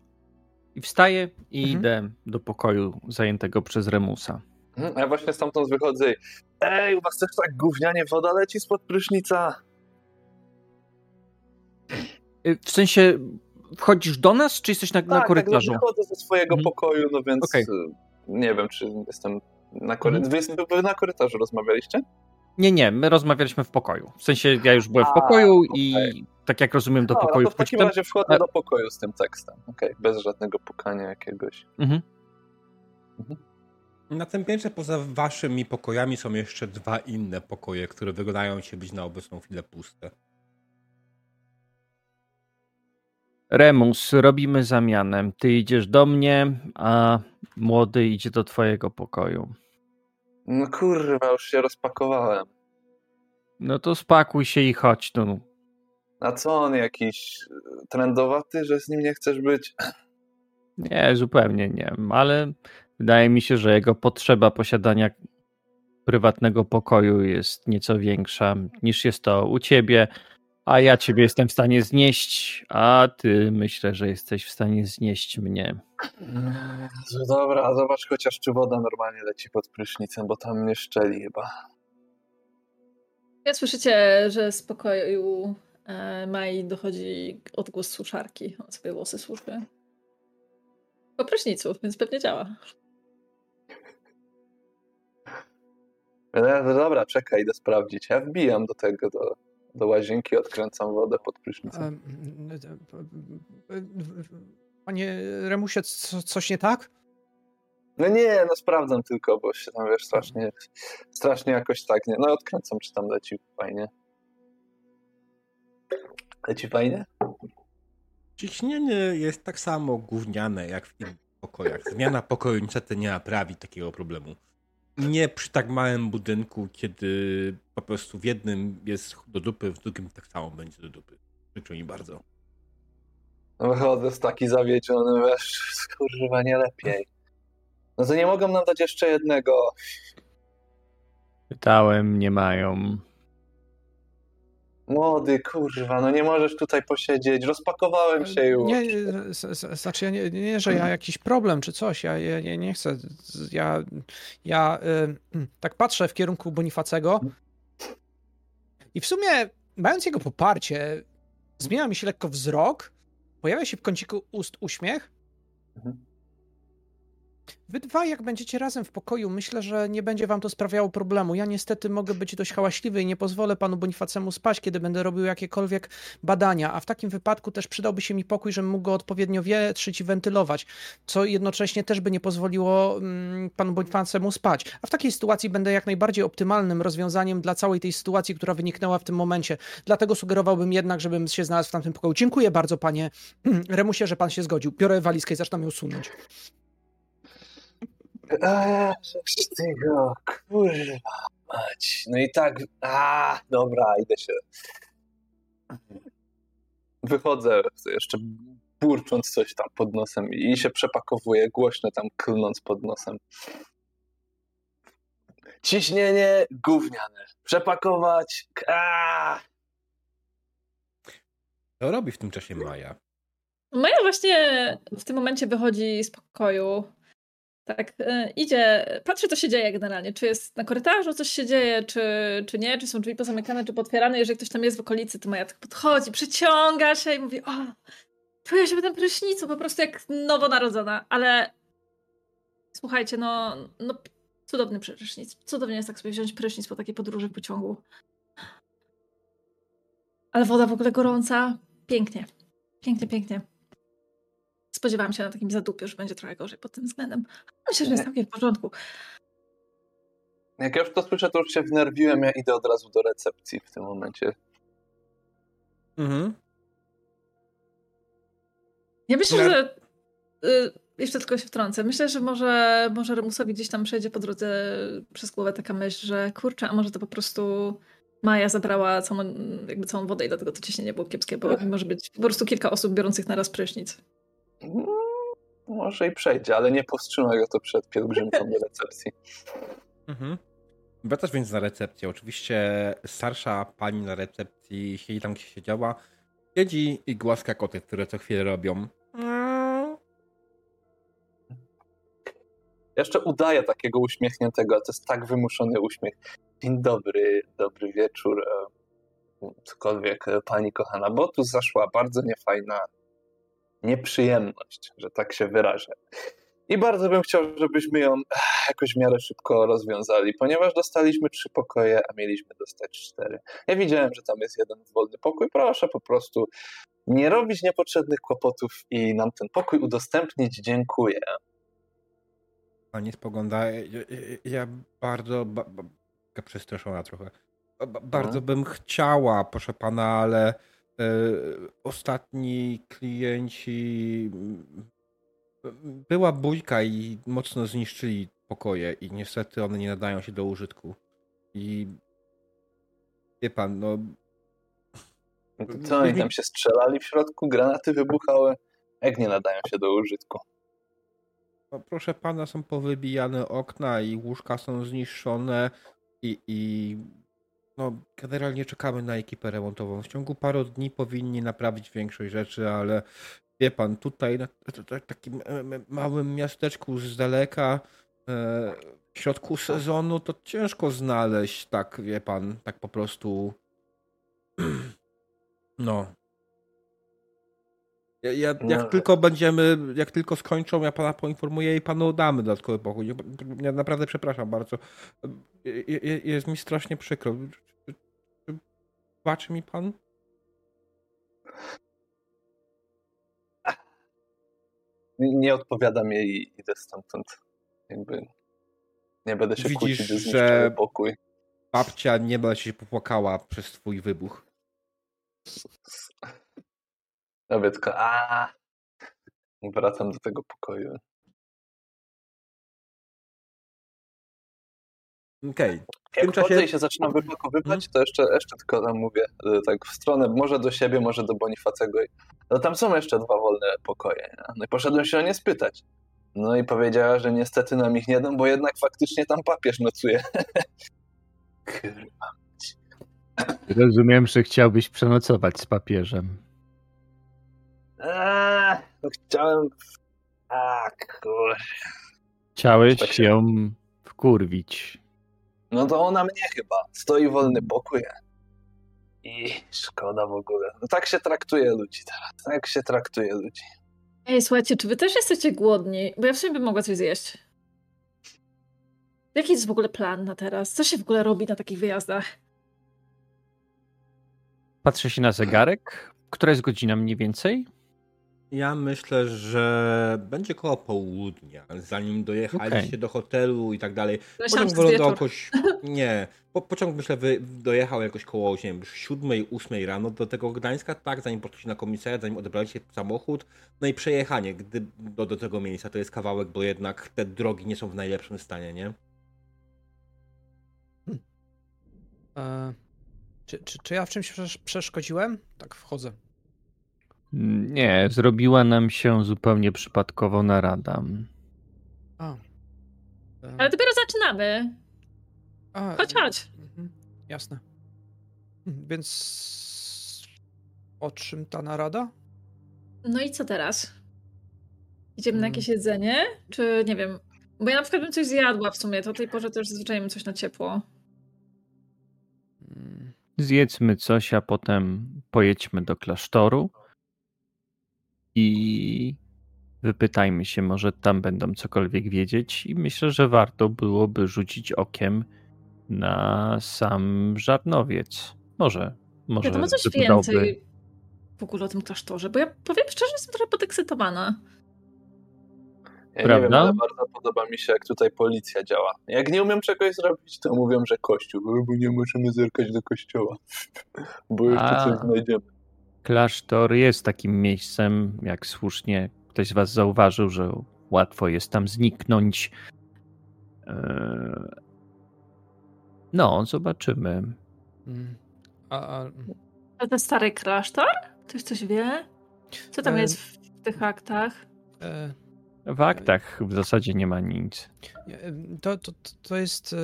I wstaję i Mhm. idę do pokoju zajętego przez Remusa. Mhm, A ja właśnie stamtąd wychodzę Ej, u was też tak gównianie woda leci spod prysznica. Y, W sensie, wchodzisz do nas, czy jesteś na, na tak, korytarzu? Tak, wychodzę ze swojego Mhm. pokoju, no więc Okej. y, nie wiem, czy jestem na korytarzu. Mhm. Wy, wy na korytarzu rozmawialiście? Nie, nie, my rozmawialiśmy w pokoju. W sensie, ja już byłem w A, pokoju i okej. tak jak rozumiem, do No, pokoju no to w takim razie wchodzę do pokoju z tym tekstem. Okej, bez żadnego pukania jakiegoś. Mhm. Na tym piętrze poza waszymi pokojami są jeszcze dwa inne pokoje, które wyglądają się być na obecną chwilę puste. Remus, robimy zamianę. Ty idziesz do mnie, a młody idzie do twojego pokoju. No kurwa, już się rozpakowałem. No to spakuj się i chodź tu. A co on jakiś trendowaty, że z nim nie chcesz być? Nie, zupełnie nie, ale wydaje mi się, że jego potrzeba posiadania prywatnego pokoju jest nieco większa niż jest to u ciebie, a ja ciebie jestem w stanie znieść, a ty myślę, że jesteś w stanie znieść mnie. Dobra, zobacz chociaż czy woda normalnie leci pod prysznicem, bo tam mnie szczeli chyba. Ja słyszycie, że z pokoju e, Mai dochodzi odgłos suszarki. On sobie włosy suszy. Po prysznicu, więc pewnie działa. No, dobra, czekaj, idę sprawdzić. Ja wbijam do tego, do, do łazienki, odkręcam wodę pod prysznicem. Em, Panie Remusie, co, coś nie tak? No nie, no sprawdzam tylko, bo się tam, wiesz, strasznie, strasznie jakoś tak, nie. No odkręcam, czy tam leci fajnie. Leci fajnie? Ciśnienie jest tak samo gówniane jak w innych pokojach. Zmiana pokoju niestety nie naprawi takiego problemu. Nie przy tak małym budynku, kiedy po prostu w jednym jest do dupy, w drugim tak samo będzie do dupy. Przykro mi bardzo. No Wychodzę z taki zawiedziony, wiesz, kurwa, nie lepiej. No to nie mogą nam dać jeszcze jednego. Pytałem, nie mają. Młody, kurwa, no nie możesz tutaj posiedzieć, rozpakowałem się już. Nie, znaczy ja nie, nie, że ja jakiś problem czy coś, ja, ja, nie chcę, ja, ja y, tak patrzę w kierunku Bonifacego i w sumie, mając jego poparcie, zmienia mi się lekko wzrok, pojawia się w kąciku ust uśmiech. Mhm. Wy dwaj, jak będziecie razem w pokoju, myślę, że nie będzie wam to sprawiało problemu. Ja niestety mogę być dość hałaśliwy i nie pozwolę panu Bonifacemu spać, kiedy będę robił jakiekolwiek badania, a w takim wypadku też przydałby się mi pokój, żebym mógł go odpowiednio wietrzyć i wentylować, co jednocześnie też by nie pozwoliło mm, panu Bonifacemu spać. A w takiej sytuacji będę jak najbardziej optymalnym rozwiązaniem dla całej tej sytuacji, która wyniknęła w tym momencie. Dlatego sugerowałbym jednak, żebym się znalazł w tamtym pokoju. Dziękuję bardzo, panie Remusie, że pan się zgodził. Biorę walizkę i zaczynam ją sunąć. Eee, ty go, kurwa mać. No i tak, a, dobra, idę się. Wychodzę jeszcze burcząc coś tam pod nosem i się przepakowuję, głośno tam klnąc pod nosem. Ciśnienie gówniane. Przepakować. A! Co robi w tym czasie Maja? Maja właśnie w tym momencie wychodzi z pokoju. Tak, e, idzie, patrzy co się dzieje generalnie. Czy jest na korytarzu coś się dzieje, czy, czy nie, czy są drzwi pozamykane, czy potwierane. Jeżeli ktoś tam jest w okolicy, to Maja tak podchodzi, przeciąga się i mówi: O, czuję się w tym prysznicu, po prostu jak nowonarodzona, ale słuchajcie, no, no cudowny prysznic. Cudownie jest tak sobie wziąć prysznic po takiej podróży w pociągu. Ale woda w ogóle gorąca. Pięknie. Pięknie, pięknie. Spodziewałam się na takim zadupiu, że będzie trochę gorzej pod tym względem. Myślę, że jest całkiem w porządku. Jak ja już to słyszę, to już się wnerwiłem, ja idę od razu do recepcji w tym momencie. Mhm. Ja myślę, No. że. Y, jeszcze tylko się wtrącę. Myślę, że może, może Remusowi gdzieś tam przejdzie po drodze przez głowę taka myśl, że kurczę, a może to po prostu Maja zabrała całą, jakby całą wodę i dlatego to ciśnienie było kiepskie, bo może być po prostu kilka osób biorących na raz prysznic. Może i przejdzie, ale nie powstrzyma go to przed pielgrzymką do recepcji. Mhm. Wracasz więc na recepcję. Oczywiście starsza pani na recepcji siedzi tam, gdzie siedziała. Siedzi i głaska koty, które co chwilę robią. Jeszcze udaję takiego uśmiechniętego, ale to jest tak wymuszony uśmiech. Dzień dobry, dobry wieczór, e, cokolwiek, e, pani kochana, bo tu zaszła bardzo niefajna nieprzyjemność, że tak się wyrażę. I bardzo bym chciał, żebyśmy ją jakoś w miarę szybko rozwiązali, ponieważ dostaliśmy trzy pokoje, a mieliśmy dostać cztery. Ja widziałem, że tam jest jeden wolny pokój. Proszę po prostu nie robić niepotrzebnych kłopotów i nam ten pokój udostępnić. Dziękuję. Pani spogląda. Ja, ja- bardzo. Ba, ba, przestraszona trochę. Ba, ba, bardzo bym chciała, proszę pana, ale ostatni klienci. mm, Była bójka i mocno zniszczyli pokoje, i niestety one nie nadają się do użytku. I. Wie pan, no. No to co oni tam się strzelali w środku, granaty wybuchały? Jak nie nadają się do użytku? No, proszę pana, są powybijane okna i łóżka są zniszczone i, i no, generalnie czekamy na ekipę remontową. W ciągu paru dni powinni naprawić większość rzeczy, ale wie pan, tutaj na takim e, małym miasteczku z daleka e, w środku sezonu to ciężko znaleźć tak, wie pan, tak po prostu no. Ja, ja, jak No. tylko będziemy, jak tylko skończą, ja pana poinformuję i panu damy dodatkowy pokój. Ja, naprawdę przepraszam bardzo. Je- je- Jest mi strasznie przykro. Czy- czy- Baczy mi pan? Nie, odpowiadam jej i idę stamtąd. Jakby nie będę się Widzisz, kłócić, że pokój. Babcia nie będzie się popłakała przez twój wybuch. Robię tylko a Wracam do tego pokoju. Okej. Jak tym czasie- się zaczynam wypakowywać, to jeszcze, jeszcze tylko tam mówię e, tak w stronę, może do siebie, może do Bonifacego. No tam są jeszcze dwa wolne pokoje. Nie? No i poszedłem się o nie spytać. No i powiedziała, że niestety nam ich nie dam, bo jednak faktycznie tam papież nocuje. Kurwa. Rozumiem, że chciałbyś przenocować z papieżem. Eee, no chciałem... A, kur... Chciałeś Tak się- ją wkurwić. No to ona mnie chyba. Stoi wolny pokój. I szkoda w ogóle. No tak się traktuje ludzi teraz. Tak się traktuje ludzi. Ej, słuchajcie, czy wy też jesteście głodni? Bo ja w sumie bym mogła coś zjeść. Jaki jest w ogóle plan na teraz? Co się w ogóle robi na takich wyjazdach? Patrzę się na zegarek. Która jest godzina mniej więcej? Ja myślę, że będzie koło południa, zanim dojechaliście Okej. do hotelu i tak dalej. Pociąg wieczór. jakoś. Nie. Po, pociąg myślę wy, dojechał jakoś koło nie wiem, 7, 8 rano do tego Gdańska, tak, zanim poszliście na komisariat, zanim odebraliście samochód. No i przejechanie gdy, do, do tego miejsca to jest kawałek, bo jednak te drogi nie są w najlepszym stanie, nie? E, czy, czy, czy ja w czymś przesz- przeszkodziłem? Tak, wchodzę. Nie, zrobiła nam się zupełnie przypadkowo narada. A. Ale dopiero zaczynamy. a, Chodź, chodź. mhm, Jasne. Mhm, Więc o czym ta narada? No i co teraz? Idziemy na Mm. jakieś jedzenie? Czy nie wiem? Bo ja na przykład bym coś zjadła w sumie, to o tej porze też zazwyczaj jem coś na ciepło. Mm, Zjedzmy coś, a potem pojedźmy do klasztoru i wypytajmy się, może tam będą cokolwiek wiedzieć. I myślę, że warto byłoby rzucić okiem na sam żarnowiec. Może, może Ja to ma coś wypadałoby- więcej w ogóle o tym klasztorze, bo ja powiem szczerze, jestem trochę podekscytowana. Ja Prawda? nie wiem, ale bardzo podoba mi się, jak tutaj policja działa. Jak nie umiem czegoś zrobić, to mówią, że kościół, bo nie możemy zerkać do kościoła, bo jeszcze A. coś znajdziemy. Klasztor jest takim miejscem, jak słusznie ktoś z Was zauważył, że łatwo jest tam zniknąć. Eee, No, zobaczymy. mm. A, a, Ale ten stary klasztor? Ktoś coś wie? Co tam E, jest w tych aktach? e, W aktach w zasadzie nie ma nic. To, to, to- to jest. e,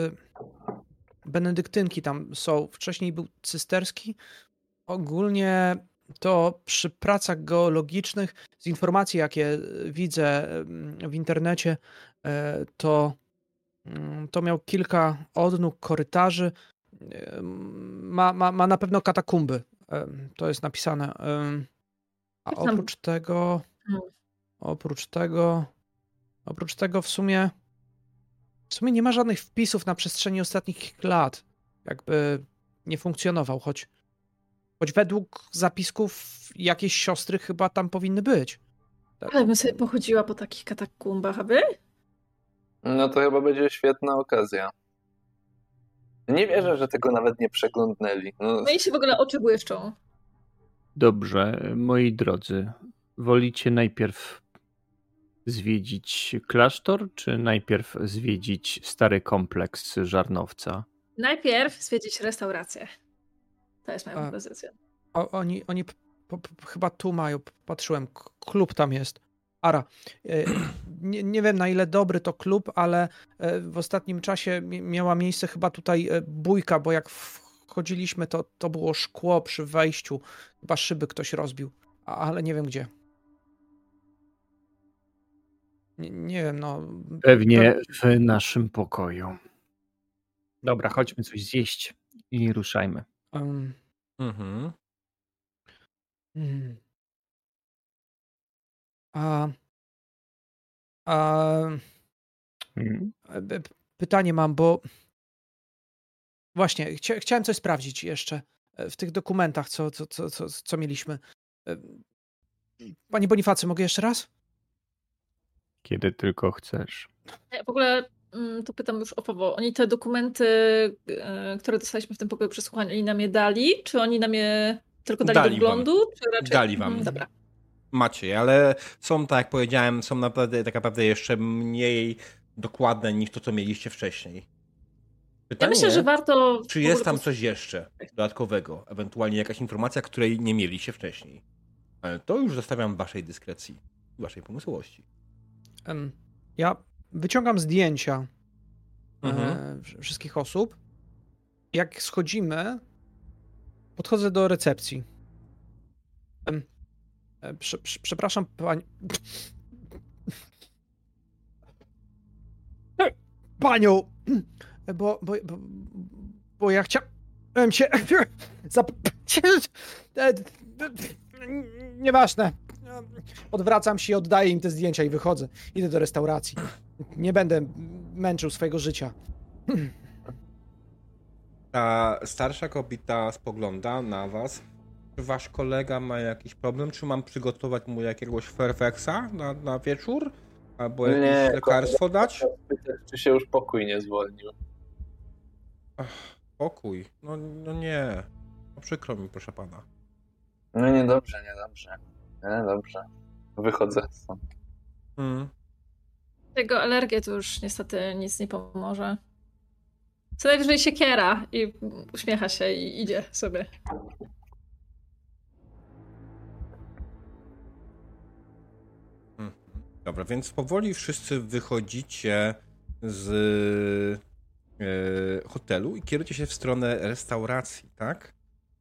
Benedyktynki tam są. Wcześniej był cysterski. Ogólnie to przy pracach geologicznych, z informacji, jakie e, widzę em, w internecie, e, to, mm, to miał kilka odnóg, korytarzy. Em, Ma, ma, ma na pewno katakumby. To jest napisane. A oprócz tego. Hmm. Oprócz tego. Oprócz tego w sumie. W sumie nie ma żadnych wpisów na przestrzeni ostatnich lat. Jakby nie funkcjonował, choć. Choć według zapisków jakieś siostry chyba tam powinny być. Ale bym sobie pochodziła po takich katakumbach, a wy? No to chyba będzie świetna okazja. Nie wierzę, że tego nawet nie przeglądnęli. No, No i się w ogóle oczy błyszczą. Dobrze, moi drodzy, wolicie najpierw zwiedzić klasztor, czy najpierw zwiedzić stary kompleks żarnowca? Najpierw zwiedzić restaurację. To jest moja propozycja. O, oni oni p- p- p- chyba tu mają. Patrzyłem, klub tam jest. Ara. e, Nie, nie wiem na ile dobry to klub, ale e, w ostatnim czasie mi- miała miejsce chyba tutaj e, bójka, bo jak wchodziliśmy, to, to było szkło przy wejściu. Chyba szyby ktoś rozbił, ale nie wiem gdzie. Nie, nie wiem, no. Pewnie w naszym pokoju. Dobra, chodźmy coś zjeść i ruszajmy. Em, Mhm. mm. A, a Mhm. p- p- pytanie mam, bo właśnie chcia, chciałem coś sprawdzić jeszcze e, w tych dokumentach, co, co, co, co, co mieliśmy. E, Panie Bonifacy, mogę jeszcze raz? Kiedy tylko chcesz. Ja w ogóle to pytam już o Paweł. Oni te dokumenty, e, które dostaliśmy w tym pokoju przesłuchania, oni nam je dali? Czy oni nam je tylko dali, Dali do wam. wglądu? Czy raczej... Dali wam. Mhm, Dobra. Macie, ale są, tak jak powiedziałem, są naprawdę tak naprawdę jeszcze mniej dokładne niż to, co mieliście wcześniej. Ja Pytanie, myślę, że warto... czy jest tam coś jeszcze dodatkowego, ewentualnie jakaś informacja, której nie mieliście wcześniej. Ale to już zostawiam waszej dyskrecji i waszej pomysłowości. Ja wyciągam zdjęcia Mhm. e, wsz- wszystkich osób. Jak schodzimy, podchodzę do recepcji. E, prze, prze, przepraszam, pani. Panią, bo, bo, bo, bo ja chciałem się. Zap... e, Nieważne. Odwracam się, oddaję im te zdjęcia i wychodzę. Idę do restauracji. Nie będę męczył swojego życia. Ta starsza kobieta spogląda na was. Czy wasz kolega ma jakiś problem? Czy mam przygotować mu jakiegoś Fairfaxa na, na wieczór? Albo jakieś Nie, lekarstwo dać? Czy się już pokój nie zwolnił. Pokój. No, no nie. No przykro mi, proszę pana. No niedobrze, niedobrze. Niedobrze. Wychodzę stąd. Mm. Jego alergię to już niestety nic nie pomoże. Co najwyżej siekiera i uśmiecha się i idzie sobie. Mhm. Dobra, więc powoli wszyscy wychodzicie z e, hotelu i kierujecie się w stronę restauracji, tak?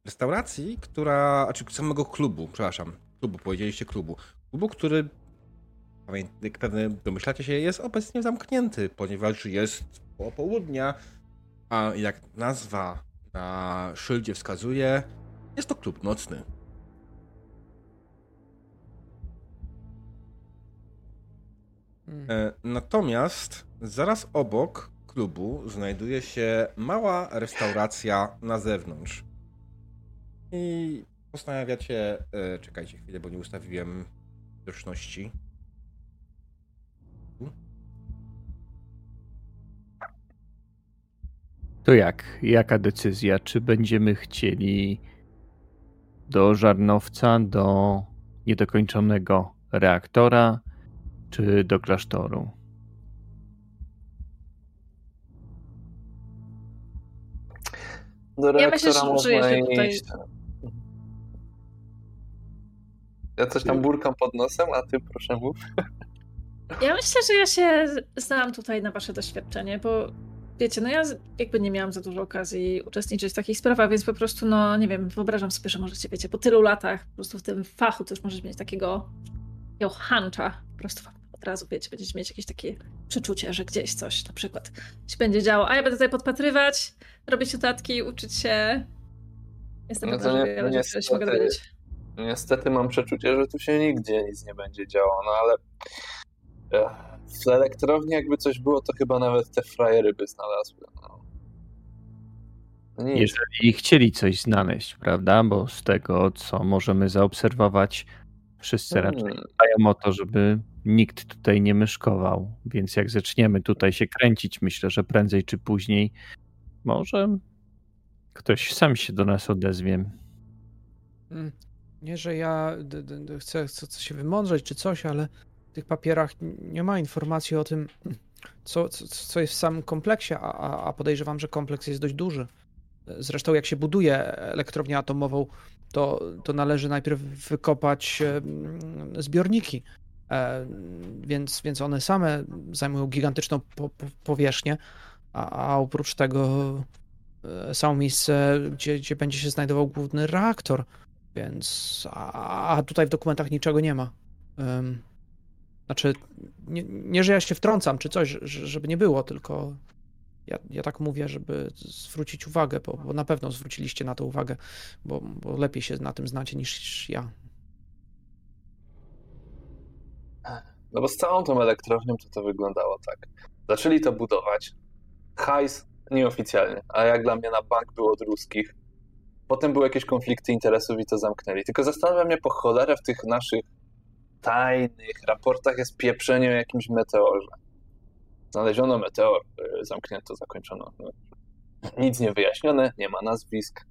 Restauracji, która, znaczy samego klubu, przepraszam, klubu, powiedzieliście klubu. Klubu, który, jak pewnie domyślacie się, jest obecnie zamknięty, ponieważ jest po południa, a jak nazwa na szyldzie wskazuje, jest to klub nocny. Hmm. E, Natomiast zaraz obok klubu znajduje się mała restauracja na zewnątrz. I postanawiacie. E, czekajcie chwilę, bo nie ustawiłem widoczności. To jak? Jaka decyzja? Czy będziemy chcieli do żarnowca, do niedokończonego reaktora, czy do klasztoru? Do Ja myślę, reaktora że można się tutaj- iść. Ja coś tam burkam pod nosem, a ty proszę mów. Ja myślę, że ja się znałam tutaj na wasze doświadczenie, bo wiecie, no ja jakby nie miałam za dużo okazji uczestniczyć w takich sprawach, więc po prostu, no nie wiem, wyobrażam sobie, że możecie, wiecie, po tylu latach po prostu w tym fachu to już możecie mieć takiego, takiego huncha, po prostu od razu, wiecie, będziecie mieć jakieś takie przeczucie, że gdzieś coś na przykład się będzie działo, a ja będę tutaj podpatrywać, robić notatki, uczyć się. Jestem No pewna, nie- że wiele nie rzeczy się mogę niestety. dowiedzieć. Niestety mam przeczucie, że tu się nigdzie nic nie będzie działo, no ale Ech, w elektrowni jakby coś było, to chyba nawet te frajery by znalazły. No. No Nic. Jeżeli chcieli coś znaleźć, prawda? Bo z tego, co możemy zaobserwować, wszyscy raczej Hmm. dbają o to, żeby nikt tutaj nie myszkował. Więc jak zaczniemy tutaj się kręcić, myślę, że prędzej czy później może ktoś sam się do nas odezwie. Mm, Nie, że ja chcę, chcę się wymądrzeć czy coś, ale tych papierach nie ma informacji o tym, co, co, co jest w samym kompleksie, a, a podejrzewam, że kompleks jest dość duży. Zresztą jak się buduje elektrownię atomową, to, to należy najpierw wykopać em, zbiorniki, E, więc, więc one same zajmują gigantyczną po, po, powierzchnię, a, a oprócz tego e, samo miejsce, gdzie, gdzie będzie się znajdował główny reaktor. Więc. A, a tutaj w dokumentach niczego nie ma. Znaczy, nie, nie, że ja się wtrącam czy coś, że- żeby nie było, tylko ja, ja tak mówię, żeby zwrócić uwagę, bo, bo na pewno zwróciliście na to uwagę, bo, bo lepiej się na tym znacie niż ja. No bo z całą tą elektrownią to to wyglądało tak. Zaczęli to budować. Hajs nieoficjalnie, a jak dla mnie na bank był od ruskich. Potem były jakieś konflikty interesów i to zamknęli. Tylko zastanawia mnie po cholerę w tych naszych tajnych raportach jest pieprzenie o jakimś meteorze. Znaleziono meteor, y, zamknięto, zakończono. No. Nic nie wyjaśnione, nie ma nazwisk.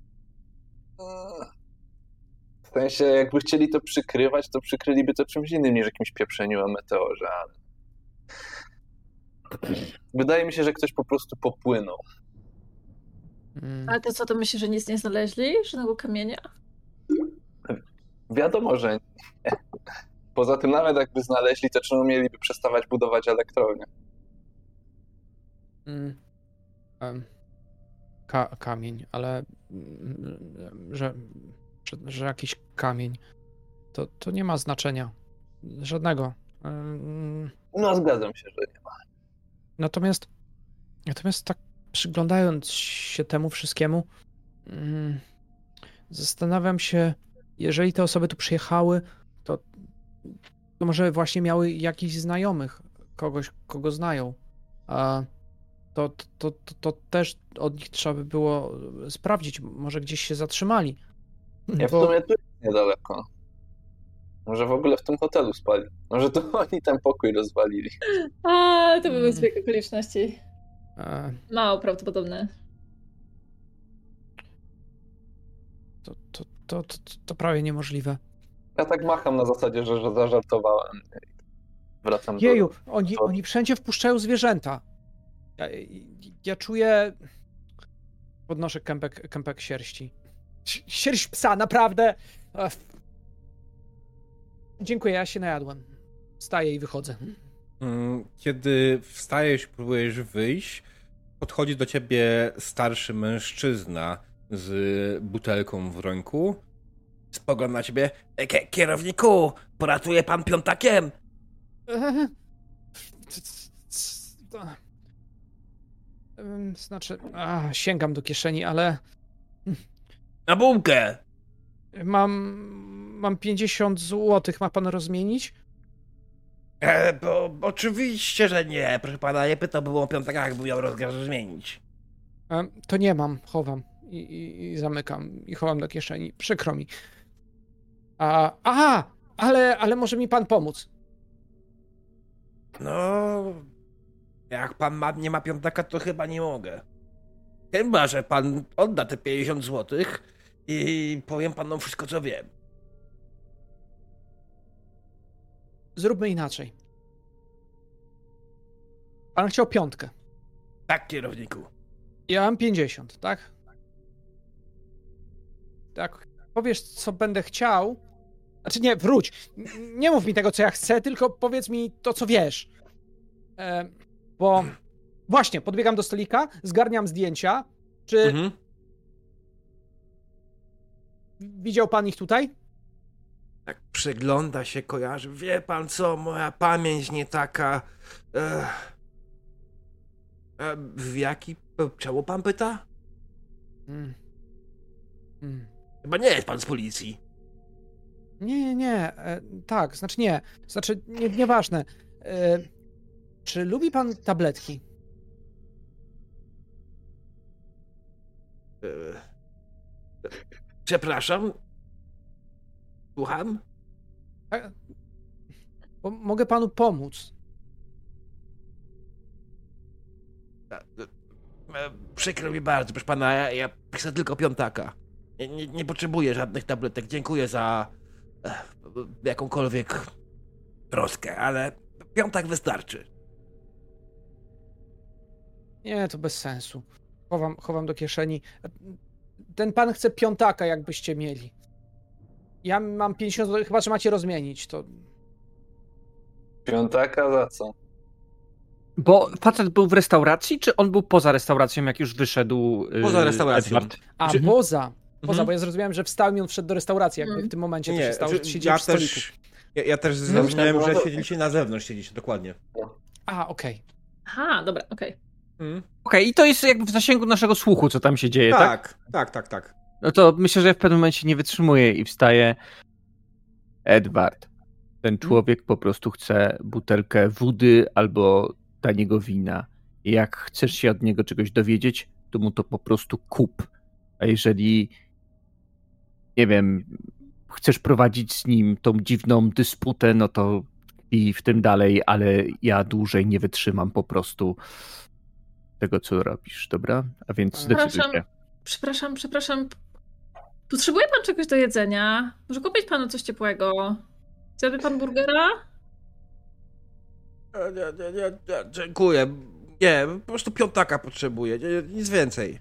W sensie, jakby chcieli to przykrywać, to przykryliby to czymś innym niż jakimś pieprzeniu o meteorze, ale... Wydaje mi się, że ktoś po prostu popłynął. Mm. Ale to co, to myślisz, że nic nie znaleźli? Żadnego kamienia? Wiadomo, że nie. Poza tym nawet jakby znaleźli, to czemu mieliby przestawać budować elektrownię? Mm. Em, Ka kamień, ale mm, że, że, że jakiś kamień to, to nie ma znaczenia. Żadnego. Em, No zgadzam się, że nie ma. Natomiast natomiast tak przyglądając się temu wszystkiemu, mm, zastanawiam się, jeżeli te osoby tu przyjechały, to, może właśnie miały jakichś znajomych, kogoś, kogo znają. A to, to, to, to też od nich trzeba by było sprawdzić. Może gdzieś się zatrzymali. Ja w Bo- sumie tu jest niedaleko. Może w ogóle w tym hotelu spali. Może to oni ten pokój rozwalili. A, to były Mm. zbieg okoliczności. e, Mało prawdopodobne. to, to, to, to, to prawie niemożliwe. Ja tak macham na zasadzie, że, że zażartowałem. Wracam Jeju, do... oni, to- oni wszędzie wpuszczają zwierzęta. Ja, ja czuję. Podnoszę kępek, kępek sierści. Sierść psa, naprawdę. Ech. Dziękuję, ja się najadłem. Wstaję i wychodzę. Mm, Kiedy wstajesz, próbujesz wyjść, podchodzi do ciebie starszy mężczyzna z butelką w ręku. Spogląda na ciebie. "K- Kierowniku, poratuje pan piątakiem? Em, Znaczy, a, sięgam do kieszeni, ale Na bułkę! mam, mam 50 zł. Ma pan rozmienić? E, bo, oczywiście, że nie. Proszę pana, nie pytałbym o piątakach, bym ją rozgrać zmienić. Em, To nie mam, chowam i, i, i zamykam i chowam do kieszeni. Przykro mi. A, aha, ale, ale może mi pan pomóc. No, jak pan ma, nie ma piątaka, to chyba nie mogę. Chyba, że pan odda te 50 zł i powiem panom wszystko, co wiem. Zróbmy inaczej. Pan chciał piątkę. Tak, kierowniku. Ja mam 50, tak? Tak. Powiesz, co będę chciał. Znaczy, nie, wróć. Nie mów mi tego, co ja chcę, tylko powiedz mi to, co wiesz. E, bo właśnie, podbiegam do stolika, zgarniam zdjęcia. Czy Mhm. widział pan ich tutaj? Tak przygląda się, kojarzy. Wie pan co, moja pamięć nie taka... Ech. W jaki... Czemu pan pyta? Hmm. Hmm. Chyba nie jest pan z policji. Nie, nie, nie. E, tak, znaczy nie. Znaczy, nie, nieważne. E, czy lubi pan tabletki? E, Przepraszam. Słucham? E, mogę panu pomóc. E, Przykro mi bardzo, proszę pana, ja, ja chcę tylko piątaka. Nie, nie, nie potrzebuję żadnych tabletek. Dziękuję za jakąkolwiek troskę, ale piątak wystarczy. Nie, to bez sensu. Chowam, chowam do kieszeni. Ten pan chce piątaka, jakbyście mieli. Ja mam 50 zł, chyba że macie rozmienić, to Piątaka za co? Bo facet był w restauracji, czy on był poza restauracją, jak już wyszedł? yy, Poza restauracją. Edward? A, Czy- poza. Poza, Mhm. bo ja zrozumiałem, że wstał i on wszedł do restauracji, jakby Mhm. w tym momencie to się stało, że siedział ja przy stoliku. też, ja, ja też No, zrozumiałem, że siedzieliście na zewnątrz, siedzieliście, dokładnie. A, okej. Aha, dobra, okej. Okej, i to jest jakby w zasięgu naszego słuchu, co tam się dzieje, tak? Tak, tak, tak, tak. No to myślę, że w pewnym momencie nie wytrzymuję i wstaję. Edward, Ten człowiek po prostu chce butelkę wody albo taniego wina. I jak chcesz się od niego czegoś dowiedzieć, to mu to po prostu kup. A jeżeli, nie wiem, chcesz prowadzić z nim tą dziwną dysputę, no to i w tym dalej, ale ja dłużej nie wytrzymam po prostu tego, co robisz, dobra? A więc zdecyduj się. Przepraszam, przepraszam. Potrzebuje pan czegoś do jedzenia? Może kupić panu coś ciepłego? Chciałby pan burgera? Nie, nie, nie, nie, dziękuję. Nie, po prostu piątaka potrzebuję, nic więcej.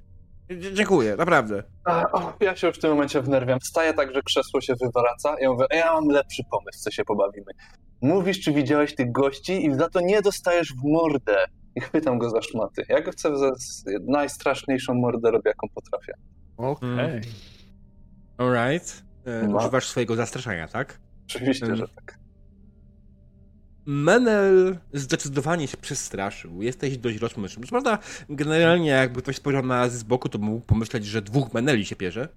Dziękuję, naprawdę. A, o, ja się już w tym momencie wnerwiam. Wstaję tak, że krzesło się wywraca. Ja mówię, ja mam lepszy pomysł, co się pobawimy. Mówisz, czy widziałeś tych gości i za to nie dostajesz w mordę. I chwytam go za szmaty. Ja go chcę za najstraszniejszą mordę robię, jaką potrafię. Okej. Okay. Alright. E, no. używasz swojego zastraszania, tak? Oczywiście, że tak. Menel zdecydowanie się przestraszył. Jesteś dość rozmyślny. Prawda, generalnie jakby ktoś spojrzał na z boku, to mógł pomyśleć, że dwóch Meneli się bierze.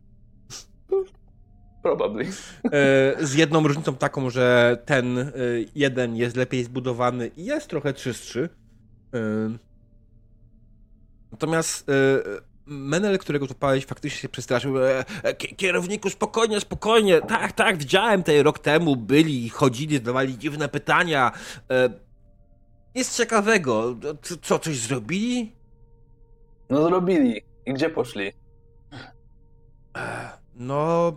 Probably. E, z jedną różnicą taką, że ten e, jeden jest lepiej zbudowany i jest trochę czystszy. E, natomiast Menel, którego tupałeś, faktycznie się przestraszył. Kierowniku, spokojnie, spokojnie. Tak, tak, widziałem tej rok temu. Byli, chodzili, zadawali dziwne pytania. Nic ciekawego. Co, coś zrobili? No zrobili. I gdzie poszli? No,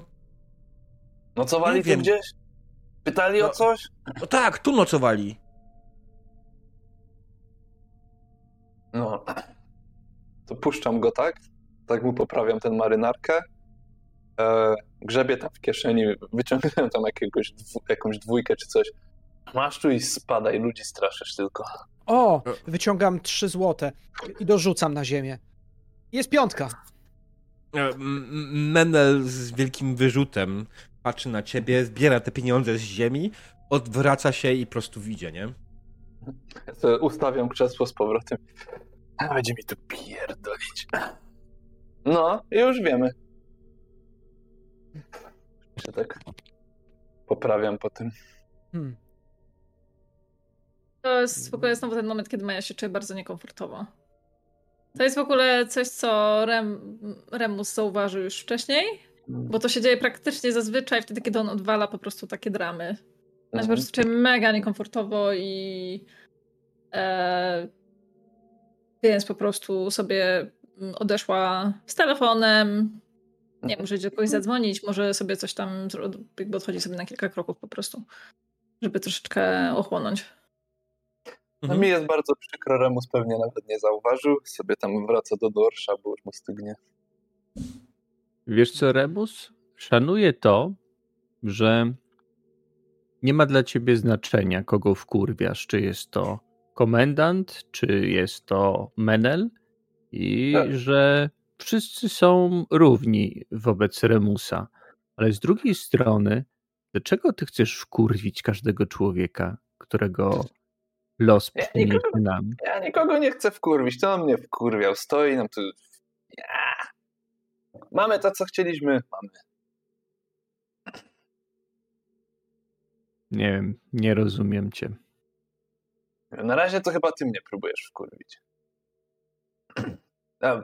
Nocowali tu gdzieś? Pytali no, o coś? No tak, tu nocowali. No. To puszczam go tak. Tak mu poprawiam tę marynarkę. E, grzebie tam w kieszeni, wyciągnąłem tam jakiegoś dwu, jakąś dwójkę czy coś. Masz tu i spadaj, ludzi straszysz tylko. O, wyciągam trzy złote i dorzucam na ziemię. Jest piątka. E, Menel z wielkim wyrzutem patrzy na ciebie, zbiera te pieniądze z ziemi, odwraca się i po prostu widzi, nie? Ustawiam krzesło z powrotem. A będzie mi tu pierdolić. No, już wiemy. Jeszcze tak poprawiam po tym. Hmm. To jest w ogóle znowu ten moment, kiedy Maja się czuje bardzo niekomfortowo. To jest w ogóle coś, co Rem, Remus zauważył już wcześniej, bo to się dzieje praktycznie zazwyczaj wtedy, kiedy on odwala po prostu takie dramy. Ja mhm. po prostu czuję mega niekomfortowo i e, więc po prostu sobie odeszła z telefonem. Nie, może do kogoś zadzwonić, może sobie coś tam, jakby odchodzi sobie na kilka kroków po prostu, żeby troszeczkę ochłonąć. No mhm. mi jest bardzo przykro, Remus pewnie nawet nie zauważył, sobie tam wraca do dorsza, bo już mu stygnie. Wiesz co, Rebus? Szanuję to, że nie ma dla ciebie znaczenia, kogo wkurwiasz, czy jest to komendant, czy jest to Menel i tak. że wszyscy są równi wobec Remusa. Ale z drugiej strony, dlaczego ty chcesz wkurwić każdego człowieka, którego los ja nikogo, nam? Ja nikogo nie chcę wkurwić, to on mnie wkurwiał, stoi nam tu... Ja. Mamy to, co chcieliśmy, mamy. Nie wiem, nie rozumiem cię. Na razie to chyba ty mnie próbujesz wkurwić. E,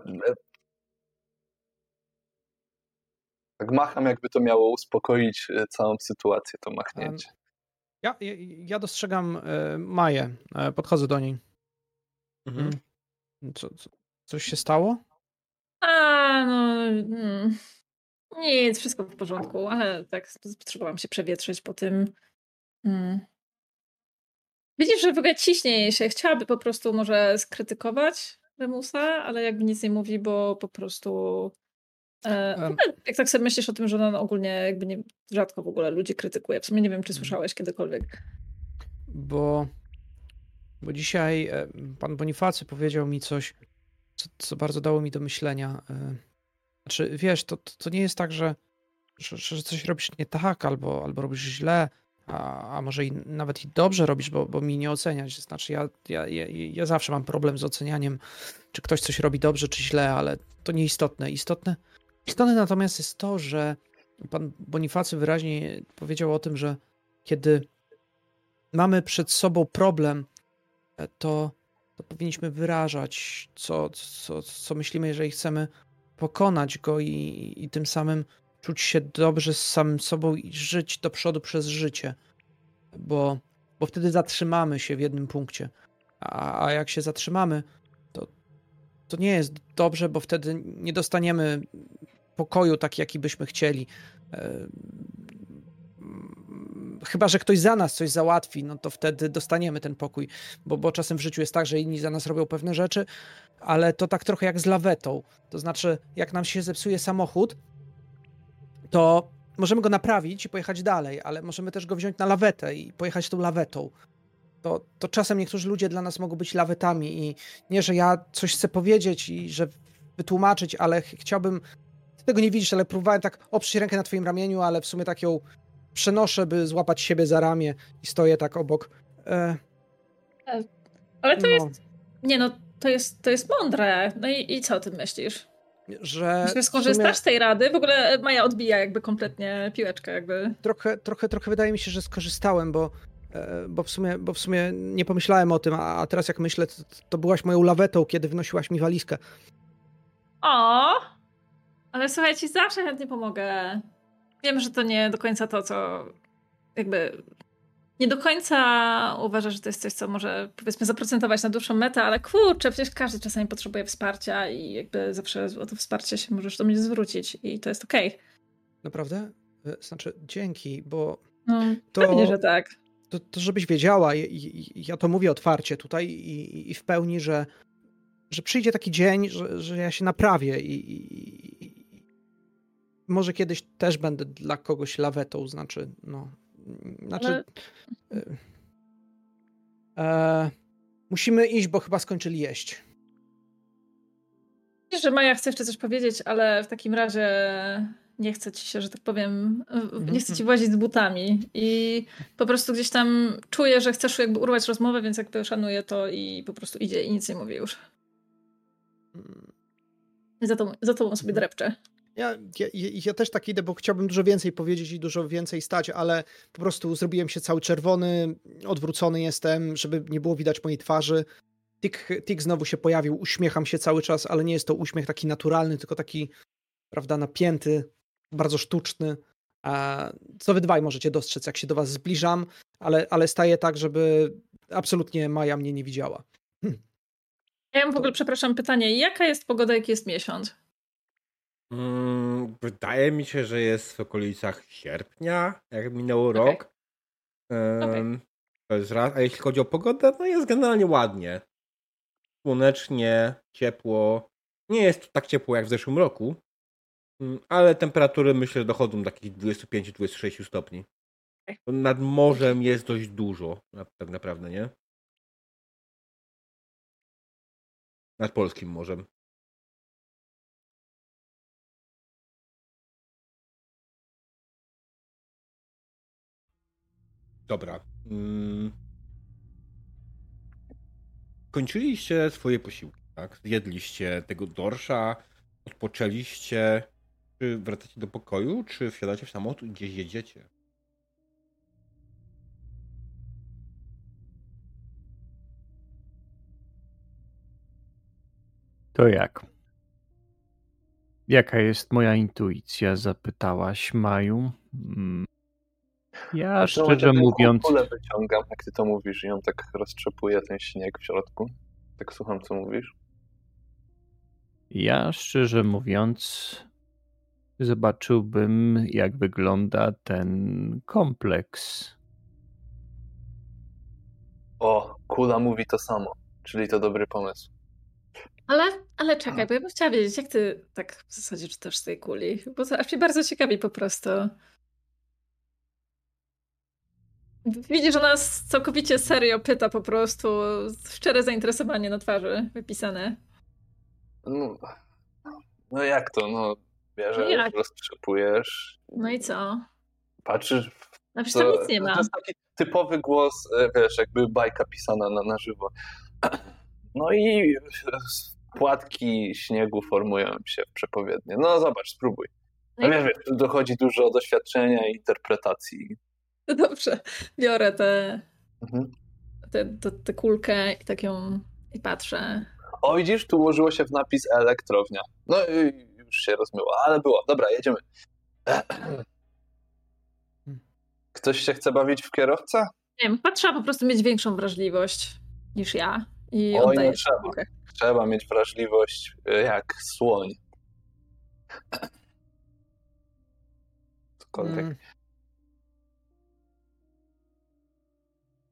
tak macham, jakby to miało uspokoić e, całą sytuację, to machnięcie. Ja, ja, ja dostrzegam e, Maję. Podchodzę do niej. Mhm. Mm. Co, co, coś się stało? A, no. Hmm. Nic, wszystko w porządku, ale tak potrzebowałam się przewietrzyć po tym. Hmm. Widzisz, że w ogóle ciśnie się. Chciałaby po prostu może skrytykować Remusa, ale jakby nic nie mówi, bo po prostu. E, jak tak sobie myślisz o tym, że ona ogólnie jakby nie, rzadko w ogóle ludzi krytykuje. W sumie nie wiem, czy mhm. słyszałeś kiedykolwiek. Bo, bo dzisiaj e, pan Bonifacy powiedział mi coś, co, co bardzo dało mi do myślenia. E, znaczy, wiesz, to, to nie jest tak, że, że, że coś robisz nie tak, albo, albo robisz źle, a, a może i nawet i dobrze robisz, bo, bo mi nie oceniać. Znaczy, ja, ja, ja, ja zawsze mam problem z ocenianiem, czy ktoś coś robi dobrze, czy źle, ale to nieistotne. Istotne, istotne natomiast jest to, że pan Bonifacy wyraźnie powiedział o tym, że kiedy mamy przed sobą problem, e, to, to powinniśmy wyrażać, co, co, co myślimy, jeżeli chcemy pokonać go i, i tym samym czuć się dobrze z samym sobą i żyć do przodu przez życie. Bo, bo wtedy zatrzymamy się w jednym punkcie. A, a jak się zatrzymamy, to, to nie jest dobrze, bo wtedy nie dostaniemy pokoju tak, jaki byśmy chcieli. E, chyba, że ktoś za nas coś załatwi, no to wtedy dostaniemy ten pokój, bo, bo czasem w życiu jest tak, że inni za nas robią pewne rzeczy, ale to tak trochę jak z lawetą. To znaczy, jak nam się zepsuje samochód, to możemy go naprawić i pojechać dalej, ale możemy też go wziąć na lawetę i pojechać tą lawetą. To, to czasem niektórzy ludzie dla nas mogą być lawetami i nie, że ja coś chcę powiedzieć i że wytłumaczyć, ale chciałbym ty tego nie widzisz, ale próbowałem tak oprzeć rękę na twoim ramieniu, ale w sumie tak ją przenoszę, by złapać siebie za ramię i stoję tak obok. E... Ale to no. jest. Nie no, to jest, to jest mądre. No i, i co ty myślisz? Że. Że skorzystasz z tej rady? W ogóle Maja odbija jakby kompletnie piłeczkę, jakby. Trochę, trochę, trochę wydaje mi się, że skorzystałem, bo. E, bo w, sumie, bo w sumie nie pomyślałem o tym, a teraz jak myślę, to, to byłaś moją lawetą, kiedy wnosiłaś mi walizkę. O! Ale słuchaj, ci zawsze chętnie pomogę. Wiem, że to nie do końca to, co jakby nie do końca uważasz, że to jest coś, co może powiedzmy zaprocentować na dłuższą metę, ale kurczę, przecież każdy czasami potrzebuje wsparcia i jakby zawsze o to wsparcie się możesz do mnie zwrócić i to jest okej. Okay. Naprawdę? E, znaczy, dzięki, bo no, to... Pewnie, że tak. To, to żebyś wiedziała, ja to mówię otwarcie tutaj i, i w pełni, że, że przyjdzie taki dzień, że, że ja się naprawię i, i, może kiedyś też będę dla kogoś lawetą, znaczy, no. Znaczy. Ale... E, e, musimy iść, bo chyba skończyli jeść. Wiesz, że Maja chce jeszcze coś powiedzieć, ale w takim razie nie chce ci się, że tak powiem, nie chce ci mhm. włazić z butami i po prostu gdzieś tam czuje, że chcesz jakby urwać rozmowę, więc jakby szanuje to i po prostu idzie i nic nie mówi już. Mm. Za, to, za tobą sobie mhm. Ja, ja, ja, też tak idę, bo chciałbym dużo więcej powiedzieć i dużo więcej stać, ale po prostu zrobiłem się cały czerwony, odwrócony jestem, żeby nie było widać mojej twarzy. Tik, tik znowu się pojawił, uśmiecham się cały czas, ale nie jest to uśmiech taki naturalny, tylko taki, prawda, napięty, bardzo sztuczny. Co wy dwaj możecie dostrzec, jak się do was zbliżam, ale, ale tak, żeby absolutnie Maja mnie nie widziała. Hm. Ja mam w ogóle, przepraszam, pytanie. Jaka jest pogoda, jaki jest miesiąc? Mm, wydaje mi się, że jest w okolicach sierpnia, jak minął okay. rok. Um, okay. To jest raz. A jeśli chodzi o pogodę, no jest generalnie ładnie. Słonecznie, ciepło. Nie jest to tak ciepło jak w zeszłym roku, mm, ale temperatury myślę dochodzą do takich 25-26 stopni. Nad morzem jest dość dużo, tak naprawdę, nie? Nad polskim morzem. Dobra. Mm. Kończyliście swoje posiłki, tak? Zjedliście tego dorsza, odpoczęliście. Czy wracacie do pokoju, czy wsiadacie w samochód i gdzieś jedziecie? To jak? Jaka jest moja intuicja? Zapytałaś Maju. Ja szczerze mówiąc. Kulę wyciągam, jak ty to mówisz, i ją tak roztrzepuję ten śnieg w środku. Tak słucham, co mówisz. Ja szczerze mówiąc, zobaczyłbym, jak wygląda ten kompleks. O, kula mówi to samo, czyli to dobry pomysł. Ale, ale czekaj, bo ja bym chciała wiedzieć, jak ty tak w zasadzie czytasz z tej kuli, bo to aż mnie bardzo ciekawi po prostu. Widzisz, że nas całkowicie serio pyta po prostu, szczere zainteresowanie na twarzy wypisane. No, no jak to? No bierzesz, no roztrzepujesz. No i co? Patrzysz. No przecież tam nic nie ma. To jest taki typowy głos, e, wiesz, jakby bajka pisana na, na żywo. No i płatki śniegu formują się w przepowiednie. No zobacz, spróbuj. No wiesz, wiesz, dochodzi dużo doświadczenia i interpretacji Dobrze, biorę te Mhm. tę te, te kulkę i tak ją i patrzę. O, widzisz, tu ułożyło się w napis elektrownia. No i już się rozmyło, ale było. Dobra, jedziemy. Ktoś się chce bawić w kierowcę? Nie wiem, patrzę, po prostu mieć większą wrażliwość niż ja. I Oj, nie trzeba. kulkę. Trzeba mieć wrażliwość y, jak słoń. Cokolwiek. Mm,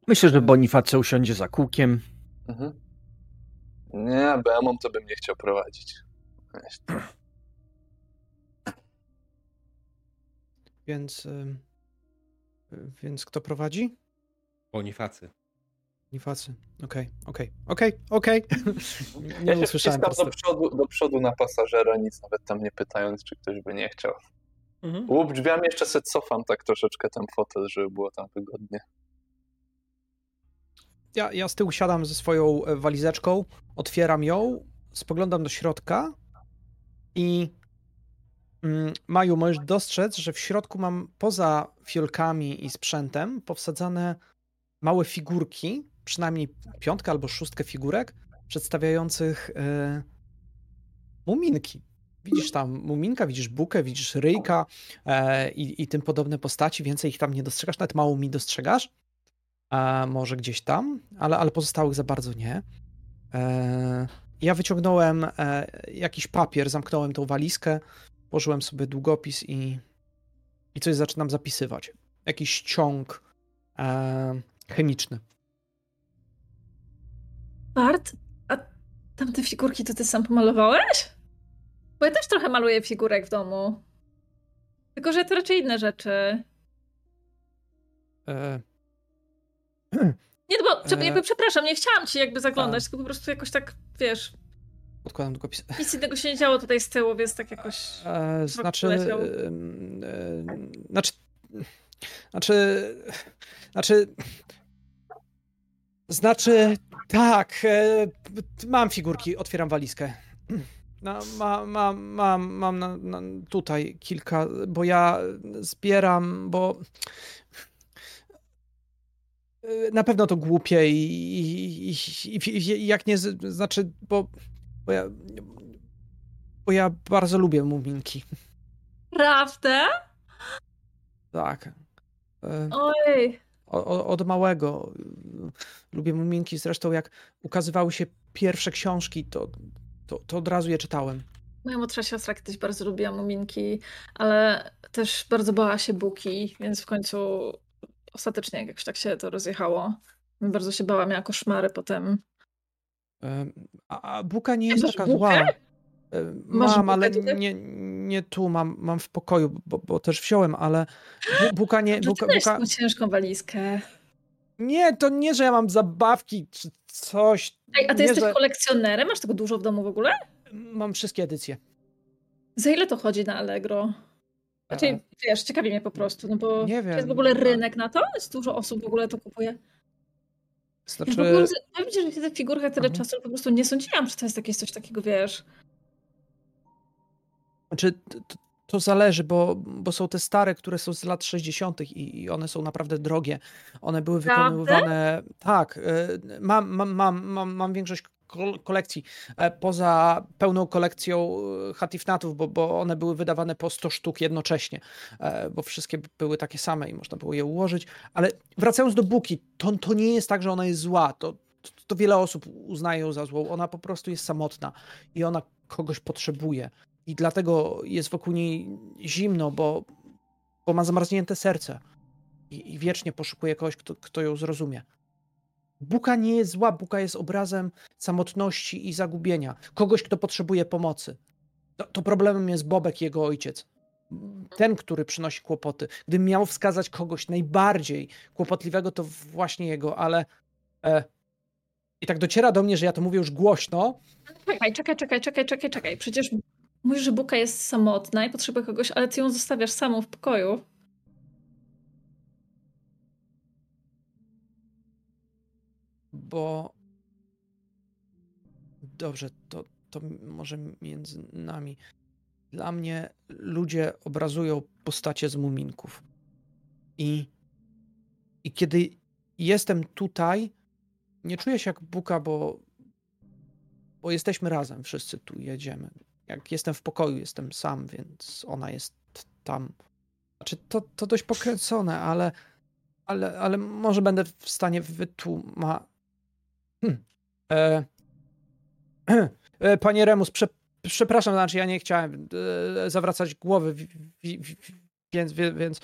Myślę, że Boniface usiądzie za kółkiem. Mhm. Nie, BMO to bym nie chciał prowadzić. Więc. ym, Więc kto prowadzi? Bonifacy. Nifacy. Okej, okej, okej, okej. Nie Ja się usłyszałem do przodu, do przodu na pasażera, nic nawet tam nie pytając, czy ktoś by nie chciał. Mhm. Łup drzwiami jeszcze se cofam tak troszeczkę ten fotel, żeby było tam wygodnie. Ja, ja z tyłu siadam ze swoją e, walizeczką, otwieram ją, spoglądam do środka i mm, Maju, możesz dostrzec, że w środku mam poza fiolkami i sprzętem powsadzane małe figurki, przynajmniej piątkę albo szóstkę figurek przedstawiających e, muminki. Widzisz tam muminka, widzisz bukę, widzisz ryjka e, i, i tym podobne postaci. Więcej ich tam nie dostrzegasz, nawet mało mi dostrzegasz a może gdzieś tam, ale, ale pozostałych za bardzo nie. E, ja wyciągnąłem e, jakiś papier, zamknąłem tą walizkę, położyłem sobie długopis i, i coś zaczynam zapisywać. Jakiś ciąg e, chemiczny. Bart, a tamte figurki to ty sam pomalowałeś? Bo ja też trochę maluję figurek w domu. Tylko, że to raczej inne rzeczy. E, Nie, no bo E. jakby, przepraszam, nie chciałam ci jakby zaglądać, tylko po prostu jakoś tak, wiesz, odkładam długopis. nic innego się nie działo tutaj z tyłu, więc tak jakoś... E, znaczy, e, znaczy, znaczy, znaczy, znaczy, tak, e, mam figurki, otwieram walizkę. No, mam, mam, mam, mam na, na, tutaj kilka, bo ja zbieram, bo na pewno to głupie i, i, i, i, jak nie, znaczy, bo, bo ja, bo ja bardzo lubię muminki. Prawda? Tak. E, Oj, o- Od małego y, lubię muminki. Zresztą jak ukazywały się pierwsze książki, to, to, to od razu je czytałem. moja młodsza siostra kiedyś bardzo lubiła muminki, ale też bardzo bała się buki, więc w końcu ostatecznie jakoś tak się to rozjechało. Bardzo się bała, miała koszmary potem. A, a buka nie jest taka bukę? zła. Mam, ale nie, nie tu, mam, mam w pokoju, bo, bo też wziąłem, ale bu, buka nie. Buka, Buka, taką ciężką walizkę. nie, to nie, że ja mam zabawki czy coś. Ej, a ty nie, jesteś że- kolekcjonerem? Masz tego dużo w domu w ogóle? Mam wszystkie edycje. Za ile to chodzi na Allegro? Znaczy, wiesz, ciekawi mnie po prostu, no bo Nie czy jest wiem, w ogóle rynek na to? Jest dużo osób w ogóle to kupuje? Ja Znaczy, w ogóle, powiem ci, że w tych figurkach tyle Mhm. czasu po prostu nie sądziłam, że to jest jakieś coś takiego, wiesz. Znaczy, t- t- to zależy, bo, bo są te stare, które są z lat 60. i, i one są naprawdę drogie. One były wykonywane. Tak, e, mam, mam, mam, mam, mam większość kolekcji. e, Poza pełną kolekcją e, hatifnatów, bo, bo one były wydawane po 100 sztuk jednocześnie, e, bo wszystkie były takie same i można było je ułożyć. Ale wracając do Buki, to, to nie jest tak, że ona jest zła. To, to, to wiele osób uznaje ją za złą. Ona po prostu jest samotna i ona kogoś potrzebuje. I dlatego jest wokół niej zimno, bo, bo ma zamarznięte serce. I, I wiecznie poszukuje kogoś, kto, kto ją zrozumie. Buka nie jest zła, Buka jest obrazem samotności i zagubienia. Kogoś, kto potrzebuje pomocy. To, to problemem jest Bobek, jego ojciec. Ten, który przynosi kłopoty. Gdybym miał wskazać kogoś najbardziej kłopotliwego, to właśnie jego, ale. E, I tak dociera do mnie, że ja to mówię już głośno, Czekaj, czekaj, czekaj, czekaj, czekaj, czekaj. Przecież mówisz, że Buka jest samotna i potrzebuje kogoś, ale ty ją zostawiasz samą w pokoju. Bo dobrze, to, to może między nami. Dla mnie ludzie obrazują postacie z muminków. I, i kiedy jestem tutaj, nie czuję się jak buka, bo, bo jesteśmy razem, wszyscy tu jedziemy. Jak jestem w pokoju, jestem sam, więc ona jest tam. Znaczy, to, to dość pokręcone, ale, ale, ale może będę w stanie wytłumaczyć. Hmm. E... e... Panie Remus, prze... przepraszam, znaczy ja nie chciałem e... zawracać głowy, więc, więc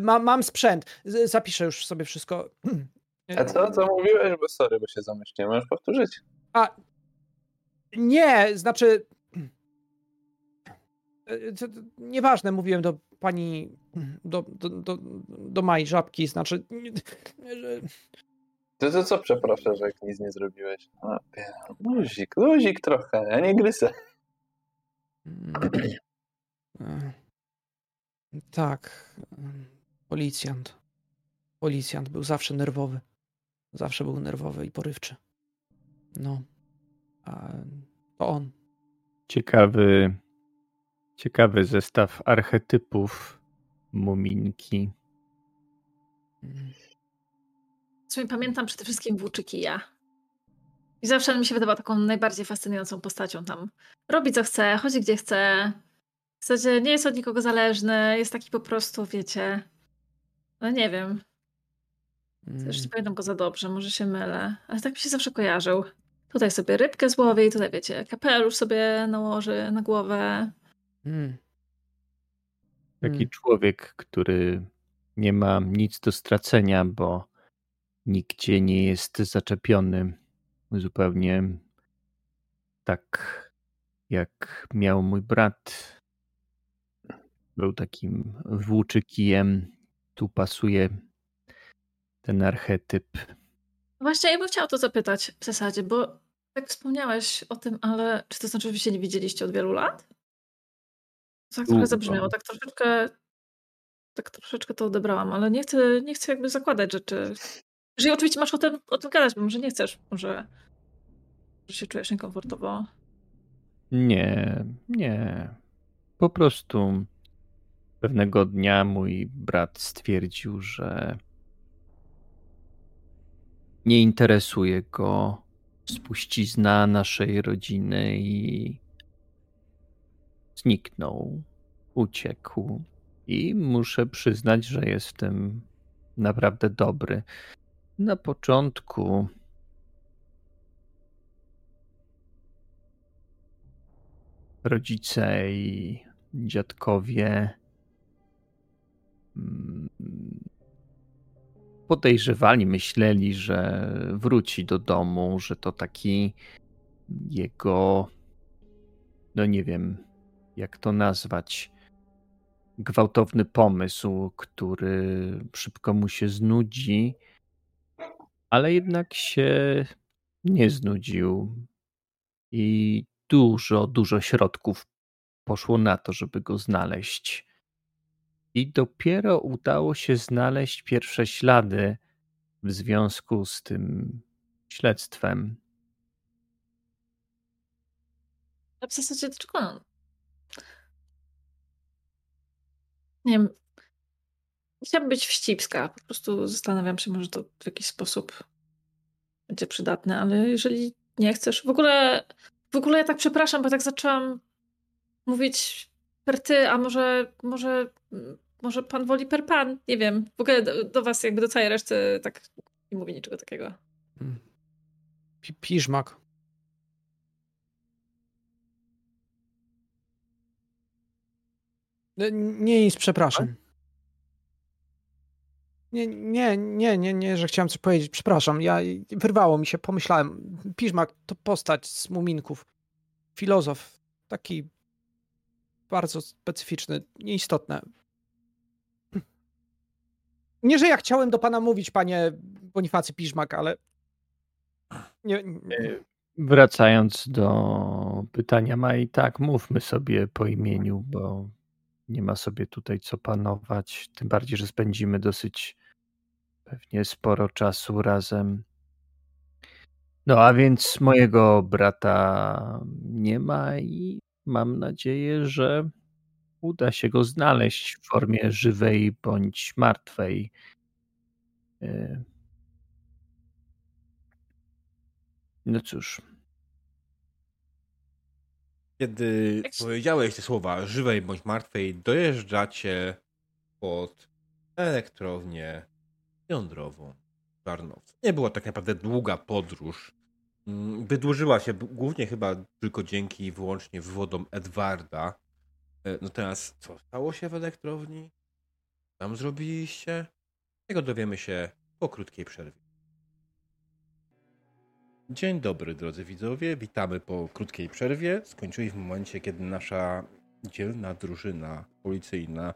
mam, sprzęt. Zapiszę już sobie wszystko. A co, co mówiłeś? Bo sorry, bo się zamyśliłem. Możesz powtórzyć? A nie, znaczy nieważne, mówiłem do pani, do, do, do, do Maj Żabki, znaczy... Że... To, co przepraszam, że jak nic nie zrobiłeś? A, luzik, luzik trochę, ja nie grysę. Tak, policjant. Policjant był zawsze nerwowy. Zawsze był nerwowy i porywczy. No, a to on. Ciekawy Ciekawy zestaw archetypów muminki. Sumie pamiętam przede wszystkim Włóczykija. I zawsze mi się wydawał taką najbardziej fascynującą postacią tam. Robi co chce, chodzi gdzie chce. W zasadzie nie jest od nikogo zależny, jest taki po prostu, wiecie. No nie wiem. Też nie pamiętam go za dobrze, może się mylę. Ale tak mi się zawsze kojarzył. Tutaj sobie rybkę złowi, tutaj wiecie, kapelusz sobie nałoży na głowę. Hmm. Taki hmm. człowiek, który nie ma nic do stracenia, bo nigdzie nie jest zaczepiony. Zupełnie tak jak miał mój brat. Był takim włóczykijem. Tu pasuje ten archetyp. Właśnie ja bym chciała to zapytać w zasadzie, bo tak wspomniałeś o tym, ale czy to znaczy, że się nie widzieliście od wielu lat? Tak trochę zabrzmiało, tak troszeczkę tak troszeczkę to odebrałam, ale nie chcę, nie chcę jakby zakładać rzeczy. Jeżeli oczywiście masz o tym, o tym gadać, bo może nie chcesz, może, może się czujesz niekomfortowo. Nie, nie. Po prostu pewnego dnia mój brat stwierdził, że nie interesuje go spuścizna naszej rodziny i zniknął, uciekł i muszę przyznać, że jest w tym naprawdę dobry. Na początku. Rodzice i dziadkowie. Mm, podejrzewali, myśleli, że wróci do domu, że to taki jego, no nie wiem, jak to nazwać, gwałtowny pomysł, który szybko mu się znudzi, ale jednak się nie znudził. I dużo, dużo środków poszło na to, żeby go znaleźć. I dopiero udało się znaleźć pierwsze ślady w związku z tym śledztwem. A w zasadzie dlaczego Nie wiem. Chciałabym być wścibska. Po prostu zastanawiam się, może to w jakiś sposób będzie przydatne, ale jeżeli nie chcesz. W ogóle, w ogóle ja tak przepraszam, bo tak zaczęłam mówić per ty, a może, może, może pan woli per pan. Nie wiem. W ogóle do, do was, jakby do całej reszty, tak nie mówię niczego takiego. Hmm. Piżmak. Nie nic, przepraszam. Nie, nie, nie, nie, nie, że chciałem coś powiedzieć. Przepraszam, ja wyrwało mi się, pomyślałem. Piżmak to postać z muminków. Filozof. Taki bardzo specyficzny, nieistotne. Nie, że ja chciałem do pana mówić, panie Bonifacy Piżmak, ale. Nie, nie. Wracając do pytania Mai, tak, mówmy sobie po imieniu, bo nie ma sobie tutaj co panować. Tym bardziej, że spędzimy dosyć pewnie sporo czasu razem. No a więc mojego brata nie ma i mam nadzieję, że uda się go znaleźć w formie żywej bądź martwej. E, No cóż. Kiedy powiedziałeś te słowa żywej bądź martwej, dojeżdżacie pod elektrownię jądrową w Żarnowcu. Nie była tak naprawdę długa podróż. Mm, Wydłużyła się głównie chyba tylko dzięki wyłącznie wywodom Edwarda. E, No teraz, co stało się w elektrowni? Tam zrobiliście? Tego dowiemy się po krótkiej przerwie. Dzień dobry, drodzy widzowie. Witamy po krótkiej przerwie. Skończyliśmy w momencie, kiedy nasza dzielna drużyna policyjna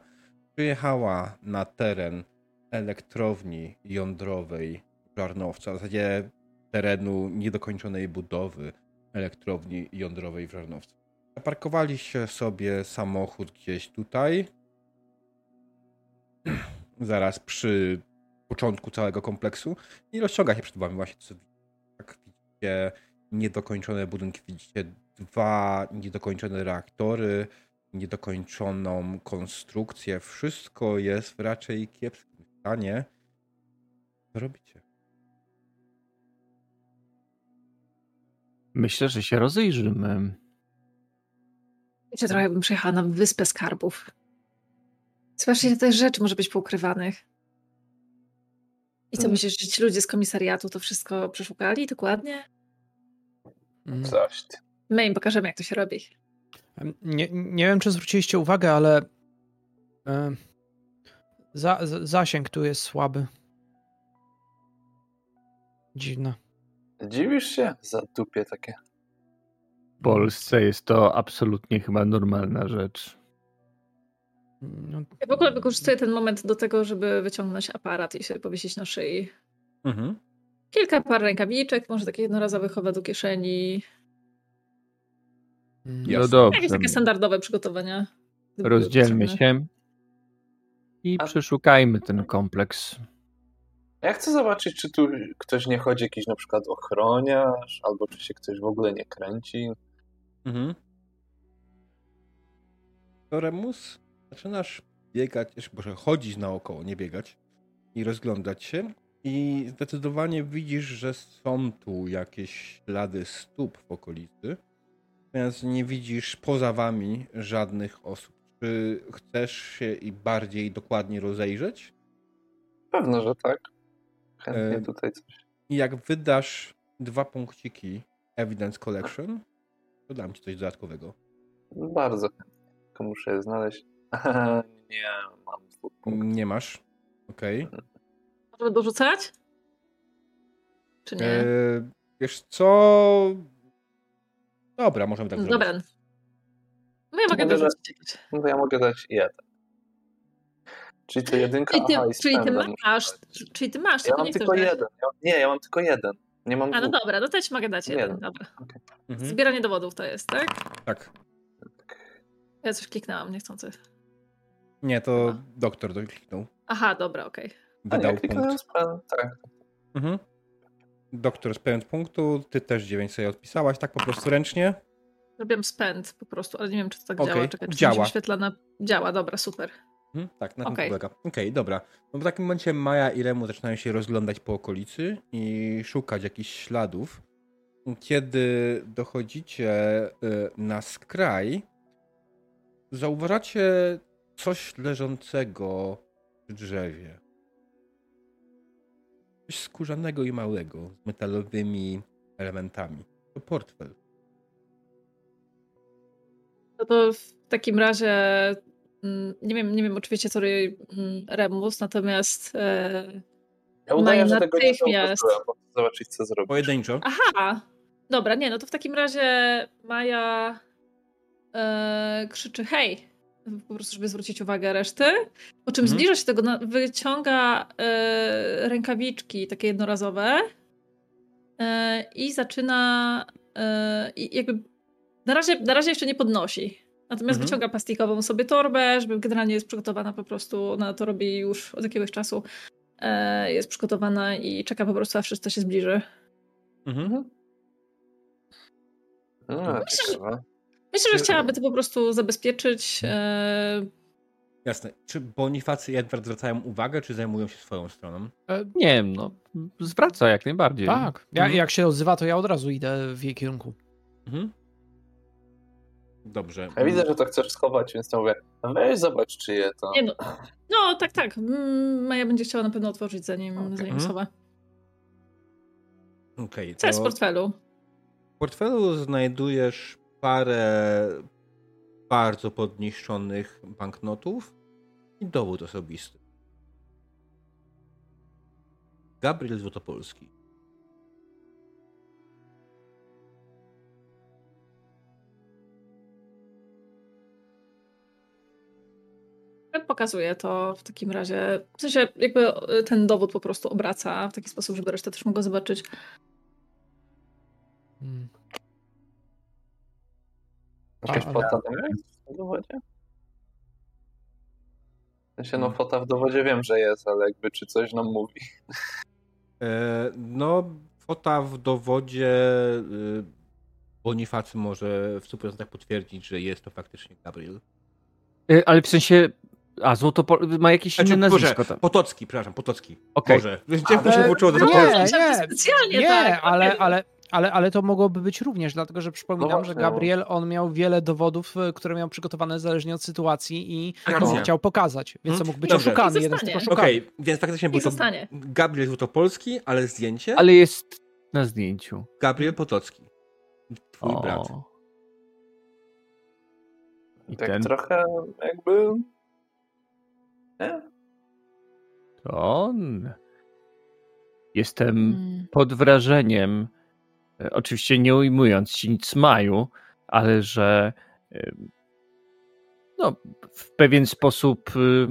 przyjechała na teren elektrowni jądrowej Żarnowca, w zasadzie terenu niedokończonej budowy elektrowni jądrowej w Żarnowcu. Zaparkowaliście sobie samochód gdzieś tutaj, zaraz przy początku całego kompleksu i rozciąga się przed wami właśnie co jak widzicie niedokończone budynki, widzicie dwa niedokończone reaktory, niedokończoną konstrukcję. Wszystko jest w raczej kiepskim stanie. Co robicie? Myślę, że się rozejrzymy. Wiecie, trochę bym przyjechała na wyspę skarbów. Zobaczcie, też rzeczy może być poukrywanych. I co Hmm. myślisz, że ci ludzie z komisariatu to wszystko przeszukali dokładnie? Mm. Coś. My im pokażemy, jak to się robi. Nie, nie wiem, czy zwróciliście uwagę, ale za, zasięg tu jest słaby. Dziwne. Dziwisz się? Za dupie takie. W Polsce jest to absolutnie chyba normalna rzecz. No, Ja w ogóle wykorzystuję ten moment do tego, żeby wyciągnąć aparat i sobie powiesić na szyi. Mhm. Kilka par rękawiczek, może takich jednorazowych chowa do kieszeni. mm, No dobrze. Jakieś takie standardowe przygotowania. Rozdzielmy się i A- przeszukajmy ten kompleks. Ja chcę zobaczyć, czy tu ktoś nie chodzi, jakiś na przykład ochroniarz, albo czy się ktoś w ogóle nie kręci. Mhm. To Remus, zaczynasz biegać, jeszcze może chodzić naokoło, nie biegać i rozglądać się i zdecydowanie widzisz, że są tu jakieś ślady stóp w okolicy, natomiast nie widzisz poza wami żadnych osób. Czy chcesz się i bardziej dokładnie rozejrzeć? Pewno, że tak. Chętnie E, tutaj coś. I jak wydasz dwa punkciki Evidence Collection, to dam ci coś dodatkowego. Bardzo chętnie. Tylko muszę je znaleźć. nie, mam dwóch punktów. Nie masz. Okej. Możemy dorzucać? Czy nie? E, wiesz co? Dobra, możemy tak zrobić. No ja mogę jakieś. No to ja mogę dać jeden. Czyli to jedynka, Czyli ty, aha, czyli ty masz, dać. czyli ty masz, Ja mam tylko dać. jeden. Ja, nie, ja mam tylko jeden. Nie mam A no dwóch. dobra, no to ci mogę dać Nie jeden. no. Dobra. Mhm. Zbieranie dowodów to jest, tak? Tak. Ja coś kliknęłam niechcący. Nie, to Aha. doktor kliknął. Aha, dobra, okej. A Wydał nie, punkt. spęd. Tak. Mhm. Doktor z pełen punktu, ty też 9 sobie odpisałaś, tak po prostu ręcznie. Robiłem spend po prostu, ale nie wiem, czy to tak Okej, działa. Czekaj, czy działa. działa. wyświetla na... Działa, dobra, super. Mhm, tak, na tym to polega. Okej, dobra. No w takim momencie Maja i Remu zaczynają się rozglądać po okolicy i szukać jakichś śladów. Kiedy dochodzicie y, na skraj, zauważacie coś leżącego przy drzewie. Coś skórzanego i małego, z metalowymi elementami. To portfel. No to w takim razie mm, nie wiem, nie wiem oczywiście co robi mm, Remus, natomiast e, Ja udaję, No że tego nie zauważyłem, bo zobaczyć, co zrobić. Pojedynczo. Aha! Dobra, nie, no to w takim razie Maja e, krzyczy hej, po prostu żeby zwrócić uwagę reszty, po czym Mhm. zbliża się do tego, na- wyciąga e, rękawiczki takie jednorazowe e, i zaczyna e, i jakby na razie, na razie jeszcze nie podnosi. Natomiast Mhm. wyciąga plastikową sobie torbę, żeby generalnie jest przygotowana po prostu, ona to robi już od jakiegoś czasu. E, jest przygotowana i czeka po prostu, aż wszystko się zbliży. Mhm. No, Myślę, że-. Myślę, że chciałaby to po prostu zabezpieczyć. E, Jasne. Czy Bonifacy i Edward zwracają uwagę, czy zajmują się swoją stroną? E, Nie wiem, no zwraca jak najbardziej. Tak. Ja, Mhm. Jak się odzywa, to ja od razu idę w jej kierunku. Mhm. Dobrze. Ja widzę, że to chcesz schować, więc to mówię, "No weź zobacz czyje to. Nie no. No, tak, tak. Mm, Maja będzie chciała na pewno otworzyć, zanim, zanim Mhm. schowa. Okej, Co jest w to portfelu? w portfelu znajdujesz parę bardzo podniszczonych banknotów i dowód osobisty. Gabriel Złotopolski. Pokazuje to w takim razie. W sensie, jakby ten dowód po prostu obraca w taki sposób, żeby reszta też mogła zobaczyć. Hmm. Jakaś A, fota tam jest w dowodzie? W sensie, no fota w dowodzie wiem, że jest, ale jakby czy coś nam mówi. E, no, fota w dowodzie y, Bonifacy może w 100% potwierdzić, że jest to faktycznie Gabriel. E, Ale w sensie, a Złotopol ma jakieś inne Znaczy, nazwisko Boże, tam. Potocki, przepraszam, Potocki. Ale- się włączyło do nie, Potocki. nie, Specjalnie nie, tak. ale, ale, ale, ale to mogłoby być również, dlatego że przypominam, No że no. Gabriel, on miał wiele dowodów, e, które miał przygotowane zależnie od sytuacji i Racja. chciał pokazać, więc to Mhm. mógł być Dobrze. oszukany, jeden z tych oszukanych. Okej, więc faktycznie był to. Gabriel Złotopolski, ale zdjęcie Ale jest na zdjęciu. Gabriel Potocki. Twój O. brat. I Tak ten trochę jakby... To on. Jestem Mm. pod wrażeniem, e, oczywiście nie ujmując ci nic Maju, ale że e, no, w pewien sposób y,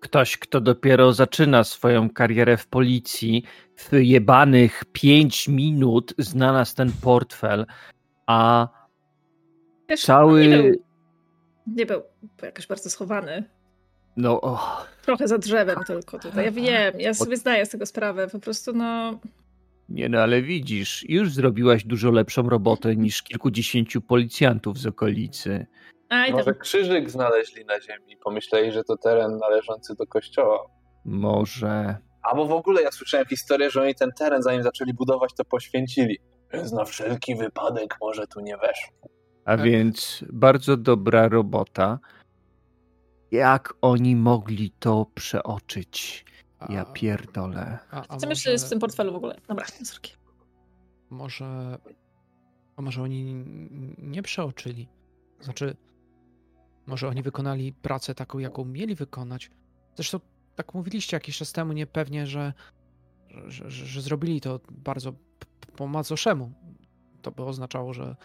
ktoś, kto dopiero zaczyna swoją karierę w policji, w jebanych 5 minut znalazł ten portfel, a Wiesz, cały. Nie był, nie był jakoś bardzo schowany. No, och, Trochę za drzewem tylko tutaj. Ja wiem, ja sobie zdaję z tego sprawę. Po prostu no. nie no, ale widzisz, już zrobiłaś dużo lepszą robotę niż kilkudziesięciu policjantów z okolicy. A i Może tam. krzyżyk znaleźli na ziemi i pomyśleli, że to teren należący do kościoła. Może. Albo w ogóle ja słyszałem historię, że oni ten teren, zanim zaczęli budować, to poświęcili. Więc na wszelki wypadek może tu nie weszło. A Tak. więc bardzo dobra robota. Jak oni mogli to przeoczyć? Ja pierdolę. a- a Co myślisz może- w tym portfelu w ogóle? Dobra, sorki. Może. A może oni nie przeoczyli? Znaczy, może oni wykonali pracę taką, jaką mieli wykonać. Zresztą tak mówiliście jakiś czas temu niepewnie, że, że, że, że zrobili to bardzo po macoszemu. To by oznaczało, że,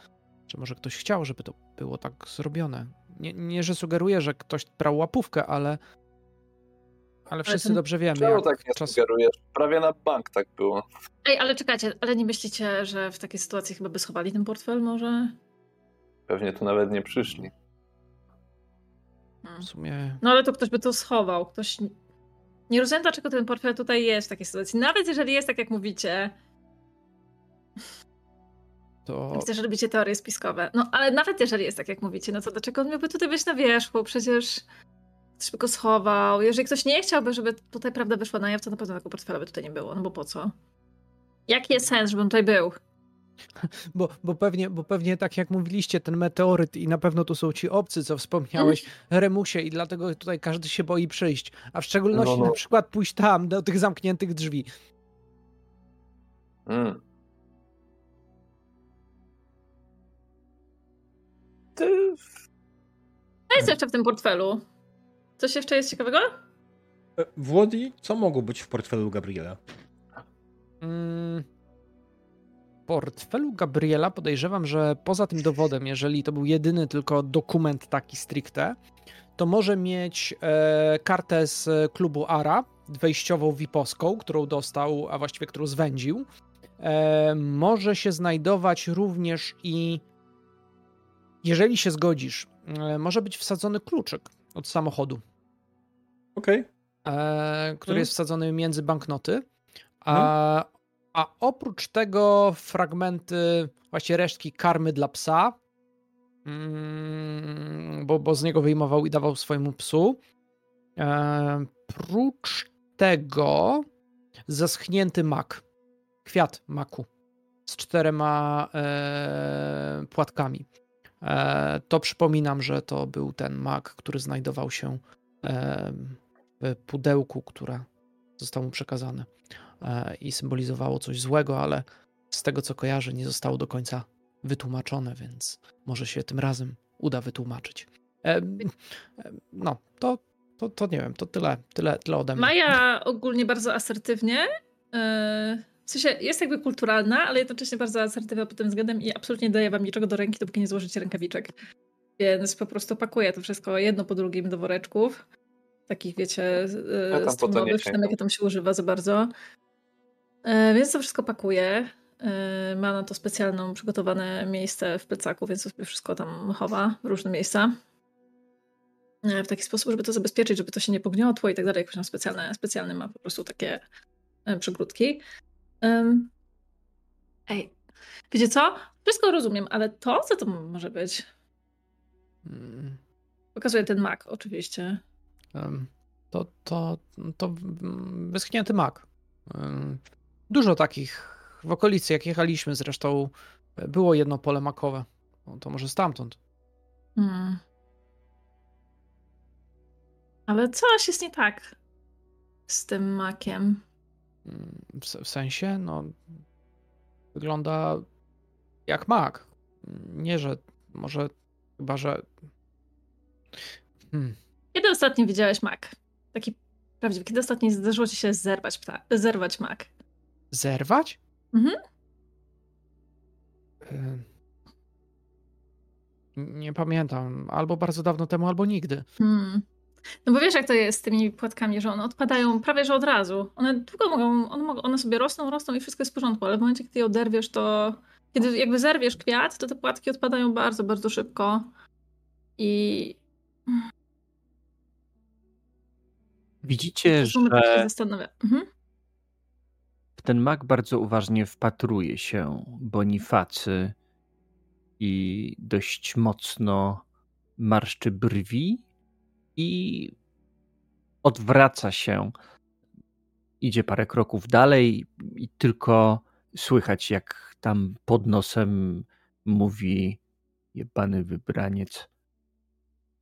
że może ktoś chciał, żeby to było tak zrobione. Nie, nie że sugeruję, że ktoś brał łapówkę, ale. Ale wszyscy ten- dobrze wiemy, Czemu tak nie czas... sugerujesz? Prawie na bank tak było. Ej, ale czekajcie, ale nie myślicie, że w takiej sytuacji chyba by schowali ten portfel może? Pewnie tu nawet nie przyszli. Hmm. w sumie No ale to ktoś by to schował. Ktoś. Nie rozumiem, dlaczego ten portfel tutaj jest w takiej sytuacji. Nawet jeżeli jest tak, jak mówicie. To. Że robicie teorie spiskowe. No ale nawet jeżeli jest tak, jak mówicie, no to dlaczego on miałby tutaj być na wierzchu? Przecież ktoś by go schował. Jeżeli ktoś nie chciałby, żeby tutaj prawda wyszła na jaw, to na pewno tego portfela by tutaj nie było. No bo po co? Jaki jest sens, żeby on tutaj był? Bo, bo, pewnie, bo pewnie tak jak mówiliście, ten meteoryt i na pewno tu są ci obcy, co wspomniałeś, Remusie i dlatego tutaj każdy się boi przyjść. A w szczególności No, no. na przykład pójść tam, do tych zamkniętych drzwi. Mm. Ty... A jest jeszcze w tym portfelu. Coś jeszcze jest ciekawego? E, Włodi, co mogło być w portfelu Gabriela? Mm. W portfelu Gabriela podejrzewam, że poza tym dowodem, jeżeli to był jedyny tylko dokument taki stricte, to może mieć e, kartę z klubu ARA, wejściową VIP-owską, którą dostał, a właściwie którą zwędził. E, może się znajdować również i, jeżeli się zgodzisz, e, może być wsadzony kluczyk od samochodu Okej. e, który Mhm. jest wsadzony między banknoty. A, a oprócz tego fragmenty, właśnie resztki karmy dla psa, mm, bo, bo z niego wyjmował i dawał swojemu psu. E, prócz tego zaschnięty mak. Kwiat maku z czterema e, płatkami. E, to przypominam, że to był ten mak, który znajdował się e, w pudełku, które zostało mu przekazane e, i symbolizowało coś złego, ale z tego co kojarzę, nie zostało do końca wytłumaczone, więc może się tym razem uda wytłumaczyć. No, to, to, to nie wiem, to tyle, tyle, tyle ode mnie. Maja ogólnie bardzo asertywnie. e, W sensie jest jakby kulturalna, ale jednocześnie bardzo asertywna pod tym względem i absolutnie nie daje wam niczego do ręki, dopóki nie złożycie rękawiczek. Więc po prostu pakuję to wszystko jedno po drugim do woreczków. Takich, wiecie, Ja strunowych, czy tam sięgam. jakie tam się używa za bardzo. E, Więc to wszystko pakuję. E, Ma na to specjalną przygotowane miejsce w plecaku, więc sobie wszystko tam chowa w różne miejsca. E, W taki sposób, żeby to zabezpieczyć, żeby to się nie pogniotło i tak dalej. Jakoś tam specjalne, specjalne ma po prostu takie przygródki. Em, Ej, wiecie co? Wszystko rozumiem, ale to, co to może być? Mm, Pokazuję ten mak, oczywiście. em, To, to, to wyschnięty mak. Dużo takich w okolicy, jak jechaliśmy zresztą, e, było jedno pole makowe. No, to może stamtąd. Hmm. Ale coś jest nie tak z tym makiem. W, se- w sensie, no, wygląda jak mak. Nie, że może, chyba, że. Hmm. Kiedy ostatnio widziałeś mak? Taki prawdziwy. Kiedy ostatnio zdarzyło ci się zerwać, pta- zerwać mak? Zerwać? Mhm. Nie pamiętam. Albo bardzo dawno temu, albo nigdy. Hmm. No bo wiesz, jak to jest z tymi płatkami, że one odpadają prawie że od razu. One długo mogą, one, one sobie rosną, rosną i wszystko jest w porządku, ale w momencie, kiedy je oderwiesz, to kiedy jakby zerwiesz kwiat, to te płatki odpadają bardzo, bardzo szybko. I Widzicie, że zastanawia. Mhm. w ten mak bardzo uważnie wpatruje się Bonifacy i dość mocno marszczy brwi i odwraca się. Idzie parę kroków dalej i tylko słychać, jak tam pod nosem mówi jebany wybraniec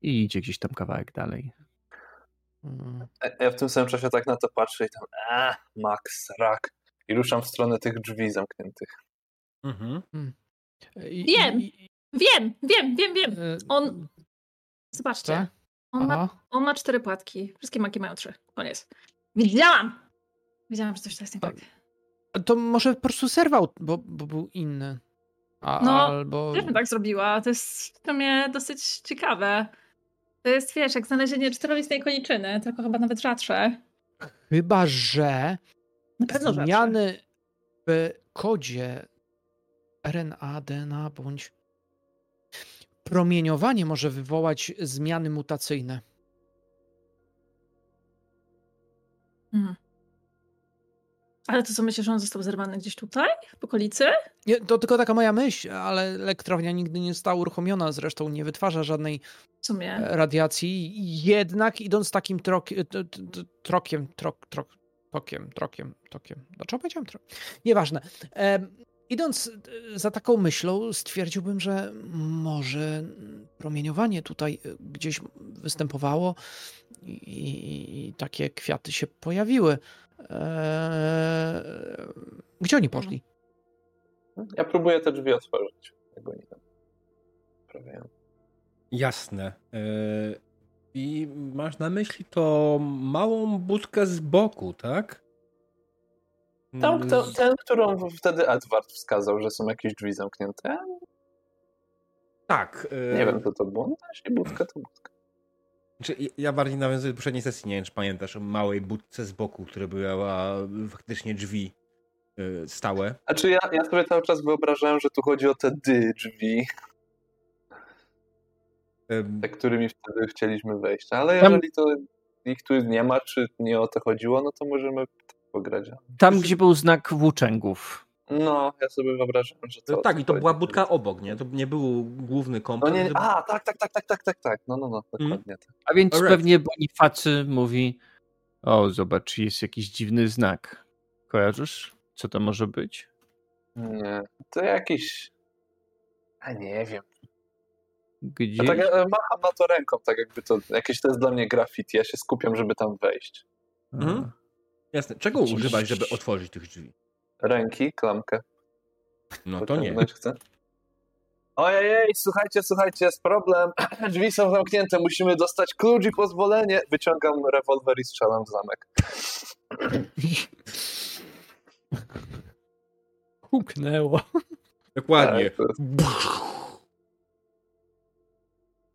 i idzie gdzieś tam kawałek dalej. Mm. Ja w tym samym czasie tak na to patrzę i tam, a, Max, rak. I ruszam w stronę tych drzwi zamkniętych. Mhm. I, Wiem. i- Wiem, wiem, wiem, wiem. On- Zobaczcie. On ma, on ma cztery płatki. Wszystkie maki mają trzy. Koniec. Widziałam! Widziałam, że coś jest nie tak. To może po prostu zerwał, bo, bo był inny. A, No, albo. Też tak zrobiła. To jest w sumie dosyć ciekawe. To jest, wiesz, jak znalezienie czterolistnej koniczyny, tylko chyba nawet rzadsze. Chyba, że Na pewno rzadsze. zmiany w kodzie RNA, DNA bądź promieniowanie może wywołać zmiany mutacyjne. Mhm. Ale to co myślisz, że on został zerwany gdzieś tutaj? W okolicy? Nie, to tylko taka moja myśl, ale elektrownia nigdy nie została uruchomiona, zresztą nie wytwarza żadnej e, radiacji. Jednak idąc takim trok, trokiem, trok, trok, tokiem, trokiem, tokiem. Dlaczego powiedziałem trok? Nieważne. Em, idąc e, za taką myślą, stwierdziłbym, że może promieniowanie tutaj e, gdzieś występowało i, i, i takie kwiaty się pojawiły. Eee, gdzie oni poszli? Ja próbuję te drzwi otworzyć. Jak oni tam sprawiają. Jasne. Yy, I masz na myśli to małą budkę z boku, tak? Tam, Mm, kto, ten, którą wtedy Edward wskazał, że są jakieś drzwi zamknięte. Tak. Nie yy, wiem, co to było. No, jeśli budka, to budka. Znaczy, ja bardziej nawiązuję do poprzedniej sesji, nie wiem, czy pamiętasz, o małej budce z boku, która była faktycznie drzwi yy, stałe. Znaczy ja, ja sobie cały czas wyobrażałem, że tu chodzi o te dy drzwi, Ym, te, którymi wtedy chcieliśmy wejść. Ale jeżeli to ich tu nie ma, czy nie o to chodziło, no to możemy Tam, gdzie był znak włóczęgów. No, ja sobie wyobrażam, że to... tak, i to była budka obok, nie? To nie był główny No kompleks. nie, tylko- a, tak, tak, tak, tak, tak, tak, tak. No, no, no, dokładnie tak. A więc Alright. pewnie Bonifacy mówi: O, zobacz, jest jakiś dziwny znak. Kojarzysz, co to może być? Nie, to jakiś... A nie wiem. Gdzie? Ja tak e, macham na to ręką, tak jakby to... Jakieś to jest dla mnie graffiti, ja się skupiam, żeby tam wejść. Mhm. Jasne. Czego używać, żeby otworzyć tych drzwi? Ręki, klamkę. No to nie. Chcę. Ojej, słuchajcie, słuchajcie, jest problem. Drzwi są zamknięte, musimy dostać klucz i pozwolenie. Wyciągam rewolwer i strzelam w zamek. Huknęło. Dokładnie. Tak,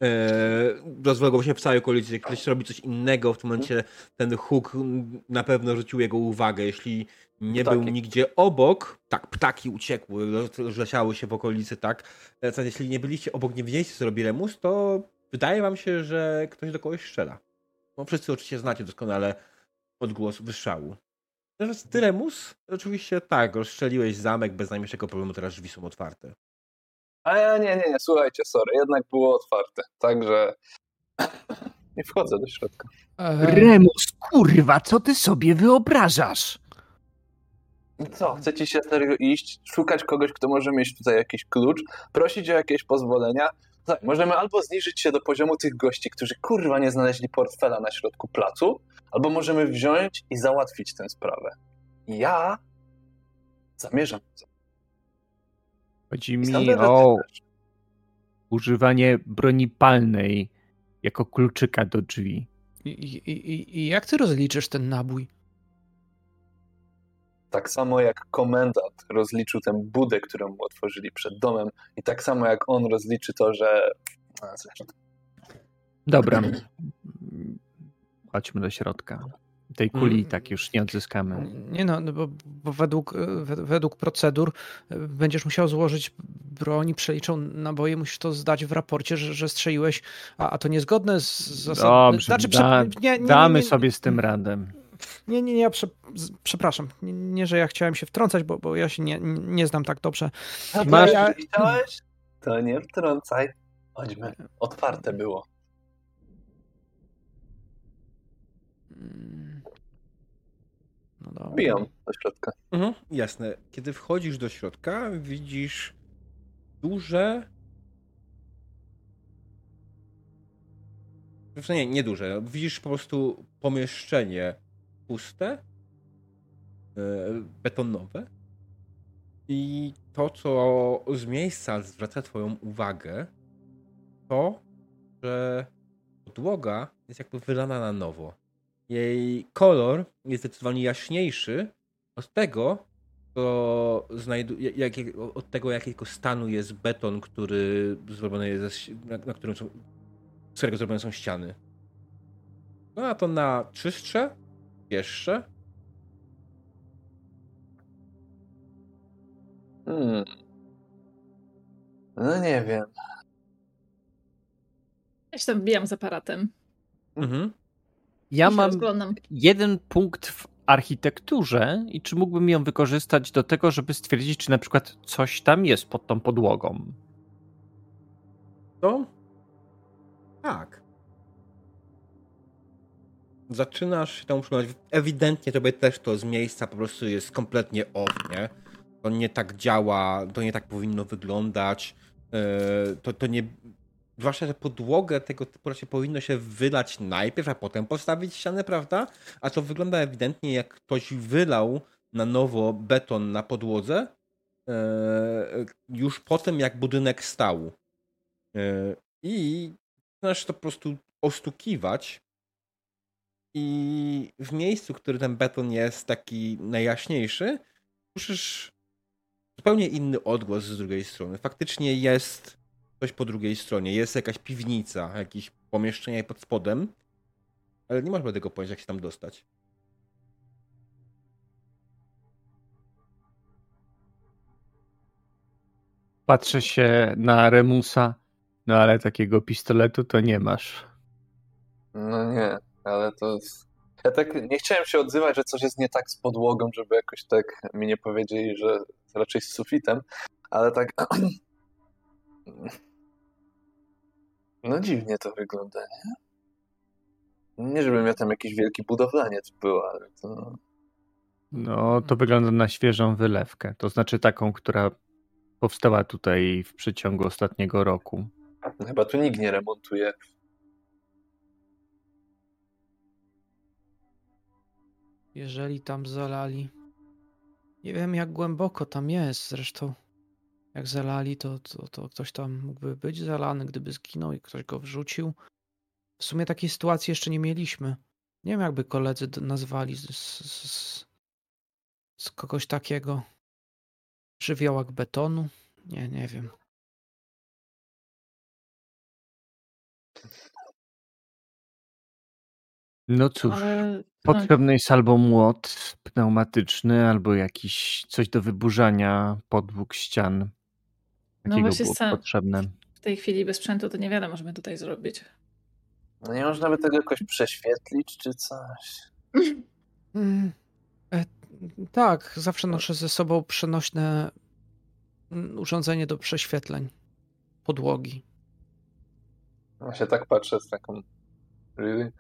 Eee, rozległo się w całej okolicy. Jak ktoś robi coś innego, w tym momencie ten huk na pewno zwrócił jego uwagę. Jeśli nie Ptaki. był nigdzie obok, tak, ptaki uciekły, rozleciały się w okolicy, tak. E, Jeśli nie byliście obok, nie wiedzieliście, co robi Remus, to wydaje wam się, że ktoś do kogoś strzela. Bo wszyscy oczywiście znacie doskonale odgłos wystrzału. Natomiast ty, Remus, oczywiście tak, rozstrzeliłeś zamek bez najmniejszego problemu, teraz drzwi są otwarte. A ja nie, nie, nie, słuchajcie, sorry, jednak było otwarte. Także nie wchodzę do środka. Remus, kurwa, co ty sobie wyobrażasz? Co, chcecie się serio iść, szukać kogoś, kto może mieć tutaj jakiś klucz, prosić o jakieś pozwolenia? Tak, możemy albo zniżyć się do poziomu tych gości, którzy kurwa nie znaleźli portfela na środku placu, albo możemy wziąć i załatwić tę sprawę. Ja zamierzam. Chodzi mi o używanie broni palnej jako kluczyka do drzwi. I, i, i, jak ty rozliczysz ten nabój? Tak samo jak komendant rozliczył tę budę, którą mu otworzyli przed domem, i tak samo jak on rozliczy to, że. Zresztą. Dobra. Chodźmy do środka. Tej kuli i Mm. tak już nie odzyskamy. Nie no, no bo, bo według, e, wed- według procedur e, będziesz musiał złożyć broń i przeliczą naboje, musisz to zdać w raporcie, że, że strzeliłeś, a, a to niezgodne z zasadami. Dobrze, da, damy sobie z tym radem. Nie, nie, nie, ja prze, przepraszam. Nie, nie, że ja chciałem się wtrącać, bo, bo ja się nie, nie znam tak dobrze. A Masz- widziałeś? To nie wtrącaj. Chodźmy. Otwarte było. Mm. No dobra. Bijam do środka. Mhm, jasne. Kiedy wchodzisz do środka, widzisz duże. Nie, nie duże. Widzisz po prostu pomieszczenie puste, e, betonowe. I to, co z miejsca zwraca Twoją uwagę, to, że podłoga jest jakby wylana na nowo. Jej kolor jest zdecydowanie jaśniejszy od tego, co znajdu- jak, jak, od tego, jakiego stanu jest beton, który zrobiony jest, na, na którym są, z którego zrobione są ściany. No a to na czystsze, jeszcze. Hmm. No nie wiem. Ja się tam wbijam z aparatem. Mhm. Ja mam rozglądam. jeden punkt w architekturze i czy mógłbym ją wykorzystać do tego, żeby stwierdzić, czy na przykład coś tam jest pod tą podłogą. To? Tak. Zaczynasz się tam przyglądać. Ewidentnie tobie też to z miejsca po prostu jest kompletnie off, nie? To nie tak działa, to nie tak powinno wyglądać. Yy, To, to nie... Zwłaszcza, że podłogę tego typu raczej powinno się wylać najpierw, a potem postawić ścianę, prawda? A to wygląda ewidentnie jak ktoś wylał na nowo beton na podłodze yy, już po tym, jak budynek stał. Yy, I zaczynasz to po prostu ostukiwać. I w miejscu, który ten beton jest taki najjaśniejszy, słyszysz zupełnie inny odgłos z drugiej strony. Faktycznie jest coś po drugiej stronie. Jest jakaś piwnica, jakieś pomieszczenie pod spodem, ale nie masz tego pojęcia, jak się tam dostać. Patrzę się na Remusa, no ale takiego pistoletu to nie masz. No nie, ale to jest... Ja tak nie chciałem się odzywać, że coś jest nie tak z podłogą, żeby jakoś tak mi nie powiedzieli, że raczej z sufitem, ale tak. No dziwnie to wygląda, nie? Nie, żebym ja tam jakiś wielki budowlaniec był, ale to. No, to wygląda na świeżą wylewkę. To znaczy taką, która powstała tutaj w przeciągu ostatniego roku. Chyba tu nikt nie remontuje. Jeżeli tam zalali. Nie wiem, jak głęboko tam jest. Zresztą, jak zalali, to, to, to ktoś tam mógłby być zalany, gdyby zginął i ktoś go wrzucił. W sumie takiej sytuacji jeszcze nie mieliśmy. Nie wiem, jakby koledzy nazwali z, z, z, z kogoś takiego. Żywiołak betonu? Nie, nie wiem. No cóż, Ale potrzebny jest albo młot pneumatyczny, albo jakiś coś do wyburzania podłóg ścian. No Takiego właśnie było sam- potrzebne. w tej chwili bez sprzętu to nie wiadomo, możemy tutaj zrobić. No nie można by tego jakoś prześwietlić czy coś. Mm, e, tak, zawsze noszę ze sobą przenośne mm, urządzenie do prześwietleń podłogi. Ja się tak patrzę z taką. Really?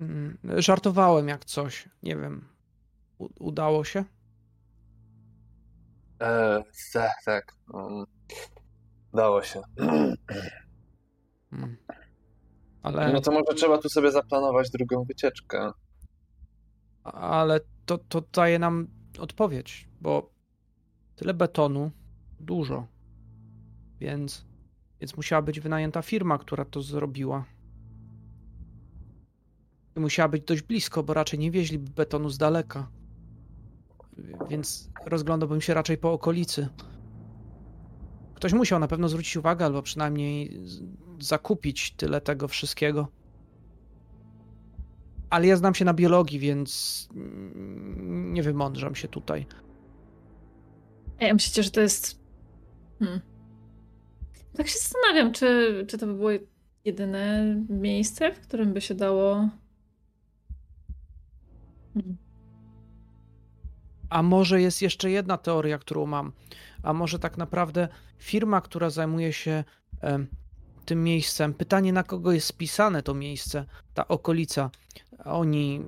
Mm, Żartowałem jak coś. Nie wiem. U- udało się? E, tak, tak. Um, dało się. Mm. Ale, No to może trzeba tu sobie zaplanować drugą wycieczkę. ale to, to daje nam odpowiedź, bo tyle betonu, dużo. Więc, więc musiała być wynajęta firma, która to zrobiła. I musiała być dość blisko, bo raczej nie wieźliby betonu z daleka. Więc rozglądałbym się raczej po okolicy. Ktoś musiał na pewno zwrócić uwagę, albo przynajmniej zakupić tyle tego wszystkiego. Ale ja znam się na biologii, więc nie wymądrzam się tutaj. Ej, a myślicie, że to jest. Hmm. Tak się zastanawiam, czy, czy to by było jedyne miejsce, w którym by się dało. Hmm. A może jest jeszcze jedna teoria, którą mam. A może tak naprawdę firma, która zajmuje się tym miejscem, pytanie na kogo jest spisane to miejsce, ta okolica. Oni.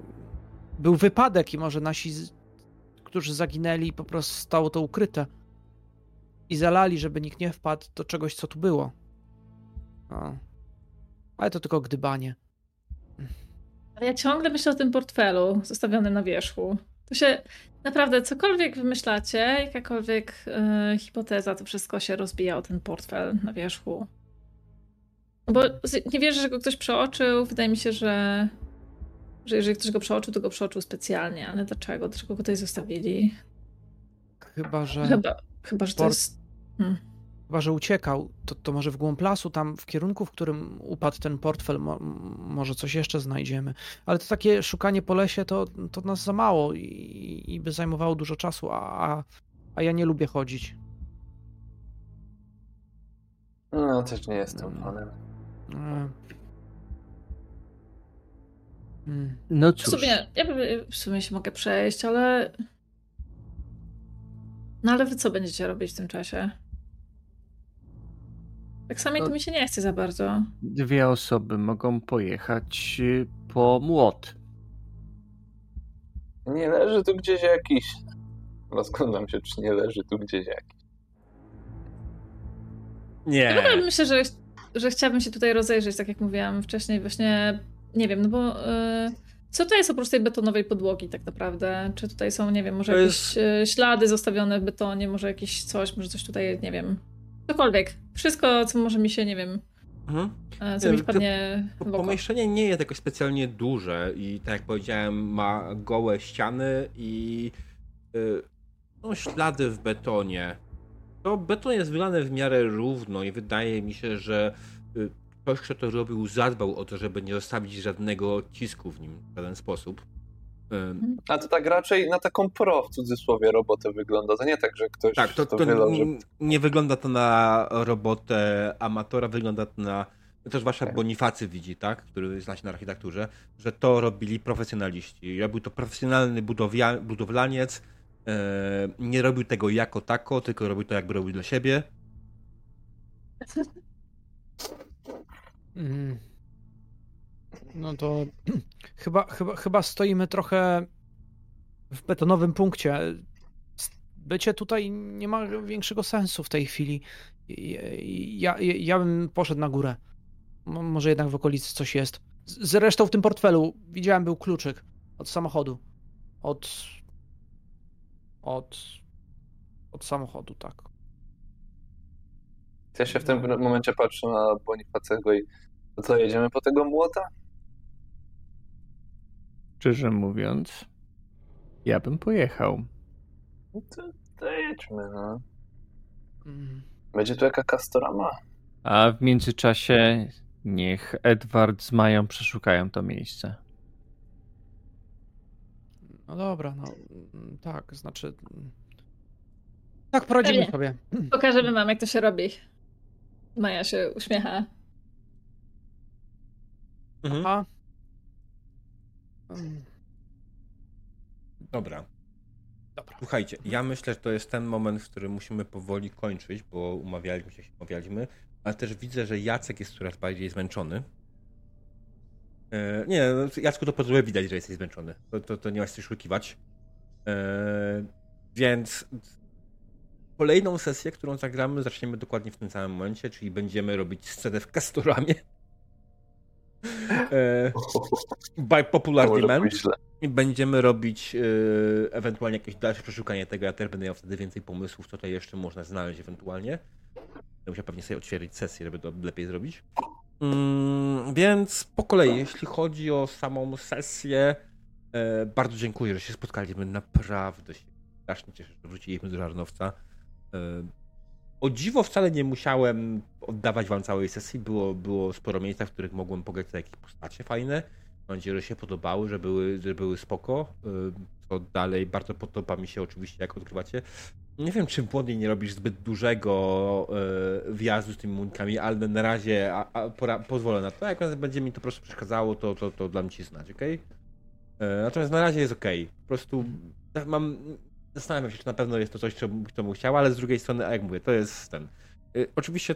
Był wypadek i może nasi, którzy zaginęli, po prostu stało to ukryte. I zalali, żeby nikt nie wpadł do czegoś, co tu było. No. Ale to tylko gdybanie. Ale ja ciągle myślę o tym portfelu zostawionym na wierzchu. To się naprawdę, cokolwiek wymyślacie, jakakolwiek e, hipoteza, to wszystko się rozbija o ten portfel na wierzchu. Bo nie wierzę, że go ktoś przeoczył. Wydaje mi się, że, że jeżeli ktoś go przeoczył, to go przeoczył specjalnie. Ale dlaczego? Dlaczego go tutaj zostawili? Chyba, że. Chyba, chyba że to jest. Hmm. Chyba, że uciekał, to, to może w głąb lasu, tam w kierunku, w którym upadł ten portfel, mo, może coś jeszcze znajdziemy. Ale to takie szukanie po lesie to, to nas za mało i, i by zajmowało dużo czasu, a, a, a ja nie lubię chodzić. No też nie jestem fanem. E. Mm. No W cóż, sumie, ja by- w sumie się mogę przejść, ale. No ale wy co będziecie robić w tym czasie? Tak samo to mi się nie chce za bardzo. dwie osoby mogą pojechać y, po młot. Nie leży tu gdzieś jakiś. Rozglądam się, czy nie leży tu gdzieś jakiś. Nie. Ja myślę, że, że chciałabym się tutaj rozejrzeć, tak jak mówiłam wcześniej, właśnie. Nie wiem, no bo. y, co to jest oprócz tej betonowej podłogi, tak naprawdę? Czy tutaj są, nie wiem, może To jakieś y, ślady zostawione w betonie, może jakieś coś, może coś tutaj, nie wiem. Cokolwiek. Wszystko, co może mi się, nie wiem, Mhm. co mi to- wpadnie w oko. Pomieszczenie nie jest jakoś specjalnie duże i tak jak powiedziałem, ma gołe ściany i y, no, ślady w betonie. To beton jest wylany w miarę równo i wydaje mi się, że y, ktoś, kto to robił, zadbał o to, żeby nie zostawić żadnego odcisku w nim w żaden sposób. Ym, A to tak raczej na taką pro w cudzysłowie robotę wygląda. To nie tak, że ktoś Tak, to, to to nie wygląda to na robotę amatora, wygląda to na to zwłaszcza Tak. Bonifacy widzi, tak, który zna się na architekturze, że to robili profesjonaliści. Robił to profesjonalny budowia, budowlaniec, nie robił tego jako tako, tylko robił to jakby robił dla siebie. Mm. No to chyba, chyba, chyba stoimy trochę w betonowym punkcie. Bycie tutaj nie ma większego sensu w tej chwili. Ja, ja, ja bym poszedł na górę. Mo- Może jednak w okolicy coś jest. Zresztą w tym portfelu widziałem był kluczyk od samochodu. Od. Od. Od samochodu, tak. Ja się w tym momencie patrzę na Bonifacego i co, jedziemy po tego młota? Szczerze mówiąc, ja bym pojechał. No to, to jedźmy, no. Mm. Będzie tu jaka kastorama? A w międzyczasie niech Edward z Mają przeszukają to miejsce. No dobra, no tak, znaczy. Tak, poradzimy Pewnie. sobie. Pokażemy wam, jak to się robi. Maja się uśmiecha. Mhm. A. Dobra. Dobra. Słuchajcie, ja myślę, że to jest ten moment, w którym musimy powoli kończyć, bo umawialiśmy się, umawialiśmy, ale też widzę, że Jacek jest coraz bardziej zmęczony. E, nie, no, Jacku to po złe widać, że jesteś zmęczony. To, to, to nie ma się oszukiwać. E, więc kolejną sesję, którą zagramy, zaczniemy dokładnie w tym samym momencie, czyli będziemy robić scenę w Castoramie. E, by popular demand. I będziemy robić yy, ewentualnie jakieś dalsze przeszukanie tego. Ja też będę miał wtedy więcej pomysłów, co tutaj jeszcze można znaleźć ewentualnie. Będę musiał pewnie sobie otwierać sesję, żeby to lepiej zrobić. Mm, więc po kolei, jeśli chodzi o samą sesję, e, bardzo dziękuję, że się spotkaliśmy. Naprawdę się strasznie cieszę, że wróciliśmy do Żarnowca. E, o dziwo wcale nie musiałem oddawać wam całej sesji. Było, było sporo miejsca, w których mogłem pograć za jakieś postacie fajne. Mam nadzieję, że się podobały, że były, że były spoko. Y, Co dalej bardzo podoba mi się oczywiście, jak odkrywacie. Nie wiem, czy młody nie robisz zbyt dużego y, wjazdu z tymi munkami, ale na razie a, a, pora, pozwolę na to. Jak będzie mi to po prostu przeszkadzało, to, to, to dam ci znać, ok? Natomiast na razie jest ok. Po prostu mam. Zastanawiam się, czy na pewno jest to coś, co, bym chciał, ale z drugiej strony, a jak mówię, to jest ten. Y, Oczywiście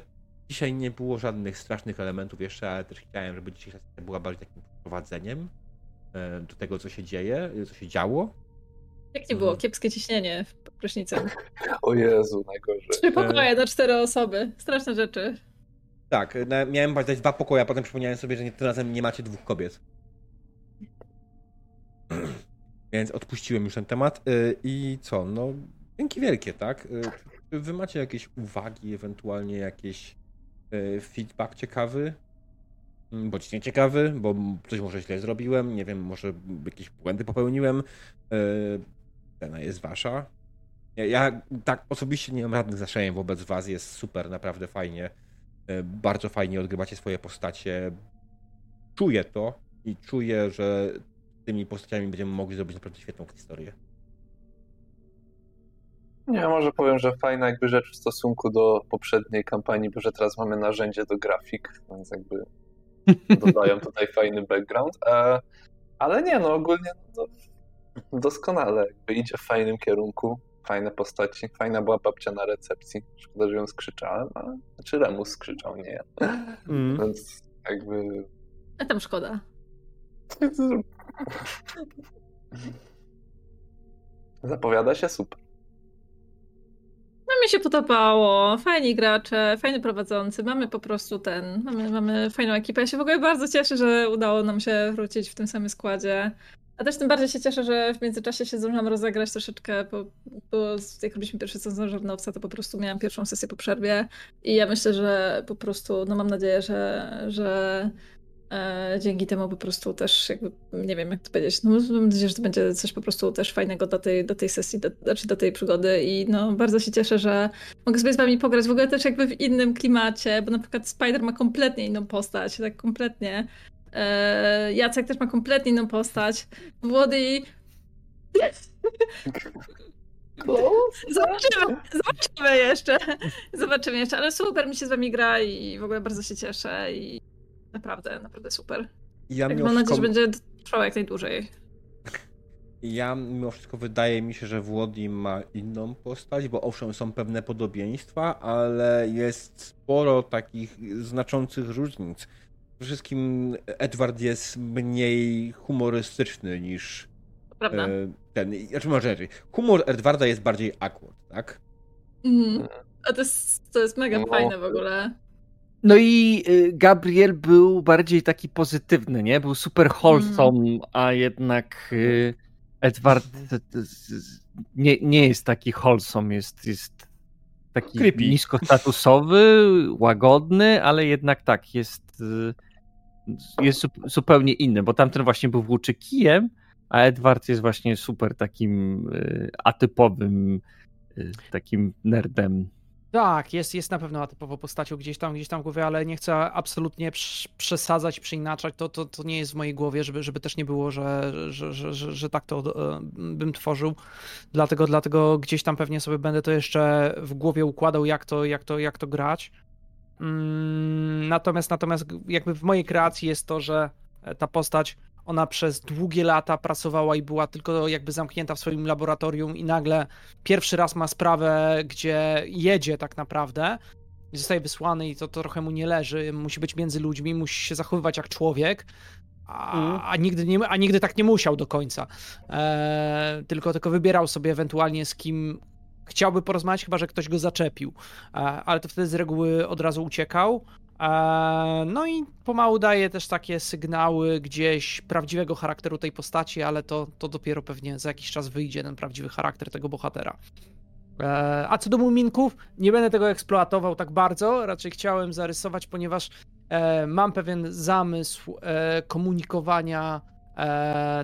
dzisiaj nie było żadnych strasznych elementów jeszcze, ale też chciałem, żeby dzisiejsza sesja była bardziej takim wprowadzeniem e, do tego, co się dzieje, co się działo. Jak nie było? Mhm. Kiepskie ciśnienie w prysznicem. O Jezu, najgorzej. Trzy pokoje na cztery osoby. Straszne rzeczy. Tak, miałem dać dwa pokoje, a potem przypomniałem sobie, że nie, tym razem nie macie dwóch kobiet. Więc odpuściłem już ten temat. Y, I co? No, dzięki wielkie, tak? Czy wy macie jakieś uwagi, ewentualnie jakiś y, feedback ciekawy? Mm, Bądź nieciekawy, bo coś może źle zrobiłem, nie wiem, może jakieś błędy popełniłem. Y, Cena jest wasza. Ja, tak osobiście nie mam żadnych zaszczęń wobec was, jest super, naprawdę fajnie. Bardzo fajnie odgrywacie swoje postacie. Czuję to i czuję, że tymi postaciami będziemy mogli zrobić naprawdę świetną historię. Nie, może powiem, że fajna jakby rzecz w stosunku do poprzedniej kampanii, bo że teraz mamy narzędzie do grafik, więc jakby dodają tutaj fajny background. E, ale nie, no ogólnie no, doskonale, jakby idzie w fajnym kierunku, fajne postaci, fajna była babcia na recepcji, szkoda, że ją skrzyczałem, ale, znaczy Remus skrzyczał, nie ja, Mm. więc jakby A tam szkoda. Zapowiada się super. No mi się podobało. Fajni gracze, fajny prowadzący. Mamy po prostu ten, mamy, mamy fajną ekipę. Ja się w ogóle bardzo cieszę, że udało nam się wrócić w tym samym składzie. A też tym bardziej się cieszę, że w międzyczasie się zdążyłam rozegrać troszeczkę, bo, bo jak robiliśmy pierwszy sezon Żarnowca, to po prostu miałam pierwszą sesję po przerwie i ja myślę, że po prostu, no mam nadzieję, że, że dzięki temu po prostu też jakby, nie wiem jak to powiedzieć, no mam nadzieję, że to będzie coś po prostu też fajnego do tej, do tej sesji, do, znaczy do tej przygody i no bardzo się cieszę, że mogę sobie z wami pograć w ogóle też jakby w innym klimacie, bo na przykład Spider ma kompletnie inną postać, tak kompletnie. E, Jacek też ma kompletnie inną postać. Włody Zobaczymy, zobaczymy jeszcze. Zobaczymy jeszcze, ale super mi się z wami gra i w ogóle bardzo się cieszę i naprawdę, naprawdę super. Ja Tak, mam nadzieję, że będzie trwał jak najdłużej. ja mimo wszystko wydaje mi się, że Włodi ma inną postać, bo owszem są pewne podobieństwa, ale jest sporo takich znaczących różnic. Przede wszystkim Edward jest mniej humorystyczny niż prawda. e, ten. Znaczy może. Humor Edwarda jest bardziej awkward, tak? Mhm. A to jest, to jest mega No. fajne w ogóle. No i y, Gabriel był bardziej taki pozytywny, nie? Był super wholesome, a jednak y, Edward z- nie, nie jest taki wholesome, jest, jest taki Creepy. niskostatusowy, łagodny, ale jednak tak, jest, y, jest zup- zupełnie inny, bo tamten właśnie był włóczy kijem, a Edward jest właśnie super takim atypowym takim nerdem. Tak, jest, jest na pewno atypową postacią gdzieś tam, gdzieś tam w głowie, ale nie chcę absolutnie prz- przesadzać, przeinaczać. To, to, to nie jest w mojej głowie, żeby, żeby też nie było, że, że, że, że, że tak to e, bym tworzył. Dlatego, dlatego gdzieś tam pewnie sobie będę to jeszcze w głowie układał, jak to, jak to, jak to grać. Mm, Natomiast, natomiast jakby w mojej kreacji jest to, że ta postać ona przez długie lata pracowała i była tylko jakby zamknięta w swoim laboratorium i nagle pierwszy raz ma sprawę, gdzie jedzie tak naprawdę i zostaje wysłany i to, to trochę mu nie leży, musi być między ludźmi, musi się zachowywać jak człowiek, a, Mhm. a, nigdy, nie, a nigdy tak nie musiał do końca. E, tylko, tylko wybierał sobie ewentualnie z kim chciałby porozmawiać, chyba że ktoś go zaczepił, e, ale to wtedy z reguły od razu uciekał. E, No i pomału daje też takie sygnały gdzieś prawdziwego charakteru tej postaci, ale to, to dopiero pewnie za jakiś czas wyjdzie ten prawdziwy charakter tego bohatera. E, A co do muminków, nie będę tego eksploatował tak bardzo, raczej chciałem zarysować, ponieważ e, mam pewien zamysł komunikowania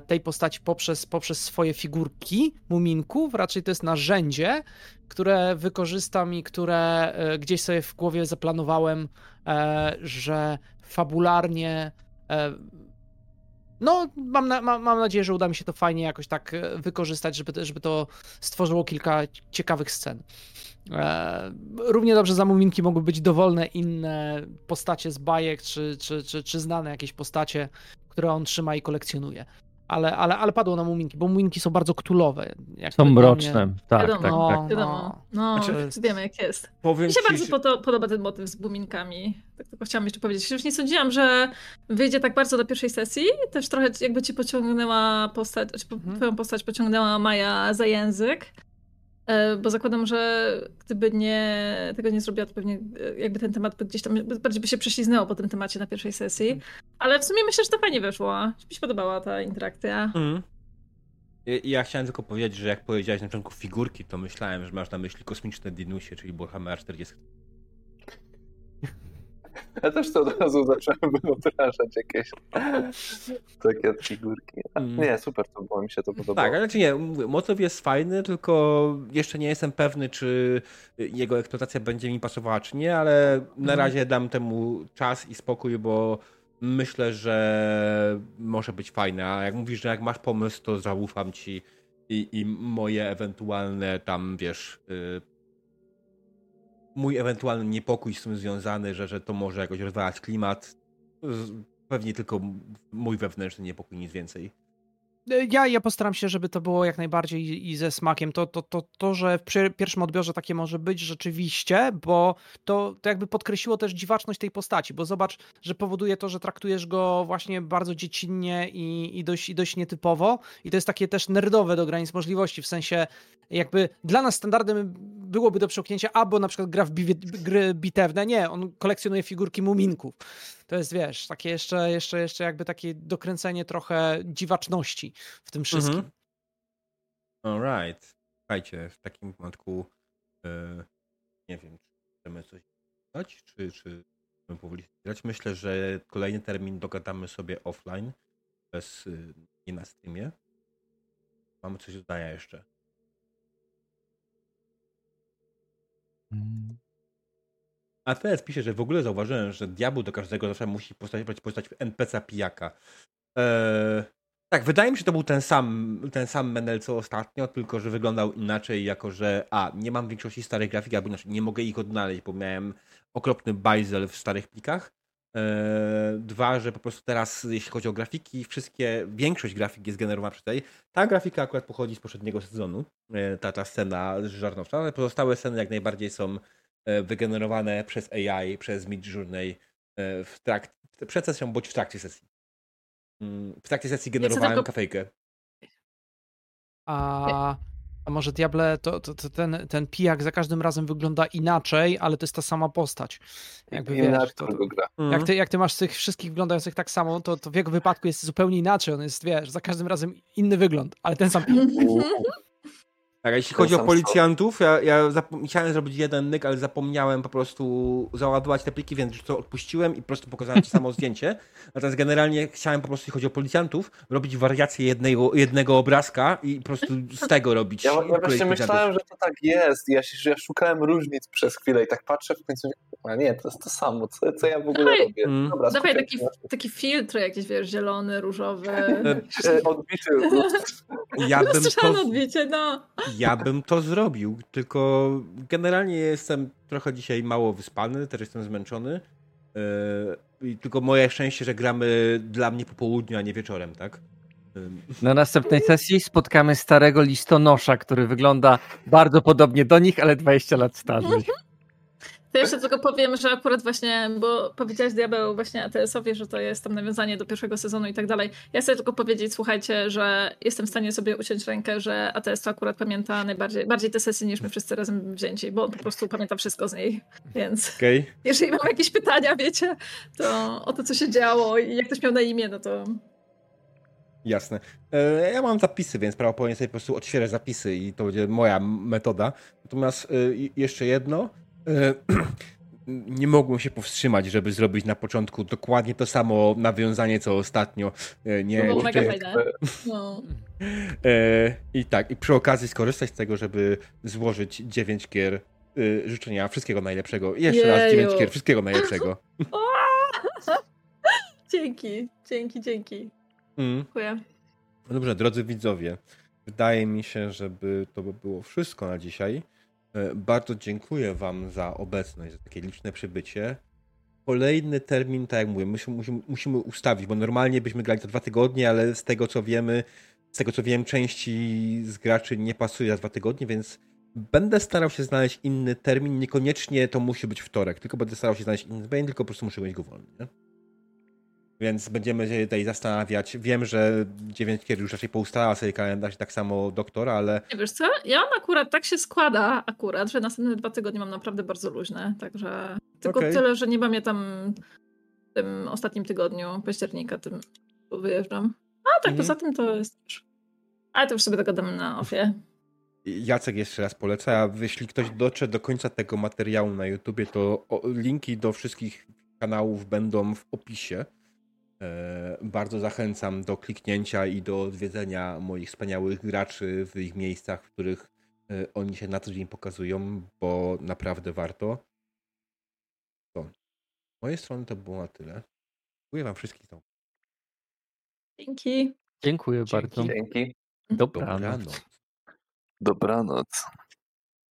tej postaci poprzez, poprzez swoje figurki muminków. Raczej to jest narzędzie, które wykorzystam i które e, gdzieś sobie w głowie zaplanowałem, e, że fabularnie. e, No, mam, na, mam, mam nadzieję, że uda mi się to fajnie jakoś tak e, wykorzystać, żeby, żeby to stworzyło kilka ciekawych scen. E, równie dobrze za muminki mogły być dowolne inne postacie z bajek, czy, czy, czy, czy znane jakieś postacie, które on trzyma i kolekcjonuje. Ale, ale, ale padło na muminki, bo muminki są bardzo ktulowe. Są mroczne, tak, Wiadomo. tak, No, tak. Wiadomo. No, Znaczy- To jest- wiemy jak jest. Powiem Mi się ci, bardzo podo- podoba ten motyw z buminkami. Tak tylko chciałam jeszcze powiedzieć. Już nie sądziłam, że wyjdzie tak bardzo do pierwszej sesji. Też trochę jakby ci pociągnęła postać, czy po- Mhm. twoją postać pociągnęła Maja za język. E, Bo zakładam, że gdyby nie, tego nie zrobiła, to pewnie e, jakby ten temat gdzieś tam bardziej by się prześliznęło po tym temacie na pierwszej sesji. Ale w sumie myślę, że to fajnie wyszło. Mi się podobała ta interakcja. Mhm. I- Ja chciałem tylko powiedzieć, że jak powiedziałeś na początku figurki, to myślałem, że masz na myśli kosmiczne Dinusie, czyli Warhammer 40. Ja też to od razu zacząłem wyobrażać jakieś takie figurki. Mm. Nie, super to było, mi się to podobało. Tak, ale czy nie, motyw jest fajny, tylko jeszcze nie jestem pewny, czy jego eksploatacja będzie mi pasowała, czy nie, ale na Mhm. razie dam temu czas i spokój, bo myślę, że może być fajne. A jak mówisz, że jak masz pomysł, to zaufam ci i, i moje ewentualne tam, wiesz, y, mój ewentualny niepokój z tym związany, że, że to może jakoś rozwalać klimat, pewnie tylko mój wewnętrzny niepokój, nic więcej. Ja, ja postaram się, żeby to było jak najbardziej i- ze smakiem. To, to, to, to że w pierwszym odbiorze takie może być rzeczywiście, bo to, to jakby podkreśliło też dziwaczność tej postaci, bo zobacz, że powoduje to, że traktujesz go właśnie bardzo dziecinnie i, i, dość, i dość nietypowo i to jest takie też nerdowe do granic możliwości, w sensie jakby dla nas standardem byłoby do przełknięcia albo na przykład gra w biwie, gry bitewne, nie, on kolekcjonuje figurki muminków. To jest, wiesz, takie jeszcze, jeszcze, jeszcze jakby takie dokręcenie trochę dziwaczności w tym wszystkim. Mhm. Alright. Słuchajcie, w takim wypadku e, nie wiem, czy chcemy coś dodać, czy, czy chcemy powoli grać. Myślę, że kolejny termin dogadamy sobie offline, bez, y, nie na Steamie. Mamy coś do dodania jeszcze. Mm. A teraz pisze, że w ogóle zauważyłem, że diabeł do każdego zawsze musi postawić postać NPC pijaka. Eee, tak, wydaje mi się, że to był ten sam, ten sam Menel co ostatnio, tylko że wyglądał inaczej, jako że a, nie mam większości starych grafik, albo inaczej nie mogę ich odnaleźć, bo miałem okropny bajzel w starych plikach. E, dwa, że po prostu teraz, jeśli chodzi o grafiki, wszystkie, większość grafik jest generowana przez tej. Ta grafika akurat pochodzi z poprzedniego sezonu, e, ta, ta scena żarnowcza, ale pozostałe sceny jak najbardziej są wygenerowane przez AI, przez Midjourney e, w trakcie, przed sesją bądź w trakcie sesji. Mm, W trakcie sesji generowałem tylko- kafejkę. A, a może Diable, to, to, to ten, ten pijak za każdym razem wygląda inaczej, ale to jest ta sama postać. Jakby wiesz, to, to, jak, ty, jak ty masz tych wszystkich wyglądających tak samo, to, to w jego wypadku jest zupełnie inaczej. On jest, wiesz, za każdym razem inny wygląd, ale ten sam pijak. Tak, a jeśli chodzi o policjantów, ja, ja chciałem zrobić jeden nyk, ale zapomniałem po prostu załadować te pliki, więc już to odpuściłem i po prostu pokazałem to samo zdjęcie. Natomiast generalnie chciałem po prostu, jeśli chodzi o policjantów, robić wariację jednego, jednego obrazka i po prostu z tego robić. Ja, ja właśnie myślałem, że to tak jest. Ja, się, że ja szukałem różnic przez chwilę i tak patrzę w końcu. A nie, to jest to samo. Co, co ja w ogóle Dawaj. robię? Mm. Dobra, Dawaj taki, taki filtr jakiś, wiesz, zielony, różowy. E, Odbity. Ja bym, to, odbicie, no. Ja bym to zrobił, tylko generalnie jestem trochę dzisiaj mało wyspany, też jestem zmęczony. Yy, tylko moje szczęście, że gramy dla mnie po południu, a nie wieczorem, tak? Yy, Na następnej sesji spotkamy starego listonosza, który wygląda bardzo podobnie do nich, ale 20 lat starzej. To jeszcze tylko powiem, że akurat właśnie, bo powiedziałeś Diabeł właśnie ATS-owi, że to jest tam nawiązanie do pierwszego sezonu i tak dalej. Ja chcę tylko powiedzieć, słuchajcie, że jestem w stanie sobie uciąć rękę, że ATS to akurat pamięta najbardziej bardziej te sesje niż my wszyscy razem wzięci, bo on po prostu pamięta wszystko z niej. Więc Okej. jeżeli mam jakieś pytania, wiecie, to o to, co się działo i jak ktoś miał na imię, no to Jasne. E, Ja mam zapisy, więc prawdopodobnie sobie po prostu odświeżę zapisy i to będzie moja metoda. Natomiast e, jeszcze jedno. E, Nie mogłem się powstrzymać, żeby zrobić na początku dokładnie to samo nawiązanie, co ostatnio. E, Nie, To było mega fajne. no. E, I tak, i przy okazji skorzystać z tego, żeby złożyć 9 gier e, życzenia wszystkiego najlepszego. I jeszcze raz 9 Jeju. gier wszystkiego najlepszego. Dzięki, dzięki, dzięki. Mm. Dziękuję. No dobrze, drodzy widzowie, wydaje mi się, żeby to by było wszystko na dzisiaj. E, Bardzo dziękuję Wam za obecność, za takie liczne przybycie. Kolejny termin, tak jak mówię, musimy, musimy, ustawić, bo normalnie byśmy grali to dwa tygodnie, ale z tego co wiemy, z tego co wiem, części z graczy nie pasuje za dwa tygodnie, więc będę starał się znaleźć inny termin. Niekoniecznie to musi być wtorek, tylko będę starał się znaleźć inny termin, tylko po prostu muszę mieć go wolny. Nie? Więc będziemy się tutaj zastanawiać. Wiem, że 9 kier już raczej poustalała sobie kalendarz, i tak samo doktor, ale Nie wiesz co? Ja mam akurat, tak się składa akurat, że następne dwa tygodnie mam naprawdę bardzo luźne, także tylko Okej. tyle, że nie mam je tam w tym ostatnim tygodniu października, tym wyjeżdżam. A tak, Mhm. poza tym to jest. Ale to już sobie dogadamy na ofie. Jacek jeszcze raz poleca. a Jeśli ktoś dotrze do końca tego materiału na YouTubie, to linki do wszystkich kanałów będą w opisie. E, Bardzo zachęcam do kliknięcia i do odwiedzenia moich wspaniałych graczy w ich miejscach, w których e, oni się na co dzień pokazują, bo naprawdę warto. To. Z mojej strony to było na tyle. Dziękuję Wam wszystkim. za Dzięki. Dziękuję Dzięki. bardzo. Dzięki. Dobranoc. Dobranoc. Dobranoc.